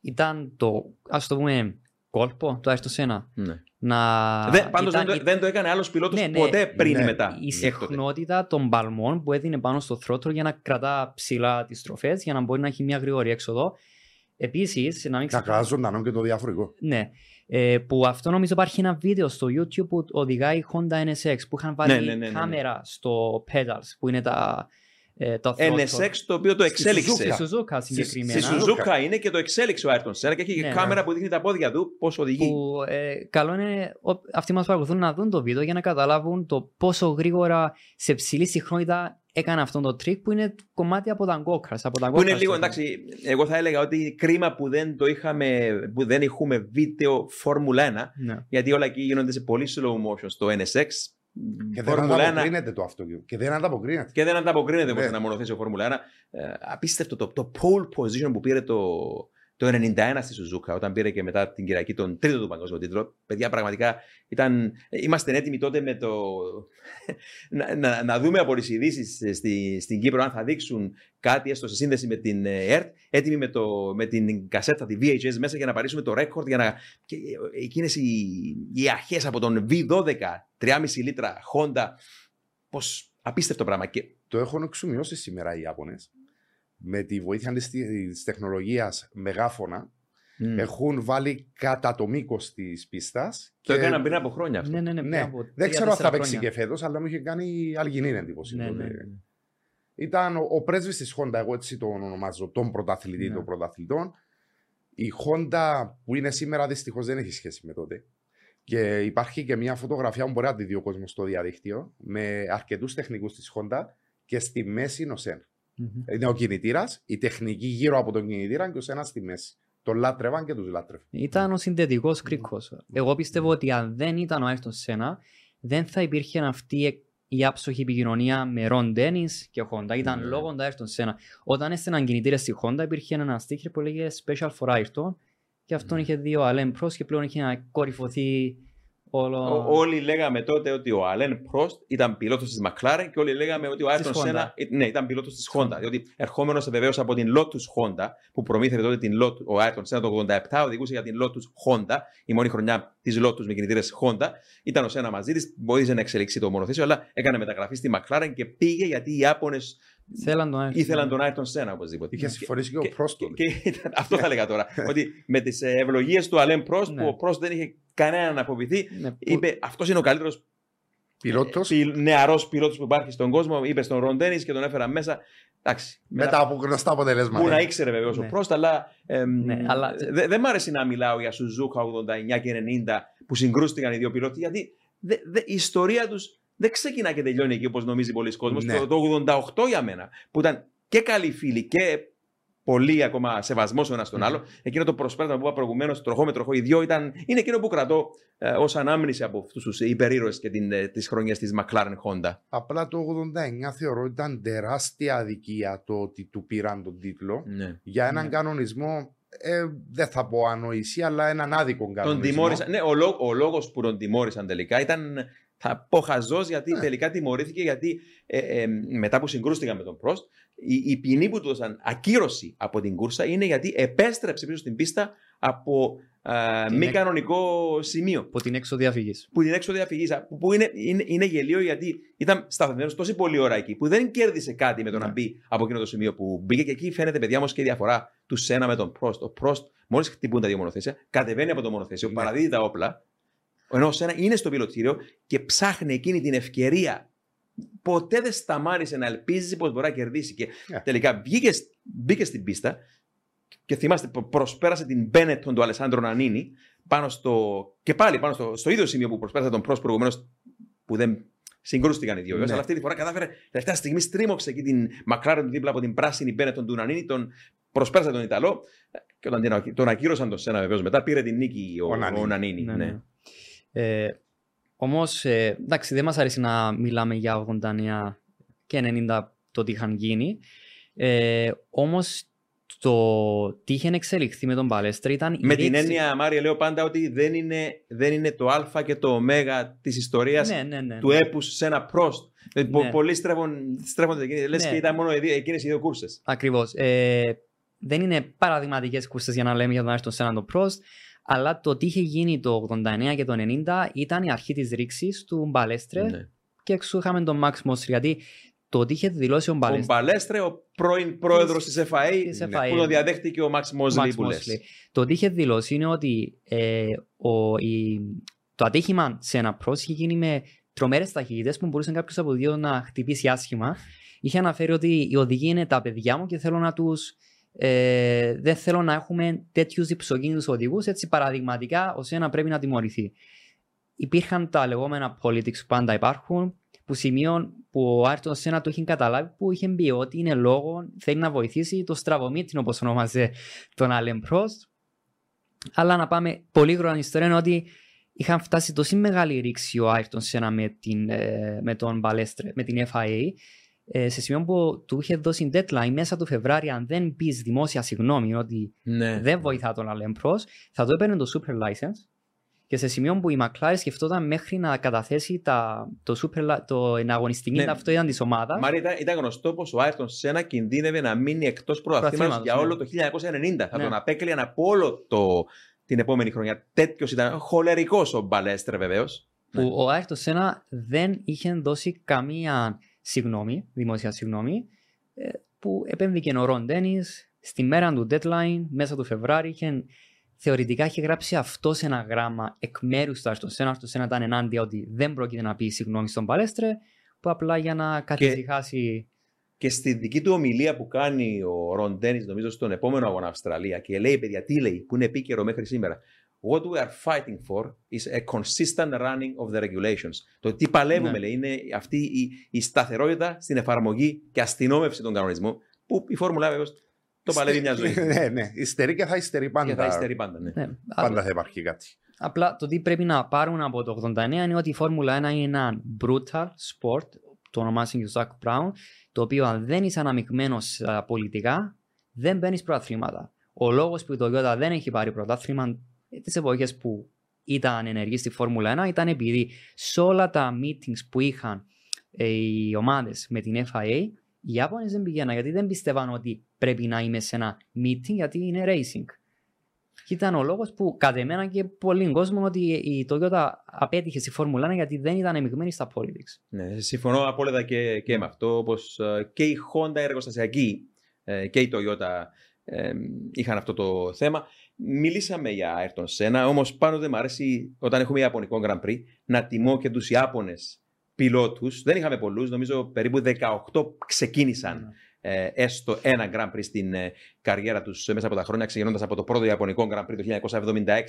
ήταν το, ας το πούμε, κόλπο το Άιρτον Σένα. Ναι. Να... δεν, πάντως ήταν- δεν, το, δεν το έκανε άλλος πιλότος Ναι, ναι. ποτέ πριν Ναι. ή μετά. η έκτοτε. συχνότητα των παλμών που έδινε πάνω στο θρότρο για να κρατά ψηλά τις στροφές, για να μπορεί να έχει μια γρήγορη έξοδο. Επίσης, να μην Να ξεχνάμε. κρατάς ζωντανό και το διαφορικό. Ναι. Ε, που αυτό νομίζω υπάρχει ένα βίντεο στο YouTube που οδηγάει η Honda NSX που είχαν βάλει Ναι, ναι, ναι, ναι, ναι. κάμερα στο pedals που είναι τα, ε, τα throttle. NSX το οποίο το εξέλιξε. Στη Suzuka Στη συγκεκριμένα. Σουζούκα είναι και το εξέλιξε ο Άιρτον Σένα και έχει και Ναι, κάμερα ναι. που δείχνει τα πόδια του πώς οδηγεί. που ε, καλό είναι ο- αυτοί μας παρακολουθούν να δουν το βίντεο για να καταλάβουν το πόσο γρήγορα σε ψηλή συχνότητα έκανε αυτό το τρικ που είναι κομμάτι από τα go-karts. Από τα Που είναι go-karts λίγο, το- εντάξει, εγώ θα έλεγα ότι κρίμα που δεν το είχαμε, που δεν έχουμε βίντεο Φόρμουλα 1, Ναι. γιατί όλα εκεί γίνονται σε πολύ slow motion στο NSX. Και δεν Φόρμουλα 1 ανταποκρίνεται το αυτοκίνητο. Και δεν ανταποκρίνεται. και δεν ανταποκρίνεται όπως Ναι. ένα μονοθέσιο Φόρμουλα 1. Ε, απίστευτο το, το pole position που πήρε το, το 91 στη Σουζούκα, όταν πήρε και μετά την Κυριακή τον τρίτο του παγκόσμιο τίτλο. Παιδιά, πραγματικά ήταν, είμαστε έτοιμοι τότε με το. να, να, να δούμε από τι ειδήσει στη, στην Κύπρο αν θα δείξουν κάτι έστω σε σύνδεση με την ε, ΕΡΤ, έτοιμοι με, το, με την κασέτα, τη VHS μέσα για να παρήσουμε το ρέκορντ. Για να, και εκείνες οι, οι αρχές από τον V12, 3,5 λίτρα Honda, πως απίστευτο πράγμα. Και Το έχουν εξομοιώσει σήμερα οι Ιάπωνες. Με τη βοήθεια της τεχνολογίας μεγάφωνα μ, έχουν βάλει κατά το μήκο τη πίστας. το έκαναν πριν από χρόνια αυτό. Ναι, ναι, ναι, πριν Ναι, από δεν τρία, ξέρω αν θα τέσσερα παίξει και χρόνια. φέτος, αλλά μου είχε κάνει αλγινή εντύπωση. Ναι, τότε. ναι. Ήταν ο, ο πρέσβης της Honda, εγώ έτσι τον ονομάζω, τον πρωταθλητή Ναι. των πρωταθλητών. Η Honda που είναι σήμερα δυστυχώς δεν έχει σχέση με τότε. Και υπάρχει και μια φωτογραφία που μπορεί να τη δει ο κόσμος στο διαδίκτυο με αρκετούς τεχνικούς της Honda και στη μέση είναι ο Σένα. Μμμ. Είναι ο κινητήρας, η τεχνική γύρω από τον κινητήρα και ο Σένα στη μέση. Τον λάτρευαν και τους λάτρευαν. Ήταν ο συνδετικός κρίκος. Εγώ πιστεύω ότι αν δεν ήταν ο Άιρτον Σένα, δεν θα υπήρχε αυτή η άψογη επικοινωνία με Ρον Ντένις και Honda. Ήταν Ναι. λόγω του Άιρτον Σένα. Όταν έστειλαν κινητήρες στη Honda, υπήρχε ένα στίχη που λέγε Special for Ayrton και αυτόν Ναι. είχε δει ο Αλέν Προ και πλέον είχε να κορυφωθεί όλο. Ο- όλοι λέγαμε τότε ότι ο Αλέν Πρόστ ήταν πιλότος της McLaren και όλοι λέγαμε ότι ο Άιρτον Honda. Σένα ναι, ήταν πιλότος της Honda. Διότι ερχόμενος βεβαίως από την Lotus Honda, που προμήθευε τότε την Lotus, ο Άιρτον Σένα το 87, οδηγούσε για την Lotus Honda, η μόνη χρονιά της Lotus με κινητήρες Honda. Ήταν ο Σένα μαζί της, μπορούσε να εξελιχθεί το μονοθέσιο, αλλά έκανε μεταγραφή στη McLaren και πήγε γιατί οι Ιάπωνες Θέλαν τον Άιρτον. ήθελαν τον Άιρτον Σένα οπωσδήποτε. Είχες Και- συμφωνήσει και ο και- Πρόστο. και ήταν- αυτό θα έλεγα τώρα. ότι με τις ευλογίες του Αλέν Πρόστ, Ναι. που ο Πρόστ δεν είχε κανέναν να αποβηθεί, Ναι, που- είπε αυτός είναι ο καλύτερος Πιλότος. νεαρός πιλότος που υπάρχει στον κόσμο. Είπε στον Ροντένι και τον έφερα μέσα. Εντάξει. Μετά από γνωστά αποτελέσματα. Που να ήξερε βεβαίως ο Ναι. Πρόστ, αλλά. εμ, Ναι, αλλά- δε- Δεν μ' άρεσε να μιλάω για Σουζούκα 89 και 90 που συγκρούστηκαν οι δύο πιλότοι, γιατί δε- δε- η ιστορία τους δεν ξεκινά και τελειώνει εκεί όπως νομίζει πολλοί κόσμος. Ναι. Το, το 88 για μένα, που ήταν και καλοί φίλοι και πολύ ακόμα σεβασμός ο ένας τον άλλο. Εκείνο το προσπέρασμα που είπα προηγουμένως, τροχό με τροχό, οι δυο ήταν, είναι εκείνο που κρατώ ε, ως ανάμνηση από αυτούς τους υπερήρωες και τις χρονιές της McLaren Honda. Απλά το 89 θεωρώ ήταν τεράστια αδικία το ότι του πήραν τον τίτλο. Ναι. Για έναν Ναι. κανονισμό, ε, δεν θα πω ανοησία, αλλά έναν άδικο κανονισμό. Τον τιμώρησαν. Ναι, ο, λό, ο λόγος που τον τιμώρησαν τελικά ήταν. Θα πω χαζό γιατί Ναι. τελικά τιμωρήθηκε γιατί ε, ε, μετά που συγκρούστηκαν με τον Πρόστ, η, η ποινή που του έδωσαν ακύρωση από την κούρσα είναι γιατί επέστρεψε πίσω στην πίστα από α, Την μη εκ- κανονικό σημείο. Από την έξω διαφυγής. Που την έξω διαφυγής. Που είναι, είναι, είναι γελίο γιατί ήταν σταθμένο τόση πολλή ώρα εκεί που δεν κέρδισε κάτι με το να Ναι. μπει από εκείνο το σημείο που μπήκε. Και εκεί φαίνεται, παιδιά, όμως και η διαφορά του Σένα με τον Πρόστ. Ο Πρόστ, μόλις χτυπούν τα δύο μονοθέσια, κατεβαίνει από το μονοθέσιο, Ναι. παραδίδει τα όπλα. Ενώ ο Σένα είναι στο πιλωτήριο και ψάχνει εκείνη την ευκαιρία. Ποτέ δεν σταμάτησε να ελπίζει πως μπορεί να κερδίσει. Και Ναι. τελικά βγήκε, μπήκε στην πίστα και θυμάστε, προ- προσπέρασε την Μπένετον του Αλεσάνδρο Νανίνη πάνω στο, και πάλι πάνω στο, στο ίδιο σημείο που προσπέρασε τον Πρόστ προηγουμένως που δεν συγκρούστηκαν οι δύο. Ναι. Αλλά αυτή τη φορά κατάφερε τελευταία στιγμή στρίμωξε εκεί την μακράρεν δίπλα από την πράσινη Μπένετον του Νανίνη, τον προσπέρασε τον Ιταλό και όταν την ακύ- τον ακύρωσαν τον Σένα βεβαίως μετά πήρε την νίκη ο, Ο Νανίνη. ο Νανίνη. Ναι, ναι. Ναι. Ε, Όμως, ε, εντάξει, δεν μας αρέσει να μιλάμε για 89 και 90 το τι είχαν γίνει. Ε, Όμως, το τι είχε εξελιχθεί με τον Παλέστρη ήταν. η Με την ρήξη- έννοια, Μάρια, λέω πάντα ότι δεν είναι, δεν είναι το Α και το Ω της ιστορίας Ναι, ναι, ναι. του έπους σε ένα πρόστ. Ε, πο- Ναι. Πολλοί στρέφουν, στρέφονται εκεί. Λες Ναι. και ήταν μόνο εκείνες οι δύο κούρσες. Ακριβώς. Ε, δεν είναι παραδειγματικές κούρσες για να λέμε για τον Άριστον Σέναν τον Πρόστ, αλλά το τι είχε γίνει το 89 και το 90 ήταν η αρχή της ρήξης του Μπαλέστρε Ναι. και εξού είχαμε τον Max Moster. Γιατί το ότι είχε δηλώσει ο Ο Μπαλέστρα. Μπαλέστρε, ο πρώην πρόεδρος της FA, της FA. που τον διαδέχτηκε ο Μαξ Μόσλι Max που λες. Mosley. Το ότι είχε δηλώσει είναι ότι ε, ο, η, το ατύχημα σε ένα προς είχε γίνει με τρομέρε ταχύτητες που μπορούσε κάποιος από δύο να χτυπήσει άσχημα. Είχε αναφέρει ότι οι οδηγοί είναι τα παιδιά μου και θέλω να τους. Ε, δεν θέλω να έχουμε τέτοιους διψοκίνητου οδηγούς. Έτσι, παραδειγματικά, ο Σένα πρέπει να τιμωρηθεί. Υπήρχαν τα λεγόμενα politics που πάντα υπάρχουν, που σημείων που ο Άρτον Σένα το είχε καταλάβει, που είχε πει ότι είναι λόγο, θέλει να βοηθήσει το στραβομήτριν, όπω ονόμαζε τον Άλεν Πρόστ. Αλλά να πάμε πολύ γρήγορα στην ιστορία είναι ότι είχαν φτάσει τόση μεγάλη ρήξη ο Άιρτον Σένα με, την, ε, με τον Μπαλέστρε, με την FIA, ε, σε σημείο που του είχε δώσει deadline μέσα του Φεβράρι, αν δεν πεις δημόσια συγγνώμη ότι Ναι. δεν βοηθά τον Αλέν Προς, θα το έπαιρνε το super license και σε σημείο που η McLaren σκεφτόταν μέχρι να καταθέσει τα, το, super, li- το, την αγωνιστική Ναι. ταυτότητα της ομάδας. Μάρια, ήταν, ήταν γνωστό πως ο Άιρτον Σένα κινδύνευε να μείνει εκτός πρωταθλήματο Πρωταθλήματος, για ναι. όλο το 1990. Θα Ναι. τον απέκλειαν από όλο το, την επόμενη χρονιά. Τέτοιος ήταν. Χολερικός ο Μπαλέστρε βεβαίως. που ο Άιρτον Σένα δεν είχε δώσει καμία συγγνώμη, δημόσια συγγνώμη, ε, που επέμβηκε ο Ρον Ντένις στη μέρα του deadline, μέσα του Φεβράρι, είχε, θεωρητικά είχε γράψει αυτό σε ένα γράμμα εκ μέρους του Άιρτον Σένα. Ο Άιρτον Σένα ήταν ενάντια ότι δεν πρόκειται να πει συγγνώμη στον Παλέστρε, που απλά για να καθησυχάσει. Και στη δική του ομιλία που κάνει ο Ρον Ντένις, νομίζω στον επόμενο αγώνα Αυστραλία, και λέει, παιδιά, τι λέει, που είναι επίκαιρο μέχρι σήμερα. What we are fighting for is a consistent running of the regulations. Το τι παλεύουμε, Ναι. λέει, είναι αυτή η, η σταθερότητα στην εφαρμογή και αστυνόμευση των κανονισμών, που η Φόρμουλα βεβαίω το παλεύει μια ζωή. ναι, ναι. Υστερεί και θα υστερεί πάντα. και θα υστερεί πάντα, ναι. Ναι, Πάντα θα υπάρχει κάτι. Απλά το τι πρέπει να πάρουν από το 89 είναι ότι η Φόρμουλα 1 είναι ένα brutal sport, το ονομάζει και ο Ζακ Μπράουν, το οποίο αν δεν είσαι αναμειγμένος πολιτικά, δεν μπαίνεις πρωταθλήματα. Ο λόγος που η Toyota δεν έχει πάρει πρωτάθλημα τις εποχές που ήταν ενεργή στη Φόρμουλα 1 ήταν επειδή σε όλα τα meetings που είχαν ε, οι ομάδες με την FIA, οι Ιάπωνες δεν πηγαίναν γιατί δεν πιστεύαν ότι πρέπει να είμαι σε ένα meeting γιατί είναι racing. Και ήταν ο λόγος που κατ' εμένα και πολλοί κόσμο ότι η Toyota απέτυχε στη Φόρμουλα 1 γιατί δεν ήταν εμειγμένη στα politics. Ναι, συμφωνώ απόλυτα και, και με αυτό. Όπως και η Honda εργοστασιακή ε, και η Toyota ε, είχαν αυτό το θέμα. Μιλήσαμε για Ayrton Senna, όμως πάντοτε μου αρέσει όταν έχουμε Ιαπωνικό Grand Prix να τιμώ και τους Ιάπωνες πιλότους. Δεν είχαμε πολλούς, νομίζω περίπου 18 ξεκίνησαν ε, έστω ένα Grand Prix στην ε, καριέρα τους μέσα από τα χρόνια, ξεκινώντας από το πρώτο Ιαπωνικό Grand Prix το 1976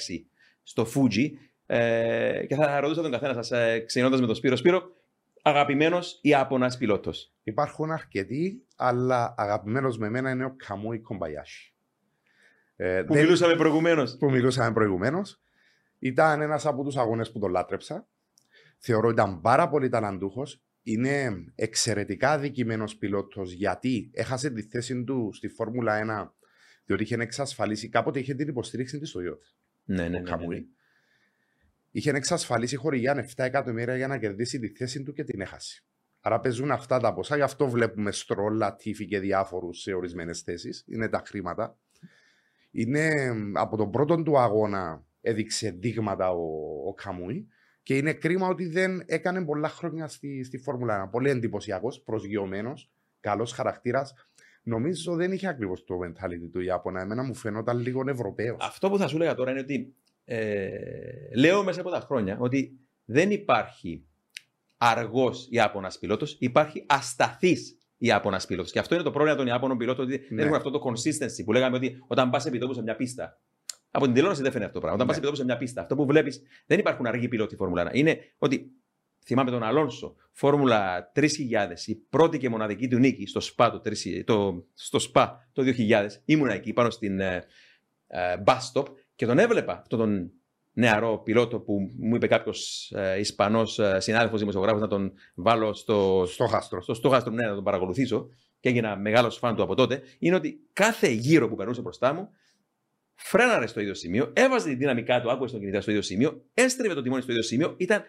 στο Fuji. Ε, και θα ρωτούσα τον καθένα σας, ε, ξεκινώντας με τον Σπύρο. Σπύρο, αγαπημένος Ιάπωνας πιλότος. Υπάρχουν αρκετοί, αλλά αγαπημένος με μένα είναι ο Καμούι Κομπαγιάσι. Ε, Που δεν- μιλούσαμε προηγουμένως. που μιλούσαμε προηγουμένως. Ήταν ένας από τους αγώνες που τον λάτρεψα. Θεωρώ ότι ήταν πάρα πολύ ταλαντούχος. Είναι εξαιρετικά αδικημένος πιλότος γιατί έχασε τη θέση του στη Φόρμουλα 1 διότι είχε εξασφαλίσει κάποτε είχε την υποστήριξη της Toyota. Ναι, ναι, ο ναι, ναι, Καμούι. ναι. Είχε εξασφαλίσει χορηγία 7 εκατομμύρια για να κερδίσει τη θέση του και την έχασε. Άρα παίζουν αυτά τα ποσά, γι' αυτό βλέπουμε στρόλα, τύφη και διάφορους σε ορισμένες θέσεις. Είναι τα χρήματα. Είναι μ, από τον πρώτο του αγώνα έδειξε δείγματα ο, ο Καμούι και είναι κρίμα ότι δεν έκανε πολλά χρόνια στη, στη Φόρμουλα 1. Πολύ εντυπωσιακός, προσγειωμένος, καλός χαρακτήρας. Νομίζω δεν είχε ακριβώς το mentality του Ιάπωνα. Εμένα μου φαινόταν λίγο Ευρωπαίος. Αυτό που θα σου έλεγα τώρα είναι ότι ε, λέω μέσα από τα χρόνια ότι δεν υπάρχει αργός Ιάπωνας πιλότος, υπάρχει ασταθής Ιάπωνας πιλότος. Και αυτό είναι το πρόβλημα των Ιάπωνων πιλότων, ότι δεν Ναι. έχουν αυτό το consistency που λέγαμε ότι όταν πας επί τόπου σε μια πίστα. Από την τηλεόραση δεν φαίνεται αυτό το πράγμα. Όταν Ναι. πα επί τόπου σε μια πίστα, αυτό που βλέπεις δεν υπάρχουν αργοί πιλότοι Φόρμουλα 1. Είναι ότι θυμάμαι τον Αλόνσο, Φόρμουλα 3000, η πρώτη και μοναδική του νίκη στο ΣΠΑ το, 3 το, στο ΣΠΑ το 2000. Ήμουνα εκεί πάνω στην ε, ε, bus stop και τον έβλεπα αυτόν τον νεαρό πιλότο που μου είπε κάποιος ε, Ισπανός ε, συνάδελφος δημοσιογράφος να τον βάλω στο, Στο χάστρο. στο στόχαστρο ναι, να τον παρακολουθήσω και έγινα μεγάλος φαν του από τότε. Είναι ότι κάθε γύρο που περνούσε μπροστά μου φρέναρε στο ίδιο σημείο, έβαζε τη δύναμικά του, άκουε τον κινητά στο ίδιο σημείο, έστρεβε το τιμόνι στο ίδιο σημείο, ήταν,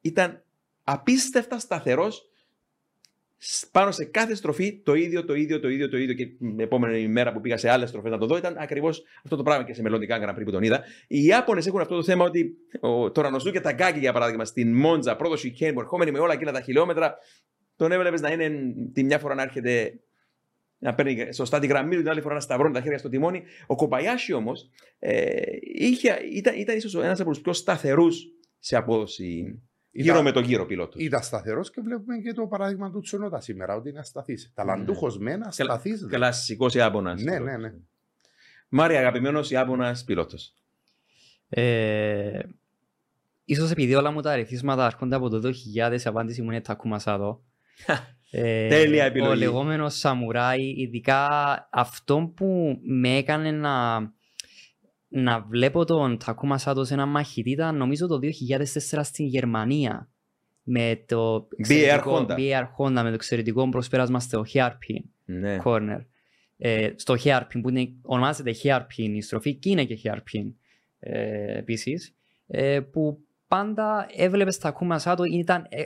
ήταν απίστευτα σταθερός πάνω σε κάθε στροφή το ίδιο, το ίδιο, το ίδιο, το ίδιο. Και την επόμενη μέρα που πήγα σε άλλες στροφές να το δω, ήταν ακριβώς αυτό το πράγμα και σε μελλοντικά Grand Prix που τον είδα. Οι Ιάπωνες έχουν αυτό το θέμα ότι ο, το Ρανοσού και τα Γκάκι, για παράδειγμα, στην Μόντζα, πρώτο chicane, που ερχόμενοι με όλα εκείνα τα χιλιόμετρα, τον έβλεπες να είναι τη μια φορά να έρχεται να παίρνει σωστά τη γραμμή του, την άλλη φορά να σταυρώνει τα χέρια στο τιμόνι. Ο Κοπαγιάση όμως ε, ήταν, ήταν ίσως ένας από τους πιο σταθερούς σε απόδοση γύρω Ήταν- με τον γύρο πιλότο. Ήταν σταθερός και βλέπουμε και το παράδειγμα του Τσουνότα σήμερα, ότι είναι ασταθής. Ταλαντούχος μένα, ασταθής. Κλασικός Ιάπωνας. Ναι, ναι, ναι. Μάρια, αγαπημένος Ιάπωνας πιλότος. Ε, ίσως επειδή όλα μου τα αριθίσματα έρχονται από το 2000, η απάντηση μου είναι Τακούμα Σάδο. Ε, Τέλεια επιλογή. Ο λεγόμενος Σαμουράι, ειδικά αυτό που με έκανε να, να βλέπω τον Τακούμα Σάδο σε ένα μαχητή ήταν νομίζω το 2004 στην Γερμανία. Με το εξαιρετικό- Honda. BR Honda, με το εξαιρετικό προσπέρασμα στο Hairpin Ναι. corner. Ε, στο hairpin που είναι, ονομάζεται hairpin η στροφή και είναι και hairpin ε, επίσης ε, που πάντα έβλεπες τα κούμμα Σάτο ήταν ε,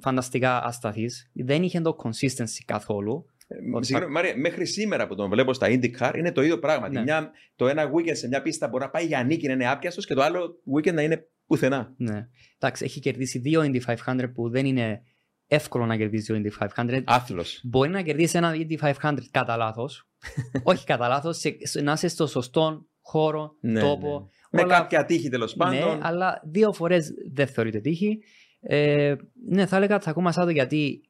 φανταστικά ασταθής δεν είχε το consistency καθόλου Ε, συγγνώμη, Μάρια, μέχρι σήμερα που τον βλέπω στα IndyCar είναι το ίδιο πράγμα. Τη Ναι. Μια, το ένα weekend σε μια πίστα μπορεί να πάει για νίκη να είναι άπιαστος και το άλλο weekend να είναι πουθενά. ναι. Εντάξει, έχει κερδίσει δύο Indy 500 που δεν είναι εύκολο να κερδίσει δύο Indy 500 Άθλος. μπορεί να κερδίσει ένα Indy 500 κατά λάθος. όχι κατά λάθος, να είσαι στο σωστό χώρο, Ναι, τόπο Με όλα- κάποια τύχη τέλος πάντων. Ναι, αλλά δύο φορές δεν θεωρείται τύχη. Ε, ναι, θα έλεγα Τακούμα Σάτο γιατί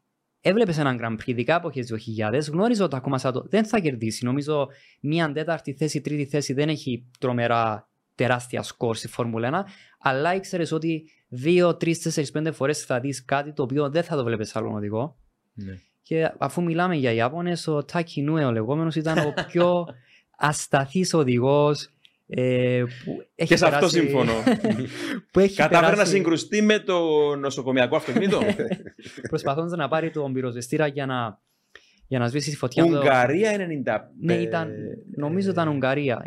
έβλεπες έναν Grand Prix, ειδικά από 2000, γνώριζε ότι Τακούμα Σάτο δεν θα κερδίσει. Νομίζω μία τέταρτη θέση, τρίτη θέση δεν έχει τρομερά τεράστια σκορ στη Φόρμουλα 1, αλλά ήξερες ότι δύο, τρεις, τέσσερις, πέντε φορές θα δεις κάτι το οποίο δεν θα το βλέπεις άλλον οδηγό. Ναι. Και αφού μιλάμε για Ιάπωνες, ο Τάκι Νούε ο λεγόμενος ήταν ο πιο ασταθής οδηγός ε, που έχει Και σε αυτό περάσει- συμφωνώ. που έχει Κατάφερε να περάσει συγκρουστεί με το νοσοκομιακό αυτοκίνητο; προσπαθώντας να πάρει τον πυροσβεστήρα για να, για να σβήσει τη φωτιά. του. Ουγγαρία 90. Ναι, ήταν, νομίζω ήταν Ουγγαρία, 94-95.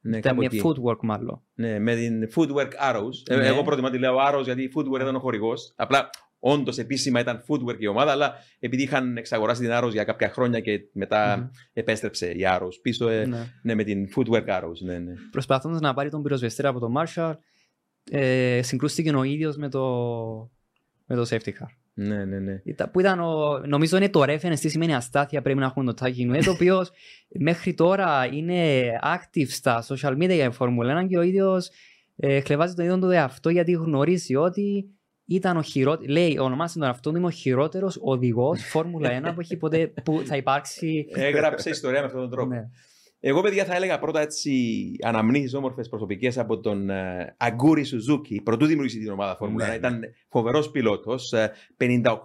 Ναι, Ήταν κάπου με εκεί. footwork μάλλον. Ναι, με την Footwork Arrows. Ε, Ναι. Εγώ προτιμά τη λέω Arrows γιατί η Footwork ήταν ο χορηγός. Απλά όντως επίσημα ήταν Footwork η ομάδα, αλλά επειδή είχαν εξαγοράσει την Arrows για κάποια χρόνια και μετά Μμμ. επέστρεψε η Arrows πίσω. ε, Ναι. ναι, με την Footwork Arrows. Ναι, ναι. Προσπαθώντας να πάρει τον πυροσβεστήρα από τον Marshall, ε, συγκρούστηκε ο ίδιος με το, με το safety car. ναι, ναι, ναι. Ήταν- που ήταν ο, νομίζω είναι το reference τι σημαίνει αστάθεια πρέπει να έχουμε το Τάκι Νουέ το οποίο μέχρι τώρα είναι active στα social media για Φόρμουλα 1 και ο ίδιος ε, χλεβάζει τον ίδιο του εαυτό γιατί γνωρίζει ότι ήταν ο χειρότερο, λέει ονομάσει τον εαυτό του είμαι ο χειρότερος οδηγός Φόρμουλα 1 που, έχει ποτέ, που θα υπάρξει Έγραψε ιστορία με αυτόν τον τρόπο. ναι. Εγώ, παιδιά, θα έλεγα πρώτα έτσι αναμνήσεις όμορφες προσωπικές από τον ε, Αγκούρι Σουζούκι. Πρωτού δημιουργήσει την ομάδα Φόρμουλα. Ναι, 1. Ήταν φοβερός πιλότος. 58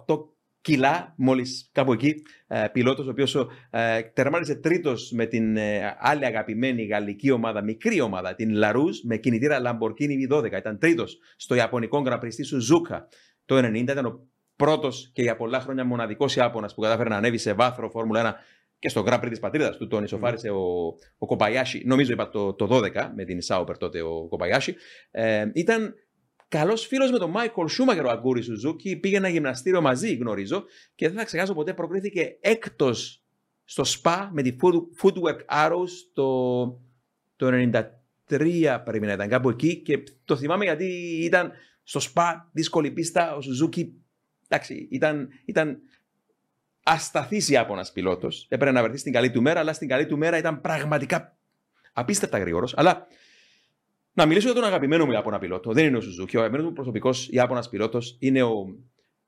κιλά, μόλις κάπου εκεί. Ε, πιλότος, ο οποίος ε, τερμάτισε τρίτος με την ε, άλλη αγαπημένη γαλλική ομάδα, μικρή ομάδα, την Larus, με κινητήρα Lamborghini V12. Ήταν τρίτος στο Ιαπωνικό Grand Prix στη Σουζούκα. Το 90 ήταν ο πρώτος και για πολλά χρόνια μοναδικός Ιάπωνας που κατάφερε να ανέβει σε βάθρο Φόρμουλα 1 και στο Grand Prix της πατρίδας του. Τον ισοφάρισε ο, ο Κοπαγιάση, νομίζω είπα το, το 12 με την Σάουπερ τότε ο Κοπαγιάση. Ε, ήταν καλός φίλος με τον Μάικολ Σούμακερ ο Αγκούρι Σουζούκι. Πήγε ένα γυμναστήριο μαζί, γνωρίζω, και δεν θα ξεχάσω ποτέ προκρίθηκε έκτος στο ΣΠΑ με τη Foot- Footwork Arrows το, το 93 πρέπει να ήταν κάπου εκεί και το θυμάμαι γιατί ήταν στο ΣΠΑ δύσκολη πίστα ο Σουζούκι εντάξει, ήταν, ήταν ασταθής Ιάπωνας πιλότος έπρεπε να βρεθεί στην καλή του μέρα αλλά στην καλή του μέρα ήταν πραγματικά απίστευτα γρήγορος αλλά να μιλήσω για τον αγαπημένο μου Ιάπωνα πιλότο δεν είναι ο Σουζούκι, ο αγαπημένος μου προσωπικός Ιάπωνας πιλότος είναι ο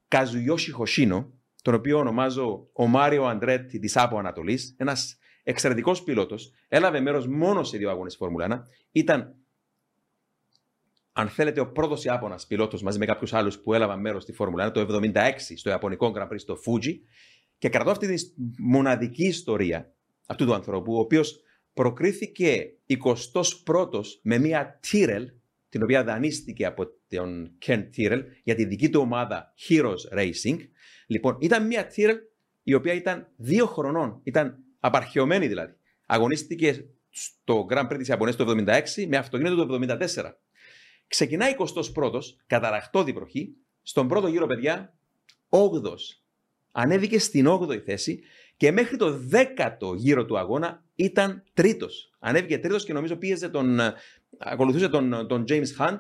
Καζουιώσι Χοσίνο τον οποίο ονομάζω ο Μάριο Αντρέτ της Άπο Ανατολής, ένας εξαιρετικός πιλότος. Έλαβε μέρος μόνο σε δύο αγώνες Φόρμουλα 1. Ήταν, αν θέλετε, ο πρώτος Ιάπωνας πιλότος μαζί με κάποιους άλλους που έλαβαν μέρος στη Φόρμουλα 1 το 1976 στο Ιαπωνικό Grand Prix στο Fuji. Και κρατώ αυτή τη μοναδική ιστορία αυτού του ανθρώπου, ο οποίος προκρίθηκε 21ο με μία Tyrrell, την οποία δανείστηκε από τον Ken Tyrrell για τη δική του ομάδα Heroes Racing. Λοιπόν, ήταν μια Tyrrell η οποία ήταν δύο χρονών, ήταν απαρχαιωμένη δηλαδή. Αγωνίστηκε στο Grand Prix της Ιαπωνίας το 1976 με αυτοκίνητο το 1974. Ξεκινάει 21ος, καταραχτώ διπροχή, στον πρώτο γύρο παιδιά, 8ος. Ανέβηκε στην 8η θέση και μέχρι το 10ο γύρο του αγώνα ήταν τρίτος. Ανέβηκε τρίτος και νομίζω πίεζε τον, ακολουθούσε τον, τον James Hunt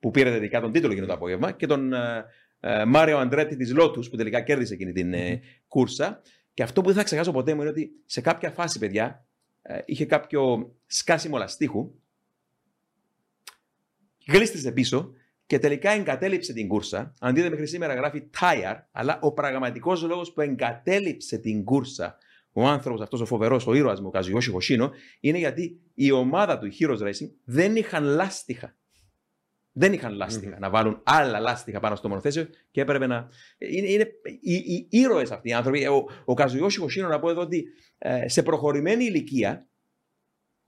που πήρε τελικά τον τίτλο εκείνο το απόγευμα και τον ε, ε, Μάριο Αντρέτη της Λότου, που τελικά κέρδισε εκείνη την ε, κούρσα. Και αυτό που δεν θα ξεχάσω ποτέ μου είναι ότι σε κάποια φάση, παιδιά, ε, είχε κάποιο σκάσιμο λαστίχου. Γλίστησε πίσω και τελικά εγκατέλειψε την κούρσα. Αν δείτε μέχρι σήμερα γράφει tire, αλλά ο πραγματικός λόγος που εγκατέλειψε την κούρσα ο άνθρωπος αυτός, ο φοβερός, ο ήρωας μου, ο Καζιώση Χωσίνο, είναι γιατί η ομάδα του, η Heroes Racing, δεν είχαν λάστιχα. Δεν είχαν λάστιχα να βάλουν άλλα λάστιχα πάνω στο μονοθέσιο και έπρεπε να. Είναι, είναι οι, οι ήρωες αυτοί οι άνθρωποι. Ο, ο Καζιώση Χωσίνο, να πω εδώ ότι ε, σε προχωρημένη ηλικία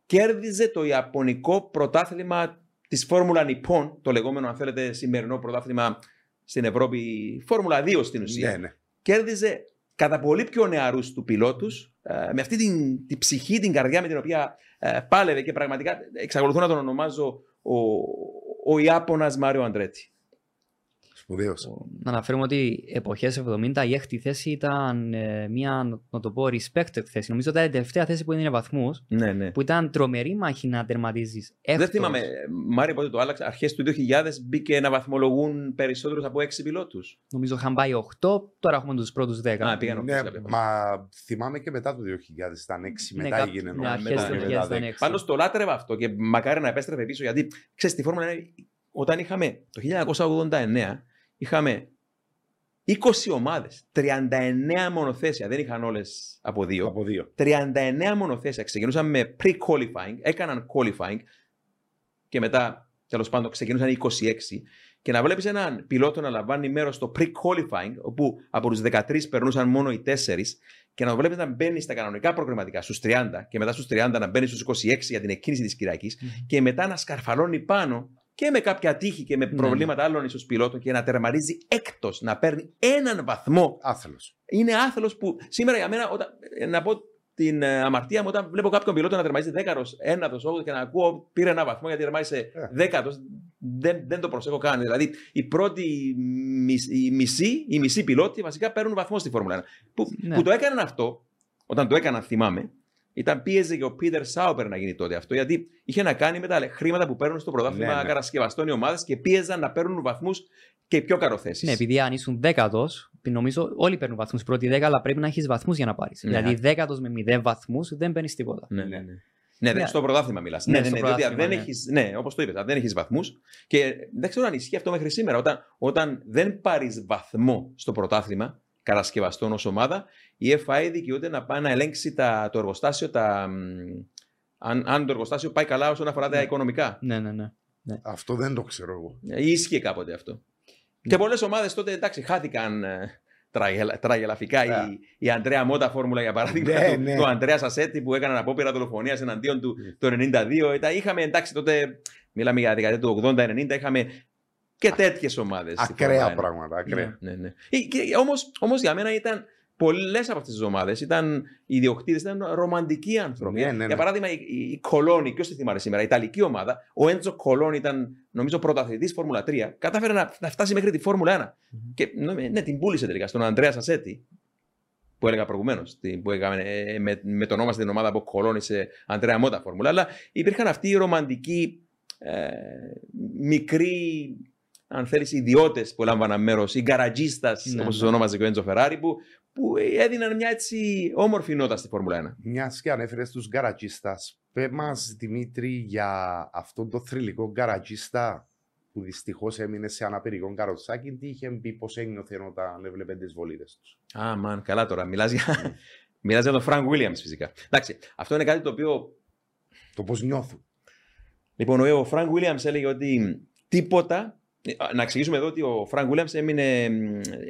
κέρδιζε το Ιαπωνικό πρωτάθλημα της Φόρμουλα Νιππών, το λεγόμενο, αν θέλετε, σημερινό πρωτάθλημα στην Ευρώπη, Φόρμουλα 2 στην ουσία. Ναι, ναι. Κέρδιζε κατά πολύ πιο νεαρούς του πιλότους, ε, με αυτή την, την ψυχή, την καρδιά με την οποία ε, πάλευε και πραγματικά εξακολουθώ να τον ονομάζω ο, ο Ιάπωνας Μάριο Αντρέτη. Σπουδαίος. Να αναφέρουμε ότι εποχές 70 η έκτη θέση ήταν ε, μια, να το πω, respected θέση. Νομίζω ότι ήταν η τελευταία θέση που έδινε βαθμούς, Ναι, ναι. που ήταν τρομερή μάχη να τερματίζεις Δεν έκτος. θυμάμαι, Μάριο, πότε το άλλαξε. Αρχές του 2000 μπήκε να βαθμολογούν περισσότερους από 6 πιλότους. Νομίζω είχαν πάει 8, τώρα έχουμε τους πρώτους 10. Α, πήγαν Ναι, ναι, μα θυμάμαι και μετά το 2000 ήταν 6, Ναι, μετά κάπου- έγινε ναι, νόμος, αρχές μετά του μετά 2000 ήταν 10. έξι. Πάντω το λάτρευα αυτό και μακάρι να επέστρεφε πίσω γιατί ξέρεις, στη Φόρμουλα 1, όταν είχαμε το 1989, είχαμε 20 ομάδες, 39 μονοθέσια. Δεν είχαν όλες από δύο. Από δύο. 39 μονοθέσια. Ξεκινούσαν με pre-qualifying, έκαναν qualifying και μετά τέλος πάντων ξεκινούσαν οι 26. Και να βλέπεις έναν πιλότο να λαμβάνει μέρος στο pre-qualifying, όπου από τους 13 περνούσαν μόνο οι 4, και να βλέπεις να μπαίνει στα κανονικά προγραμματικά στους 30 και μετά στους 30 να μπαίνει στους 26 για την εκκίνηση της Κυριακής και μετά να σκαρφαλώνει πάνω και με κάποια τύχη και με Ναι. προβλήματα άλλων ίσως πιλότων και να τερματίζει έκτος, να παίρνει έναν βαθμό Άθελος. είναι άθελος που σήμερα για μένα, όταν, ε, να πω την ε, αμαρτία μου, όταν βλέπω κάποιον πιλότο να τερματίζει δέκατο, ένατος, όγδοο και να ακούω πήρε ένα βαθμό γιατί τερμάτισε Ε. δέκατος, δεν, δεν το προσέχω καν. Δηλαδή, οι πρώτοι μισ- οι μισοί, οι μισοί πιλότοι βασικά παίρνουν βαθμό στη Φόρμουλα 1. Που, Ναι. που το έκαναν αυτό, όταν το έκαναν, θυμάμαι, ήταν πίεζε και ο Πίτερ Σάουπερ να γίνει τότε αυτό, γιατί είχε να κάνει με τα χρήματα που παίρνουν στο πρωτάθλημα Ναι, ναι. κατασκευαστών οι ομάδες και πίεζαν να παίρνουν βαθμούς και πιο καροθέσεις. Ναι, επειδή αν ήσουν δέκατος, νομίζω όλοι παίρνουν βαθμούς πρώτη δέκα, αλλά πρέπει να έχεις βαθμούς για να πάρεις. Ναι. Δηλαδή, δέκατος με μηδέν βαθμούς δεν παίρνεις τίποτα. Ναι, Ναι. ναι, ναι. Ναι, δεν- Ναι. στο πρωτάθλημα μιλάς. Ναι, Ναι, ναι, στο ναι, διότι αν πρωτάθλημα, δεν ναι. έχεις, ναι, όπως το είπες, αν δεν έχεις βαθμούς. Και δεν ξέρω αν ισχύει αυτό μέχρι σήμερα. Όταν, όταν δεν πάρεις βαθμό στο πρωτάθλημα κατασκευαστών ως ομάδα, η FIA δικαιούται να πάει να ελέγξει τα, το εργοστάσιο, τα, μ, αν, αν το εργοστάσιο πάει καλά όσον αφορά τα Ναι. οικονομικά. Ναι, ναι, ναι. Αυτό δεν το ξέρω εγώ. Ή ίσχυε κάποτε αυτό. Ναι. Και πολλές ομάδες τότε εντάξει, χάθηκαν ε, τραγελα- τραγελαφικά. Ναι. Η, η Αντρέα Μότα Φόρμουλα για παράδειγμα, Ναι, του, ναι. του Αντρέα Σασέτη που έκαναν απόπειρα δολοφονίας εναντίον του το 92. Ήταν, είχαμε εντάξει τότε, μιλάμε για δεκαετία του 80-90, είχαμε και τέτοιες ομάδες. Ακραία πράγματα. Ακραία. Ναι, ναι. Όμως, όμως για μένα ήταν πολλές από αυτές τις ομάδες ήταν οι ιδιοκτήτες, ήταν ρομαντικοί άνθρωποι. Ναι, ναι, ναι. Για παράδειγμα, η, η, η Κολόνη, ποιος τη θυμάται σήμερα, η Ιταλική ομάδα, ο Έντζο Κολόνη ήταν νομίζω πρωταθλητής Φόρμουλα 3, κατάφερε να, να φτάσει μέχρι τη Φόρμουλα 1. Και ναι, ναι, την πούλησε τελικά στον Αντρέα Σασέτη, που έλεγα προηγουμένως, που έκαμε, ε, με, με τον όνομα την ομάδα από Κολόνη σε Αντρέα Μότα Φόρμουλα. Αλλά υπήρχαν αυτοί οι ρομαντικοί, ε, μικροί αν θέλεις, ιδιώτες που έλαμβαναν μέρος, οι γκαρατζίστα, Ναι, όπως ναι. του ονόμαζε και ο Έντζο Φεράρι, που, που έδιναν μια έτσι όμορφη νότα στη Φόρμουλα 1. Μια και ανέφερες τους γκαρατζίστα, πε μας Δημήτρη για αυτόν τον θρηλυκό γκαρατζίστα που δυστυχώς έμεινε σε αναπηρικό καροτσάκι. Τι είχε πει, πώς ένιωθε όταν έβλεπε τις βολίδες τους; Α, μαν, καλά τώρα. Μιλάς για, μιλάς για τον Φρανκ Βίλιαμς φυσικά. Εντάξει, αυτό είναι κάτι το οποίο. Το πώς νιώθουν. Λοιπόν, ο Φρανκ Βίλιαμς έλεγε ότι τίποτα. Να εξηγήσουμε εδώ ότι ο Φρανκ Βίλιαμ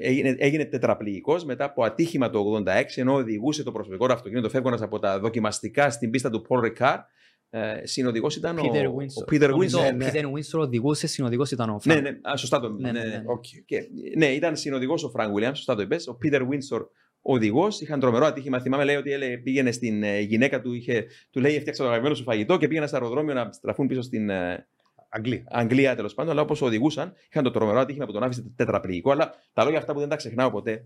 έγινε, έγινε τετραπληγικός μετά από ατύχημα το 86, ενώ οδηγούσε το προσωπικό του αυτοκίνητο φεύγοντας από τα δοκιμαστικά στην πίστα του Paul Ricard. Ε, Συνοδηγός ήταν Peter ο, Winsor. ο Peter Νομίζω Winsor. Ο Peter Winsor οδηγούσε, συνοδηγός ήταν ο Ναι, Frank. ναι, α, σωστά το Ναι, ναι, ναι. Οκ. Και, ναι, ήταν συνοδηγός ο Φρανκ Βίλιαμ, σωστά το είπες. Ο Πίτερ Βίνσορ οδηγός. Είχαν τρομερό ατύχημα. Θυμάμαι, λέει ότι έλεγε, πήγαινε στην ε, γυναίκα του, είχε, του λέει: Έφτιαξα το αγαπημένο σου φαγητό και πήγαινε στο αεροδρόμιο να στραφούν πίσω στην ε, Αγγλία. Αγγλία τέλος πάντων. Αλλά όπως οδηγούσαν, είχαν το τρομερό ατύχημα που τον άφησε τετραπληγικό. Αλλά τα λόγια αυτά που δεν τα ξεχνάω ποτέ.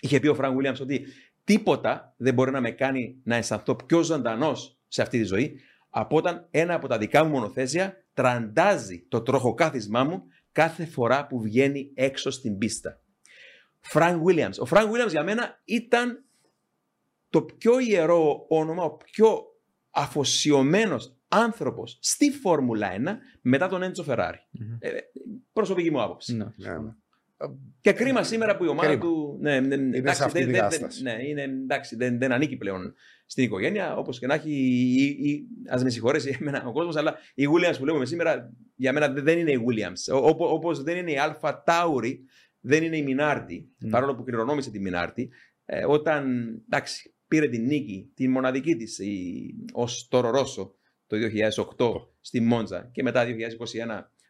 Είχε πει ο Φρανκ Βίλιαμς ότι τίποτα δεν μπορεί να με κάνει να αισθανθώ πιο ζωντανός σε αυτή τη ζωή από όταν ένα από τα δικά μου μονοθέσια τραντάζει το τροχοκάθισμά μου κάθε φορά που βγαίνει έξω στην πίστα. Frank Williams. Ο Frank Williams για μένα ήταν το πιο ιερό όνομα, ο πιο αφοσιωμένος άνθρωπος στη Φόρμουλα 1 μετά τον Έντσο Φεράρι. Μμμ. Ε, προσωπική μου άποψη. Ναι. Ναι, ναι. Και κρίμα σήμερα που η ομάδα Κρίμα. του. Ναι, ναι, σε εντάξει, αυτή δεν, την δεν- κατάσταση. ναι, είναι, εντάξει, δεν, δεν ανήκει πλέον στην οικογένεια. Όπως και να έχει. Α με συγχωρέσει εμένα ο κόσμος, αλλά η Williams που λέμε σήμερα για μένα δεν- δεν είναι η Williams. Όπως δεν είναι η Αλφα Tauri, δεν είναι η Μινάρτη. Ναι. Παρόλο που κληρονόμησε τη Μινάρτη. Ε, όταν εντάξει, πήρε την νίκη, τη μοναδική της ω Τόρο Ρώσο το 2008 στη Μόντζα και μετά 2021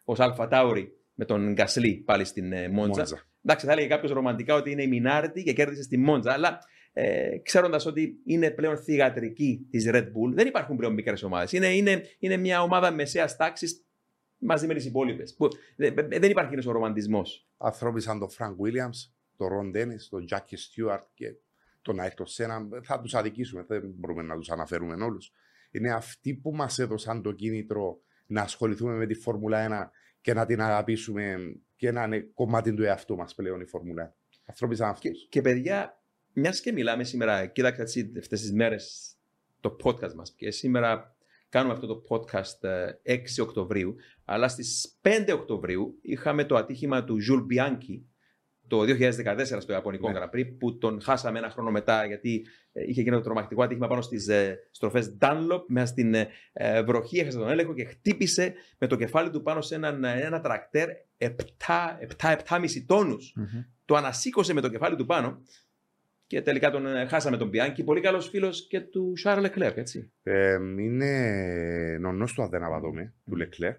ως Αλφα Tauri με τον Γκασλί πάλι στην ε, Μόντζα. Μόντζα. Εντάξει, θα έλεγε κάποιος ρομαντικά ότι είναι η Μινάρτη και κέρδισε στη Μόντζα, αλλά ε, ξέροντας ότι είναι πλέον θυγατρική της Red Bull, δεν υπάρχουν πλέον μικρές ομάδες. Είναι, είναι, είναι μια ομάδα μεσαίας τάξης μαζί με τις υπόλοιπες. Δεν υπάρχει εκείνο ο ρομαντισμός. Ανθρώποι σαν τον Φρανκ Williams, τον Ρον Ντένις, τον Τζάκι Στιούαρτ και τον Άιρτον Σένα, θα τους αδικήσουμε. Δεν μπορούμε να τους αναφέρουμε όλους. Είναι αυτοί που μας έδωσαν το κίνητρο να ασχοληθούμε με τη Φόρμουλα 1 και να την αγαπήσουμε και να είναι κομμάτι του εαυτού μας πλέον η Φόρμουλα 1. Ανθρώποι σαν αυτούς. Και, και παιδιά, μιας και μιλάμε σήμερα, κοίταξα έτσι αυτές τις μέρες το podcast μας. Και σήμερα κάνουμε αυτό το podcast ε, 6 Οκτωβρίου. Αλλά στις 5 Οκτωβρίου είχαμε το ατύχημα του Ζουλ Μπιάνκι το 2014 στο Ιαπωνικό Ναι. Grand Prix που τον χάσαμε ένα χρόνο μετά γιατί ε, είχε γίνει το τρομακτικό ατύχημα πάνω στις ε, στροφές Dunlop μέσα στην ε, ε, βροχή, έχασε τον έλεγχο και χτύπησε με το κεφάλι του πάνω σε έναν, ε, ένα τρακτέρ 7-7,5 τόνους Μμμ. το ανασήκωσε με το κεφάλι του πάνω και τελικά τον ε, χάσαμε τον Πιάνκι. Πολύ καλός φίλος και του Σάρλ Λεκλέρ, έτσι. Ε, είναι νονός του αν δεν απατώμε, του Λεκλέρκ,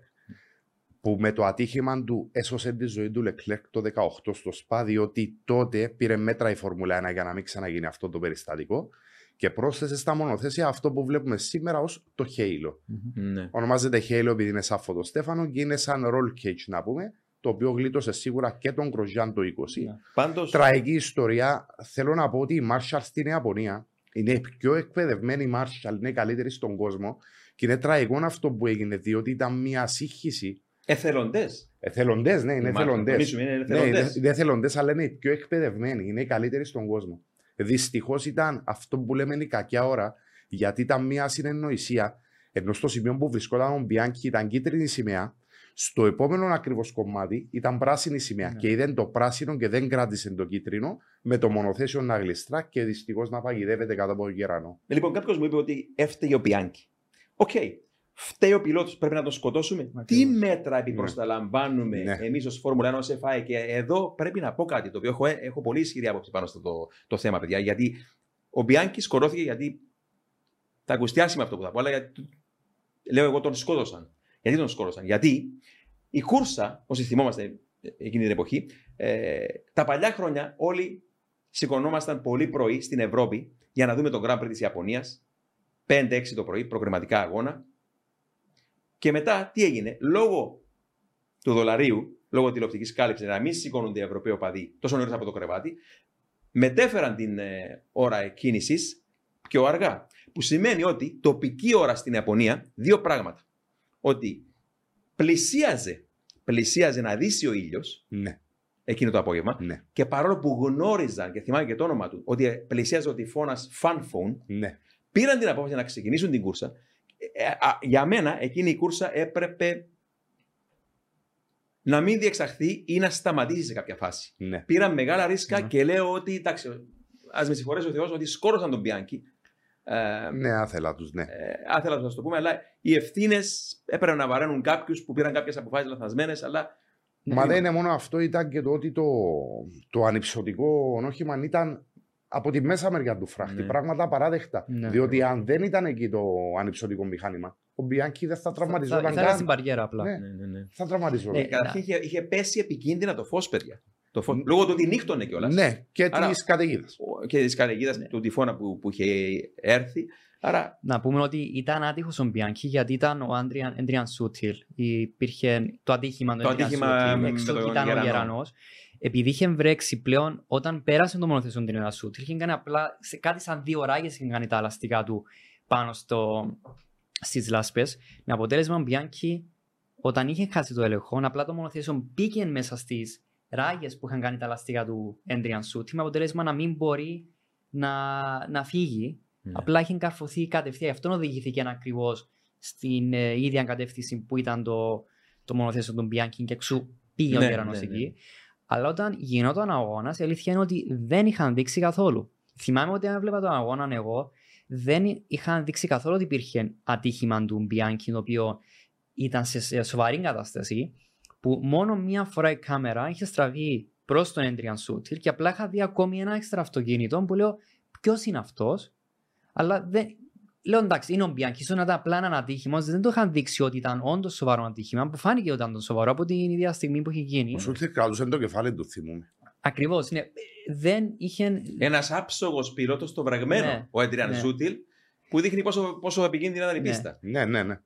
που με το ατύχημα του έσωσε τη ζωή του Λεκλέρκ το 18 στο ΣΠΑ, διότι τότε πήρε μέτρα η Φόρμουλα 1 για να μην ξαναγίνει αυτό το περιστατικό και πρόσθεσε στα μονοθέσια αυτό που βλέπουμε σήμερα ως το Halo. Ναι. Ονομάζεται Halo επειδή είναι σαν φωτοστέφανο και είναι σαν roll cage να πούμε, το οποίο γλίτωσε σίγουρα και τον Γκροζιάν το 20. Ναι. Πάντω. Τραγική ιστορία. Θέλω να πω ότι οι Marshall στην Ιαπωνία είναι οι πιο εκπαιδευμένοι Marshall, είναι οι καλύτεροι στον κόσμο. Και είναι τραγικό αυτό που έγινε, διότι ήταν μια σύγχυση. Εθελοντές. Εθελοντές, ναι, είναι εθελοντές. Είναι Ναι, εθελοντές. είναι, είναι εθελοντές, αλλά είναι οι πιο εκπαιδευμένοι, είναι οι καλύτεροι στον κόσμο. Δυστυχώς ήταν αυτό που λέμε η κακιά ώρα, γιατί ήταν μια ασυνεννοησία, ενώ στο σημείο που βρισκόταν ο Μπιάνκι ήταν κίτρινη σημαία, στο επόμενο ακριβώς κομμάτι ήταν πράσινη σημαία. Ναι. Και είδε το πράσινο και δεν κράτησε το κίτρινο, με το μονοθέσιο να γλιστρά και δυστυχώς να παγιδεύεται κάτω από τον γερανό. Λοιπόν, κάποιος μου είπε ότι έφταιγε ο Μπιάνκι. Οκ. Φταίει ο πιλότος, πρέπει να τον σκοτώσουμε. Τι Ακριβώς. μέτρα προστασίας λαμβάνουμε Ναι. εμείς ως Φόρμουλα 1 ως FIA. Και εδώ πρέπει να πω κάτι το οποίο έχω, έχω πολύ ισχυρή άποψη πάνω στο το, το θέμα, παιδιά. Γιατί ο Μπιάνκι σκοτώθηκε γιατί. Θα ακουστιάσει με αυτό που θα πω, αλλά γιατί, λέω εγώ τον σκότωσαν. Γιατί τον σκότωσαν. Γιατί η κούρσα, όσοι θυμόμαστε ε, εκείνη την εποχή, ε, τα παλιά χρόνια όλοι σηκωνόμασταν πολύ πρωί στην Ευρώπη για να δούμε τον Grand Prix της Ιαπωνίας 5-6 το πρωί, προκριματικά αγώνα. Και μετά τι έγινε, λόγω του δολαρίου, λόγω τηλεοπτικής κάλυψης, να μην σηκώνονται οι Ευρωπαίοι οπαδοί τόσο νωρίς από το κρεβάτι, μετέφεραν την ε, ώρα κίνησης πιο αργά. Που σημαίνει ότι τοπική ώρα στην Ιαπωνία, δύο πράγματα. Ότι πλησίαζε, πλησίαζε να δύσει ο ήλιος Ναι, εκείνο το απόγευμα ναι, και παρόλο που γνώριζαν και θυμάμαι και το όνομα του ότι πλησίαζε ο τυφώνας Funphone, ναι. πήραν την απόφαση να ξεκινήσουν την κούρσα. Ε, α, για μένα εκείνη η κούρσα έπρεπε να μην διεξαχθεί ή να σταματήσει σε κάποια φάση. ναι. Πήραν μεγάλα ρίσκα Ναι. και λέω ότι, εντάξει, ας με συγχωρέσει ο Θεός, ότι σκόρωσαν τον Πιάνκι. Ε, Ναι, άθελα τους, ναι. ε, άθελα να σα το πούμε, αλλά οι ευθύνες έπρεπε να βαραίνουν κάποιους που πήραν κάποιες αποφάσεις λαθασμένε, αλλά. Μα δεν είναι μόνο αυτό, ήταν και το ότι το, το ανυψωτικό όχημα ήταν από τη μέσα μεριά του φράχτη. Ναι. Πράγματα απαράδεκτα. Ναι. Διότι αν δεν ήταν εκεί το ανυψωτικό μηχάνημα, ο Μπιάνκι δεν θα Θα τραυματιζόταν θα ήταν στην καν. παριέρα απλά. Ναι. Ναι, ναι, ναι. Θα τραυματιζόταν. Ναι. Καταρχήν είχε, είχε πέσει επικίνδυνα το φως, παιδιά. Το φως, λόγω του ότι νύχτωνε κιόλας. Ναι, και Άρα- της καταιγίδας. Και της καταιγίδας Ναι. του τυφώνα που, που είχε έρθει. Άρα. Να πούμε ότι ήταν άτυχος ο Μπιάνκι γιατί ήταν ο Άντριαν, Άντριαν Σούτιλ. Υπήρχε το ατύχημα του Το Άντριαν ατύχημα Σούτιλ. με Έξω τον ήταν ο Γερανός. Γερανό. Επειδή είχε βρέξει πλέον, όταν πέρασε το μονοθέσιο του Άντριαν Σούτιλ, είχε κάνει απλά σε κάτι σαν δύο ράγε είχε κάνει τα ελαστικά του πάνω στο, στις λάσπες. Με αποτέλεσμα ο Μπιάνκι όταν είχε χάσει το έλεγχο, απλά το μονοθέσιο μπήκε μέσα στις ράγες που είχαν κάνει τα λαστικά του Έντριαν Σούτ, με αποτέλεσμα να μην μπορεί να, να φύγει. Ναι. Απλά είχε καρφωθεί κατευθείαν. Αυτό οδηγήθηκε ακριβώς στην ε, ίδια κατεύθυνση που ήταν το, το μονοθέσιο του Μπιάνκι και εξού πήγε Ναι, ο Γερανός ναι, ναι. εκεί. Αλλά όταν γινόταν αγώνας, η αλήθεια είναι ότι δεν είχαν δείξει καθόλου. Θυμάμαι ότι αν έβλεπα τον αγώνα εγώ, δεν είχαν δείξει καθόλου ότι υπήρχε ατύχημα του Μπιάνκι, το οποίο ήταν σε- σε σοβαρή κατάσταση, που μόνο μία φορά η κάμερα είχε στραβεί προς τον Έντριαν Σούτιλ και απλά είχα δει ακόμη ένα έξτρα αυτοκίνητο που λέω ποιος είναι αυτός; Αλλά δεν. Λέω εντάξει, είναι ο Μπιάνκι, ίσως να ήταν απλά ένα ατύχημα, δεν το είχαν δείξει ότι ήταν όντως σοβαρό ατύχημα, που φάνηκε ότι ήταν το σοβαρό από την ίδια στιγμή που είχε γίνει. Ο Σούλτ κρατούσε το κεφάλι του, θυμούμαι. Ακριβώς. Ναι. Δεν είχε. Ένας άψογος πιλότο στο βραγμένο, Ναι. ο Έντριαν Ναι. Σούτιλ, που δείχνει πόσο, πόσο επικίνδυνα ήταν η Ναι. πίστα. Ναι, ναι, ναι.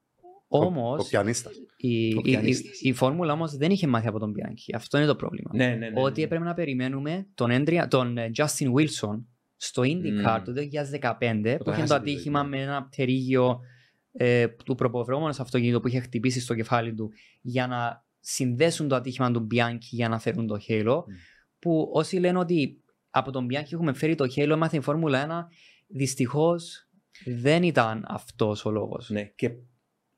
Όμως. Ο πιανίστας. Η, η, η, πιανίστας. η Φόρμουλα όμως δεν είχε μάθει από τον Μπιάνκι. Αυτό είναι το πρόβλημα. Ναι, ναι, ναι. ότι ναι. έπρεπε να περιμένουμε τον, Έντρια, τον ε, Justin Wilson στο IndyCar Μμμ. το 2015 που είχε χάσε το τη ατύχημα ζωή, ναι. με ένα πτερίγιο ε, του προποβρώμενου αυτοκίνητο που είχε χτυπήσει στο κεφάλι του για να συνδέσουν το ατύχημα του Bianchi για να φέρουν το Halo. Μμ. Που όσοι λένε ότι από τον Bianchi έχουμε φέρει το Halo, έμαθε η Φόρμουλα 1, δυστυχώς δεν ήταν αυτός ο λόγος. Ναι, και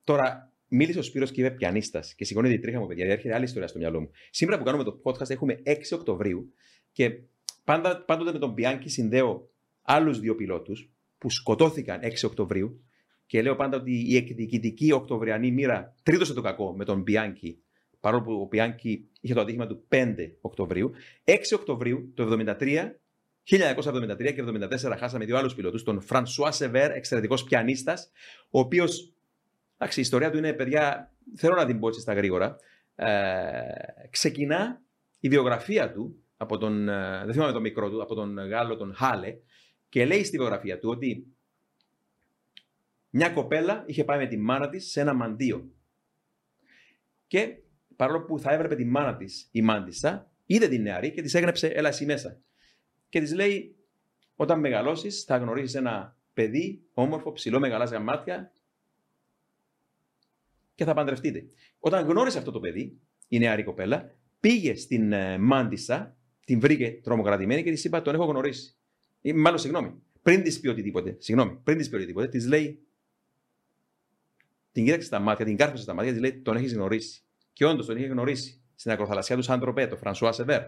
τώρα μίλησε ο Σπύρος και είπε πιανίστας και σηκώνει τη τρίχα μου, παιδιά. γιατί Έρχεται άλλη ιστορία στο μυαλό μου. Σήμερα που κάνουμε το podcast έχουμε 6 Οκτωβρίου και πάντα, πάντοτε με τον Bianchi συνδέω άλλους δύο πιλότους που σκοτώθηκαν 6 Οκτωβρίου και λέω πάντα ότι η εκδικητική Οκτωβριανή μοίρα τρίτωσε το κακό με τον Bianchi παρόλο που ο Bianchi είχε το ατύχημα του 5 Οκτωβρίου. 6 Οκτωβρίου το 1973 1973 και 1974 χάσαμε δύο άλλους πιλότους, τον Φρανσουά Σεβέρ, εξαιρετικός πιανίστας, ο οποίος. Εντάξει, η ιστορία του είναι, παιδιά, θέλω να την πω έτσι στα γρήγορα. Ε, ξεκινά η βιογραφία του από τον. ε, δεν θυμάμαι το μικρό του, από τον Γάλλο, τον Χάλε, και λέει στη βιογραφία του ότι μια κοπέλα είχε πάει με τη μάνα της σε ένα μαντίο. Και παρόλο που θα έβρεπε τη μάνα της η μάντιστα, είδε την νεαρή και της έγραψε: Έλα εσύ μέσα και της λέει: Όταν μεγαλώσεις, θα γνωρίσεις ένα παιδί, όμορφο, ψηλό, με γαλάζια μάτια και θα παντρευτείτε. Όταν γνώρισε αυτό το παιδί, η νεαρή κοπέλα, πήγε στην ε, Μάντισσα, την βρήκε τρομοκρατημένη και της είπα: Τον έχω γνωρίσει. Ή, μάλλον, συγγνώμη, πριν της πει οτιδήποτε, συγγνώμη, πριν της πει οτιδήποτε, της λέει: Την κοίταξε στα μάτια, την κάρφωσε στα μάτια, της λέει: Τον έχεις γνωρίσει. Και όντως τον είχε γνωρίσει στην ακροθαλασσιά του Σαντροπέ, το Φρανσουά Σεβέρ.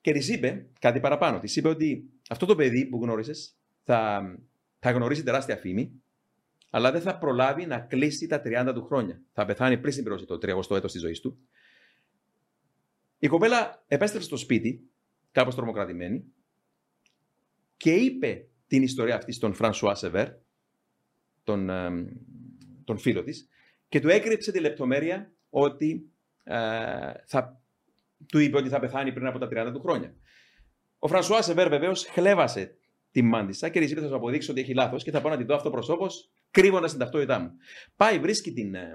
Και της είπε κάτι παραπάνω. Της είπε ότι αυτό το παιδί που γνώρισες θα, θα γνωρίσει τεράστια φήμη, αλλά δεν θα προλάβει να κλείσει τα 30 του χρόνια. Θα πεθάνει πριν συμπληρώσει το 30ο έτος της ζωής του. Η κοπέλα επέστρεψε στο σπίτι, κάπως τρομοκρατημένη, και είπε την ιστορία αυτή στον Φρανσουά Σεβέρ, τον, εμ, τον φίλο της, και του έκρυψε τη λεπτομέρεια ότι ε, θα, του είπε ότι θα πεθάνει πριν από τα 30 του χρόνια. Ο Φρανσουά Σεβέρ βεβαίως χλέβασε τη μάντισσα και τη είπε: Θα σου αποδείξω ότι έχει λάθος και θα πάω να τη δω αυτοπροσώπω, κρύβοντας την ταυτότητά μου. Πάει, βρίσκει την, ε,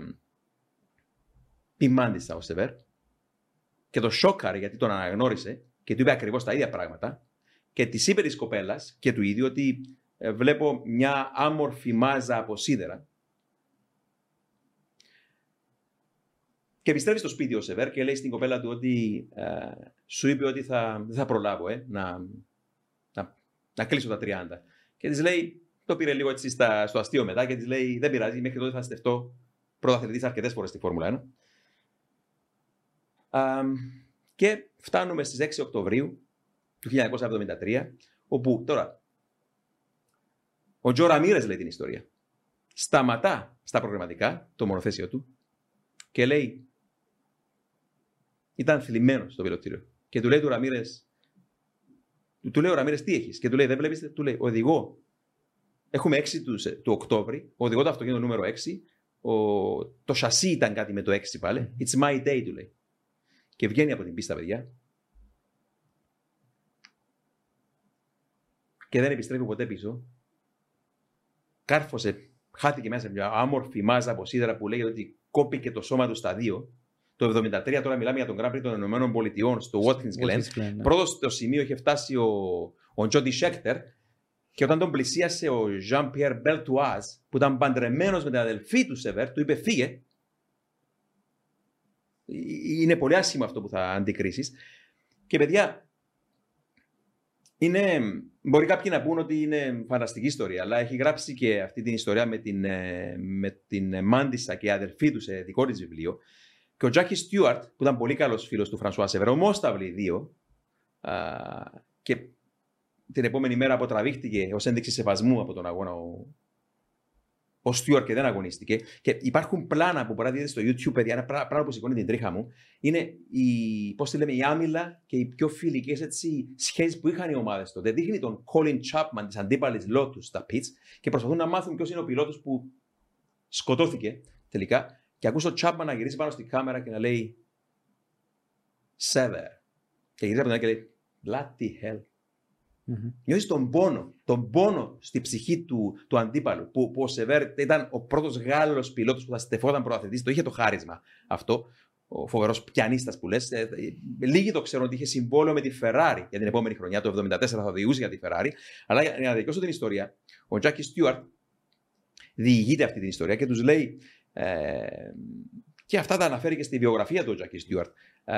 τη μάντισσα ο Σεβέρ και το σόκαρε γιατί τον αναγνώρισε και του είπε ακριβώς τα ίδια πράγματα και της είπε της κοπέλας και του ίδιου ότι ε, βλέπω μια άμορφη μάζα από σίδερα. Και επιστρέφει στο σπίτι ο Σεβέρ και λέει στην κοπέλα του ότι ε, σου είπε ότι θα, δεν θα προλάβω ε, να, να, να κλείσω τα 30. Και της λέει, το πήρε λίγο έτσι στα, στο αστείο μετά και της λέει: Δεν πειράζει, μέχρι τότε θα στεφτώ πρωταθλητή αρκετές φορές στη Φόρμουλα 1. Α, και φτάνουμε στις 6 Οκτωβρίου του 1973, όπου τώρα ο Τζο Ραμίρες λέει την ιστορία. Σταματά στα προγραμματικά το μονοθέσιο του και λέει ήταν θλιμμένος στο πιλωτήριο. Και του λέει του Ραμίρες του, του λέει ο Ραμίρες τι έχεις; Και του λέει δεν βλέπεις, του λέει οδηγώ έχουμε 6 τους, του Οκτώβρη, οδηγώ το αυτοκίνητο νούμερο 6 ο, το σασί ήταν κάτι με το 6 πάλι. It's my day, του λέει. Και βγαίνει από την πίστα, παιδιά. Και δεν επιστρέφει ποτέ πίσω. Κάρφωσε, χάθηκε μέσα σε μια άμορφη μάζα από σίδερα που λέγεται ότι κόπηκε το σώμα του στα δύο. Το 1973, τώρα μιλάμε για τον Grand Prix των Ηνωμένων Πολιτειών στο Watkins Glen. ναι. Πρώτο στο σημείο είχε φτάσει ο, ο Τζόντι Σέκτερ και όταν τον πλησίασε ο Jean-Pierre Beltoise, που ήταν παντρεμένος με την αδελφή του Σεβέρ, του είπε: Φύγε. Είναι πολύ άσχημο αυτό που θα αντικρίσεις. Και παιδιά, είναι, μπορεί κάποιοι να πούν ότι είναι φανταστική ιστορία, αλλά έχει γράψει και αυτή την ιστορία με την, ε, με την Μάντισα και αδερφή τους σε δικό της βιβλίο. Και ο Τζάκι Στιούαρτ, που ήταν πολύ καλός φίλος του Φρανσουά Σεβερό, ομόσταυλοι δύο, α, και την επόμενη μέρα αποτραβήχτηκε ως ένδειξη σεβασμού από τον αγώνα ο, ο Στιούαρτ και δεν αγωνίστηκε. Και υπάρχουν πλάνα που μπορεί να δείτε στο YouTube, παιδιά, ένα πράγμα που σηκώνει την τρίχα μου. Είναι η, πώς τη λέμε, η άμυλα και οι πιο φιλικές σχέσεις που είχαν οι ομάδες τότε. Δείχνει τον Colin Chapman της αντίπαλης Lotus στα pitch και προσπαθούν να μάθουν ποιος είναι ο πιλότος που σκοτώθηκε τελικά. Και ακούσω ο Chapman να γυρίσει πάνω στην κάμερα και να λέει Sever. Και γυρίζει από την άλλη και λέει Bloody hell. Mm-hmm. Νιώθεις τον πόνο, τον πόνο στη ψυχή του, του αντίπαλου. Που, που ο Σεβέρ ήταν ο πρώτος Γάλλος πιλότος που θα στεφόταν προαθετή. Το είχε το χάρισμα αυτό. Ο φοβερός πιανίστας που λες. Ε, λίγοι το ξέρουν ότι είχε συμβόλαιο με τη Ferrari για την επόμενη χρονιά. Το 1974 θα οδηγούσε για τη Ferrari. Αλλά για να δικαιώσω την ιστορία, ο Τζάκι Στιούαρτ διηγείται αυτή την ιστορία και τους λέει. Ε, και αυτά τα αναφέρει και στη βιογραφία του Τζάκι Στιούαρτ. Ε,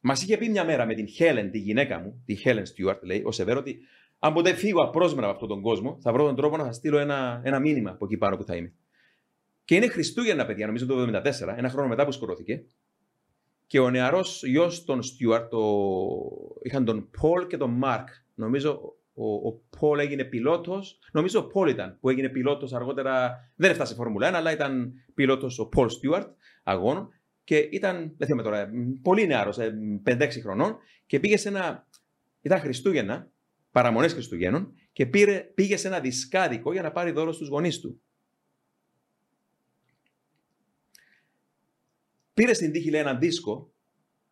Μας είχε πει μια μέρα με την Χέλεν, τη γυναίκα μου, τη Χέλεν Στιούαρτ, λέει, ο Σεβέρ, ο, ότι αν ποτέ φύγω απρόσμενα από αυτόν τον κόσμο, θα βρω τον τρόπο να σας στείλω ένα, ένα μήνυμα από εκεί πάνω που θα είμαι. Και είναι Χριστούγεννα, παιδιά, νομίζω το 1974, ένα χρόνο μετά που σκοτώθηκε. Και ο νεαρός γιος των Στιούαρτ, το... είχαν τον Πολ και τον Μάρκ. Νομίζω ο, ο Πολ έγινε πιλότος. Νομίζω ο Πολ ήταν που έγινε πιλότος αργότερα. Δεν έφτασε Φόρμουλα 1, αλλά ήταν πιλότος ο Πολ Στιούαρτ αγώνων και ήταν, δεν θυμάμαι τώρα, πολύ νεαρός, 5-6 χρονών και πήγε σε ένα, ήταν Χριστούγεννα, παραμονές Χριστουγέννων και πήρε, πήγε σε ένα δισκάδικο για να πάρει δώρο στους γονείς του. Πήρε στην τύχη, λέει, έναν δίσκο,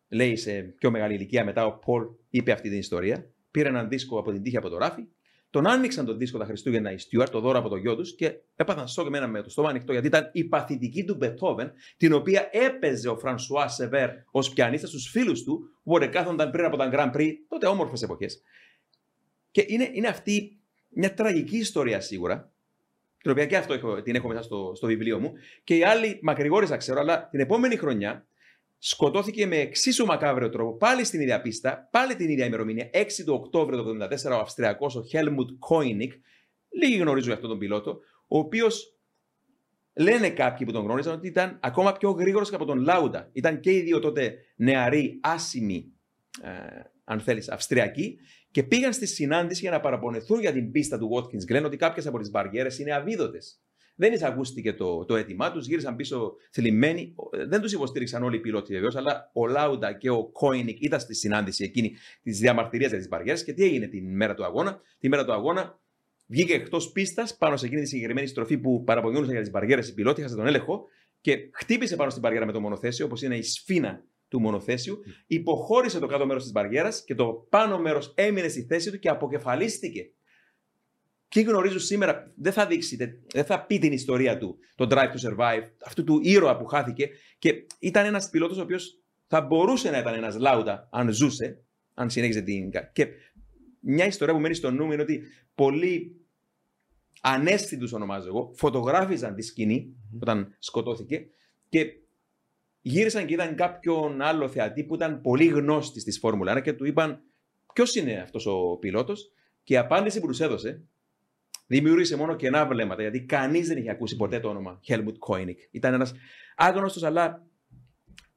λέει σε πιο μεγάλη ηλικία μετά ο Πολ είπε αυτή την ιστορία, πήρε έναν δίσκο από την τύχη από το ράφι τον άνοιξαν τον δίσκο τα Χριστούγεννα οι Στιούαρτ, το δώρο από το γιο τους, και έπαθαν σοκ εμένα με το στόμα ανοιχτό, γιατί ήταν η παθητική του Μπετόβεν, την οποία έπαιζε ο Φρανσουά Σεβέρ ως πιανίστας στους φίλους του, που κάθονταν πριν από τα Grand Prix, τότε όμορφες εποχές. Και είναι, είναι αυτή μια τραγική ιστορία σίγουρα, την οποία και αυτό έχω, την έχω μέσα στο, στο βιβλίο μου. Και οι άλλοι μακρηγόρησα ξέρω, αλλά την επόμενη χρονιά σκοτώθηκε με εξίσου μακάβριο τρόπο, πάλι στην ίδια πίστα, πάλι την ίδια ημερομηνία, 6 του Οκτώβριου του 1974, ο Αυστριακός, ο Χέλμουτ Κόινικ. Λίγοι γνωρίζουν αυτόν τον πιλότο, ο οποίος λένε κάποιοι που τον γνώριζαν ότι ήταν ακόμα πιο γρήγορος από τον Λάουντα. Ήταν και οι δύο τότε νεαροί, άσημοι, ε, αν θέλεις, Αυστριακοί, και πήγαν στη συνάντηση για να παραπονεθούν για την πίστα του Watkins Glen ότι κάποιες από τις μπαριέρε είναι αβίδωτες. Δεν εισακούστηκε το, το αίτημά τους, γύρισαν πίσω θλιμμένοι. Δεν τους υποστήριξαν όλοι οι πιλότοι βεβαίως, αλλά ο Λάουντα και ο Κόινικ ήταν στη συνάντηση εκείνη της διαμαρτυρίας για τις μπαριέρε. Και τι έγινε την μέρα του αγώνα. Τη μέρα του αγώνα βγήκε εκτός πίστας πάνω σε εκείνη τη συγκεκριμένη στροφή που παραπονιούνταν για τις μπαριέρε οι πιλότοι, είχαν τον έλεγχο και χτύπησε πάνω στην μπαριέρα με το μονοθέσιο, όπως είναι η σφίνα του μονοθέσιου, υποχώρησε το κάτω μέρος της μπαριέρα και το πάνω μέρος έμεινε στη θέση του και αποκεφαλίστηκε Ποιοι γνωρίζουν σήμερα, δεν θα δείξει, δεν θα πει την ιστορία του, το Drive to Survive, αυτού του ήρωα που χάθηκε. Και ήταν ένας πιλότος ο οποίος θα μπορούσε να ήταν ένας Λάουτα αν ζούσε, αν συνέχιζε την. Και μια ιστορία που μένει στο νου είναι ότι πολλοί ανέστητους, ονομάζω εγώ, φωτογράφιζαν τη σκηνή όταν σκοτώθηκε και γύρισαν και είδαν κάποιον άλλο θεατή που ήταν πολύ γνώστη της Φόρμουλα 1 και του είπαν ποιος είναι αυτός ο πιλότος; Και η απάντηση που τους έδωσε δημιούργησε μόνο κενά βλέμματα, γιατί κανείς δεν είχε ακούσει ποτέ το όνομα Helmut Koenig. Ήταν ένας άγνωστος, αλλά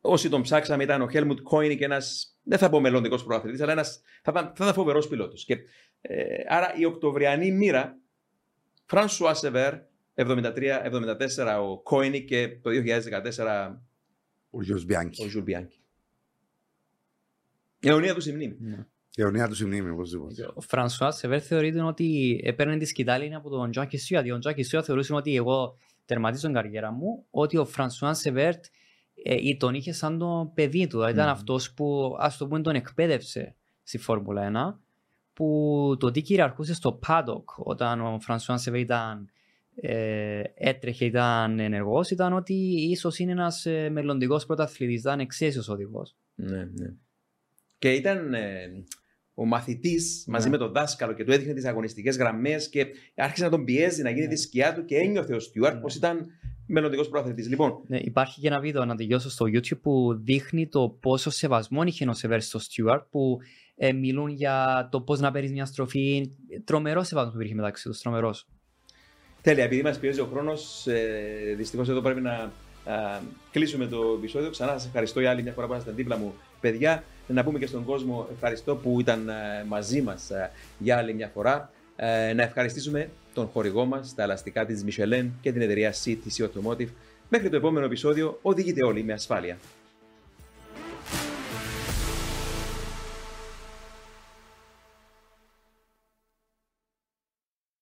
όσοι τον ψάξαμε ήταν ο Helmut Koenig, ένας, δεν θα πω μελλοντικός πρωταθλητής, αλλά ένας, θα, θα ήταν φοβερός πιλότος. Ε, άρα η Οκτωβριανή μοίρα, François Sever, 73-74 ο Koenig και το 2014 ο Γιώργος Μπιάνκι. Ο Ζουλ Μπιάνκι. Η αιωνία του σε μνήμη. Ναι. Η αιωνία του σε μνήμη, οπωσδήποτε. Ο Φρανσουάς Σεβέρ θεωρείται ότι έπαιρνε τη σκυτάλη από τον Τζάκι Στιούαρτ. Γιατί ο Τζάκι Στιούαρτ θεωρούσε ότι εγώ τερματίζω την καριέρα μου, ότι ο Φρανσουάς Σεβέρτ ε, τον είχε σαν το παιδί του. Ήταν mm. αυτός που, ας το πούμε, τον εκπαίδευσε στη Φόρμουλα 1, που το τι κυριαρχούσε στο paddock όταν ο Φρανσουάς Σεβέρτ ήταν ε, έτρεχε, ήταν ενεργός, ήταν ότι ίσως είναι ένας ε, μελλοντικός πρωταθλητής, ήταν εξαίσιος οδηγός. Ναι, ναι. Και ήταν. Ε, ο μαθητής μαζί Ναι. με τον δάσκαλο και του έδειχνε τις αγωνιστικές γραμμές και άρχισε να τον πιέζει να γίνει τη σκιά του και ένιωθε ο Στιούαρτ Ναι. πως ήταν μελλοντικός προαθλητής. Λοιπόν, Ναι, υπάρχει και ένα βίντεο να τελειώσω στο YouTube που δείχνει το πόσο σεβασμό είχε ο Σεβέρ στο Στιούαρτ που ε, μιλούν για το πώς να παίρνεις μια στροφή. Τρομερό σεβασμό που υπήρχε μεταξύ τους. Τρομερός. τέλεια, επειδή μας πιέζει ο χρόνος, ε, δυστυχώς εδώ πρέπει να α, κλείσουμε το επεισόδιο. Ξανά σας ευχαριστώ για άλλη μια φορά που ήσασταν δίπλα μου, παιδιά. Να πούμε και στον κόσμο ευχαριστώ που ήταν ε, μαζί μας για άλλη μια φορά. Ε, να ευχαριστήσουμε τον χορηγό μας, τα ελαστικά της Michelin και την εταιρεία CTC Automotive. Μέχρι το επόμενο επεισόδιο, οδηγείτε όλοι με ασφάλεια.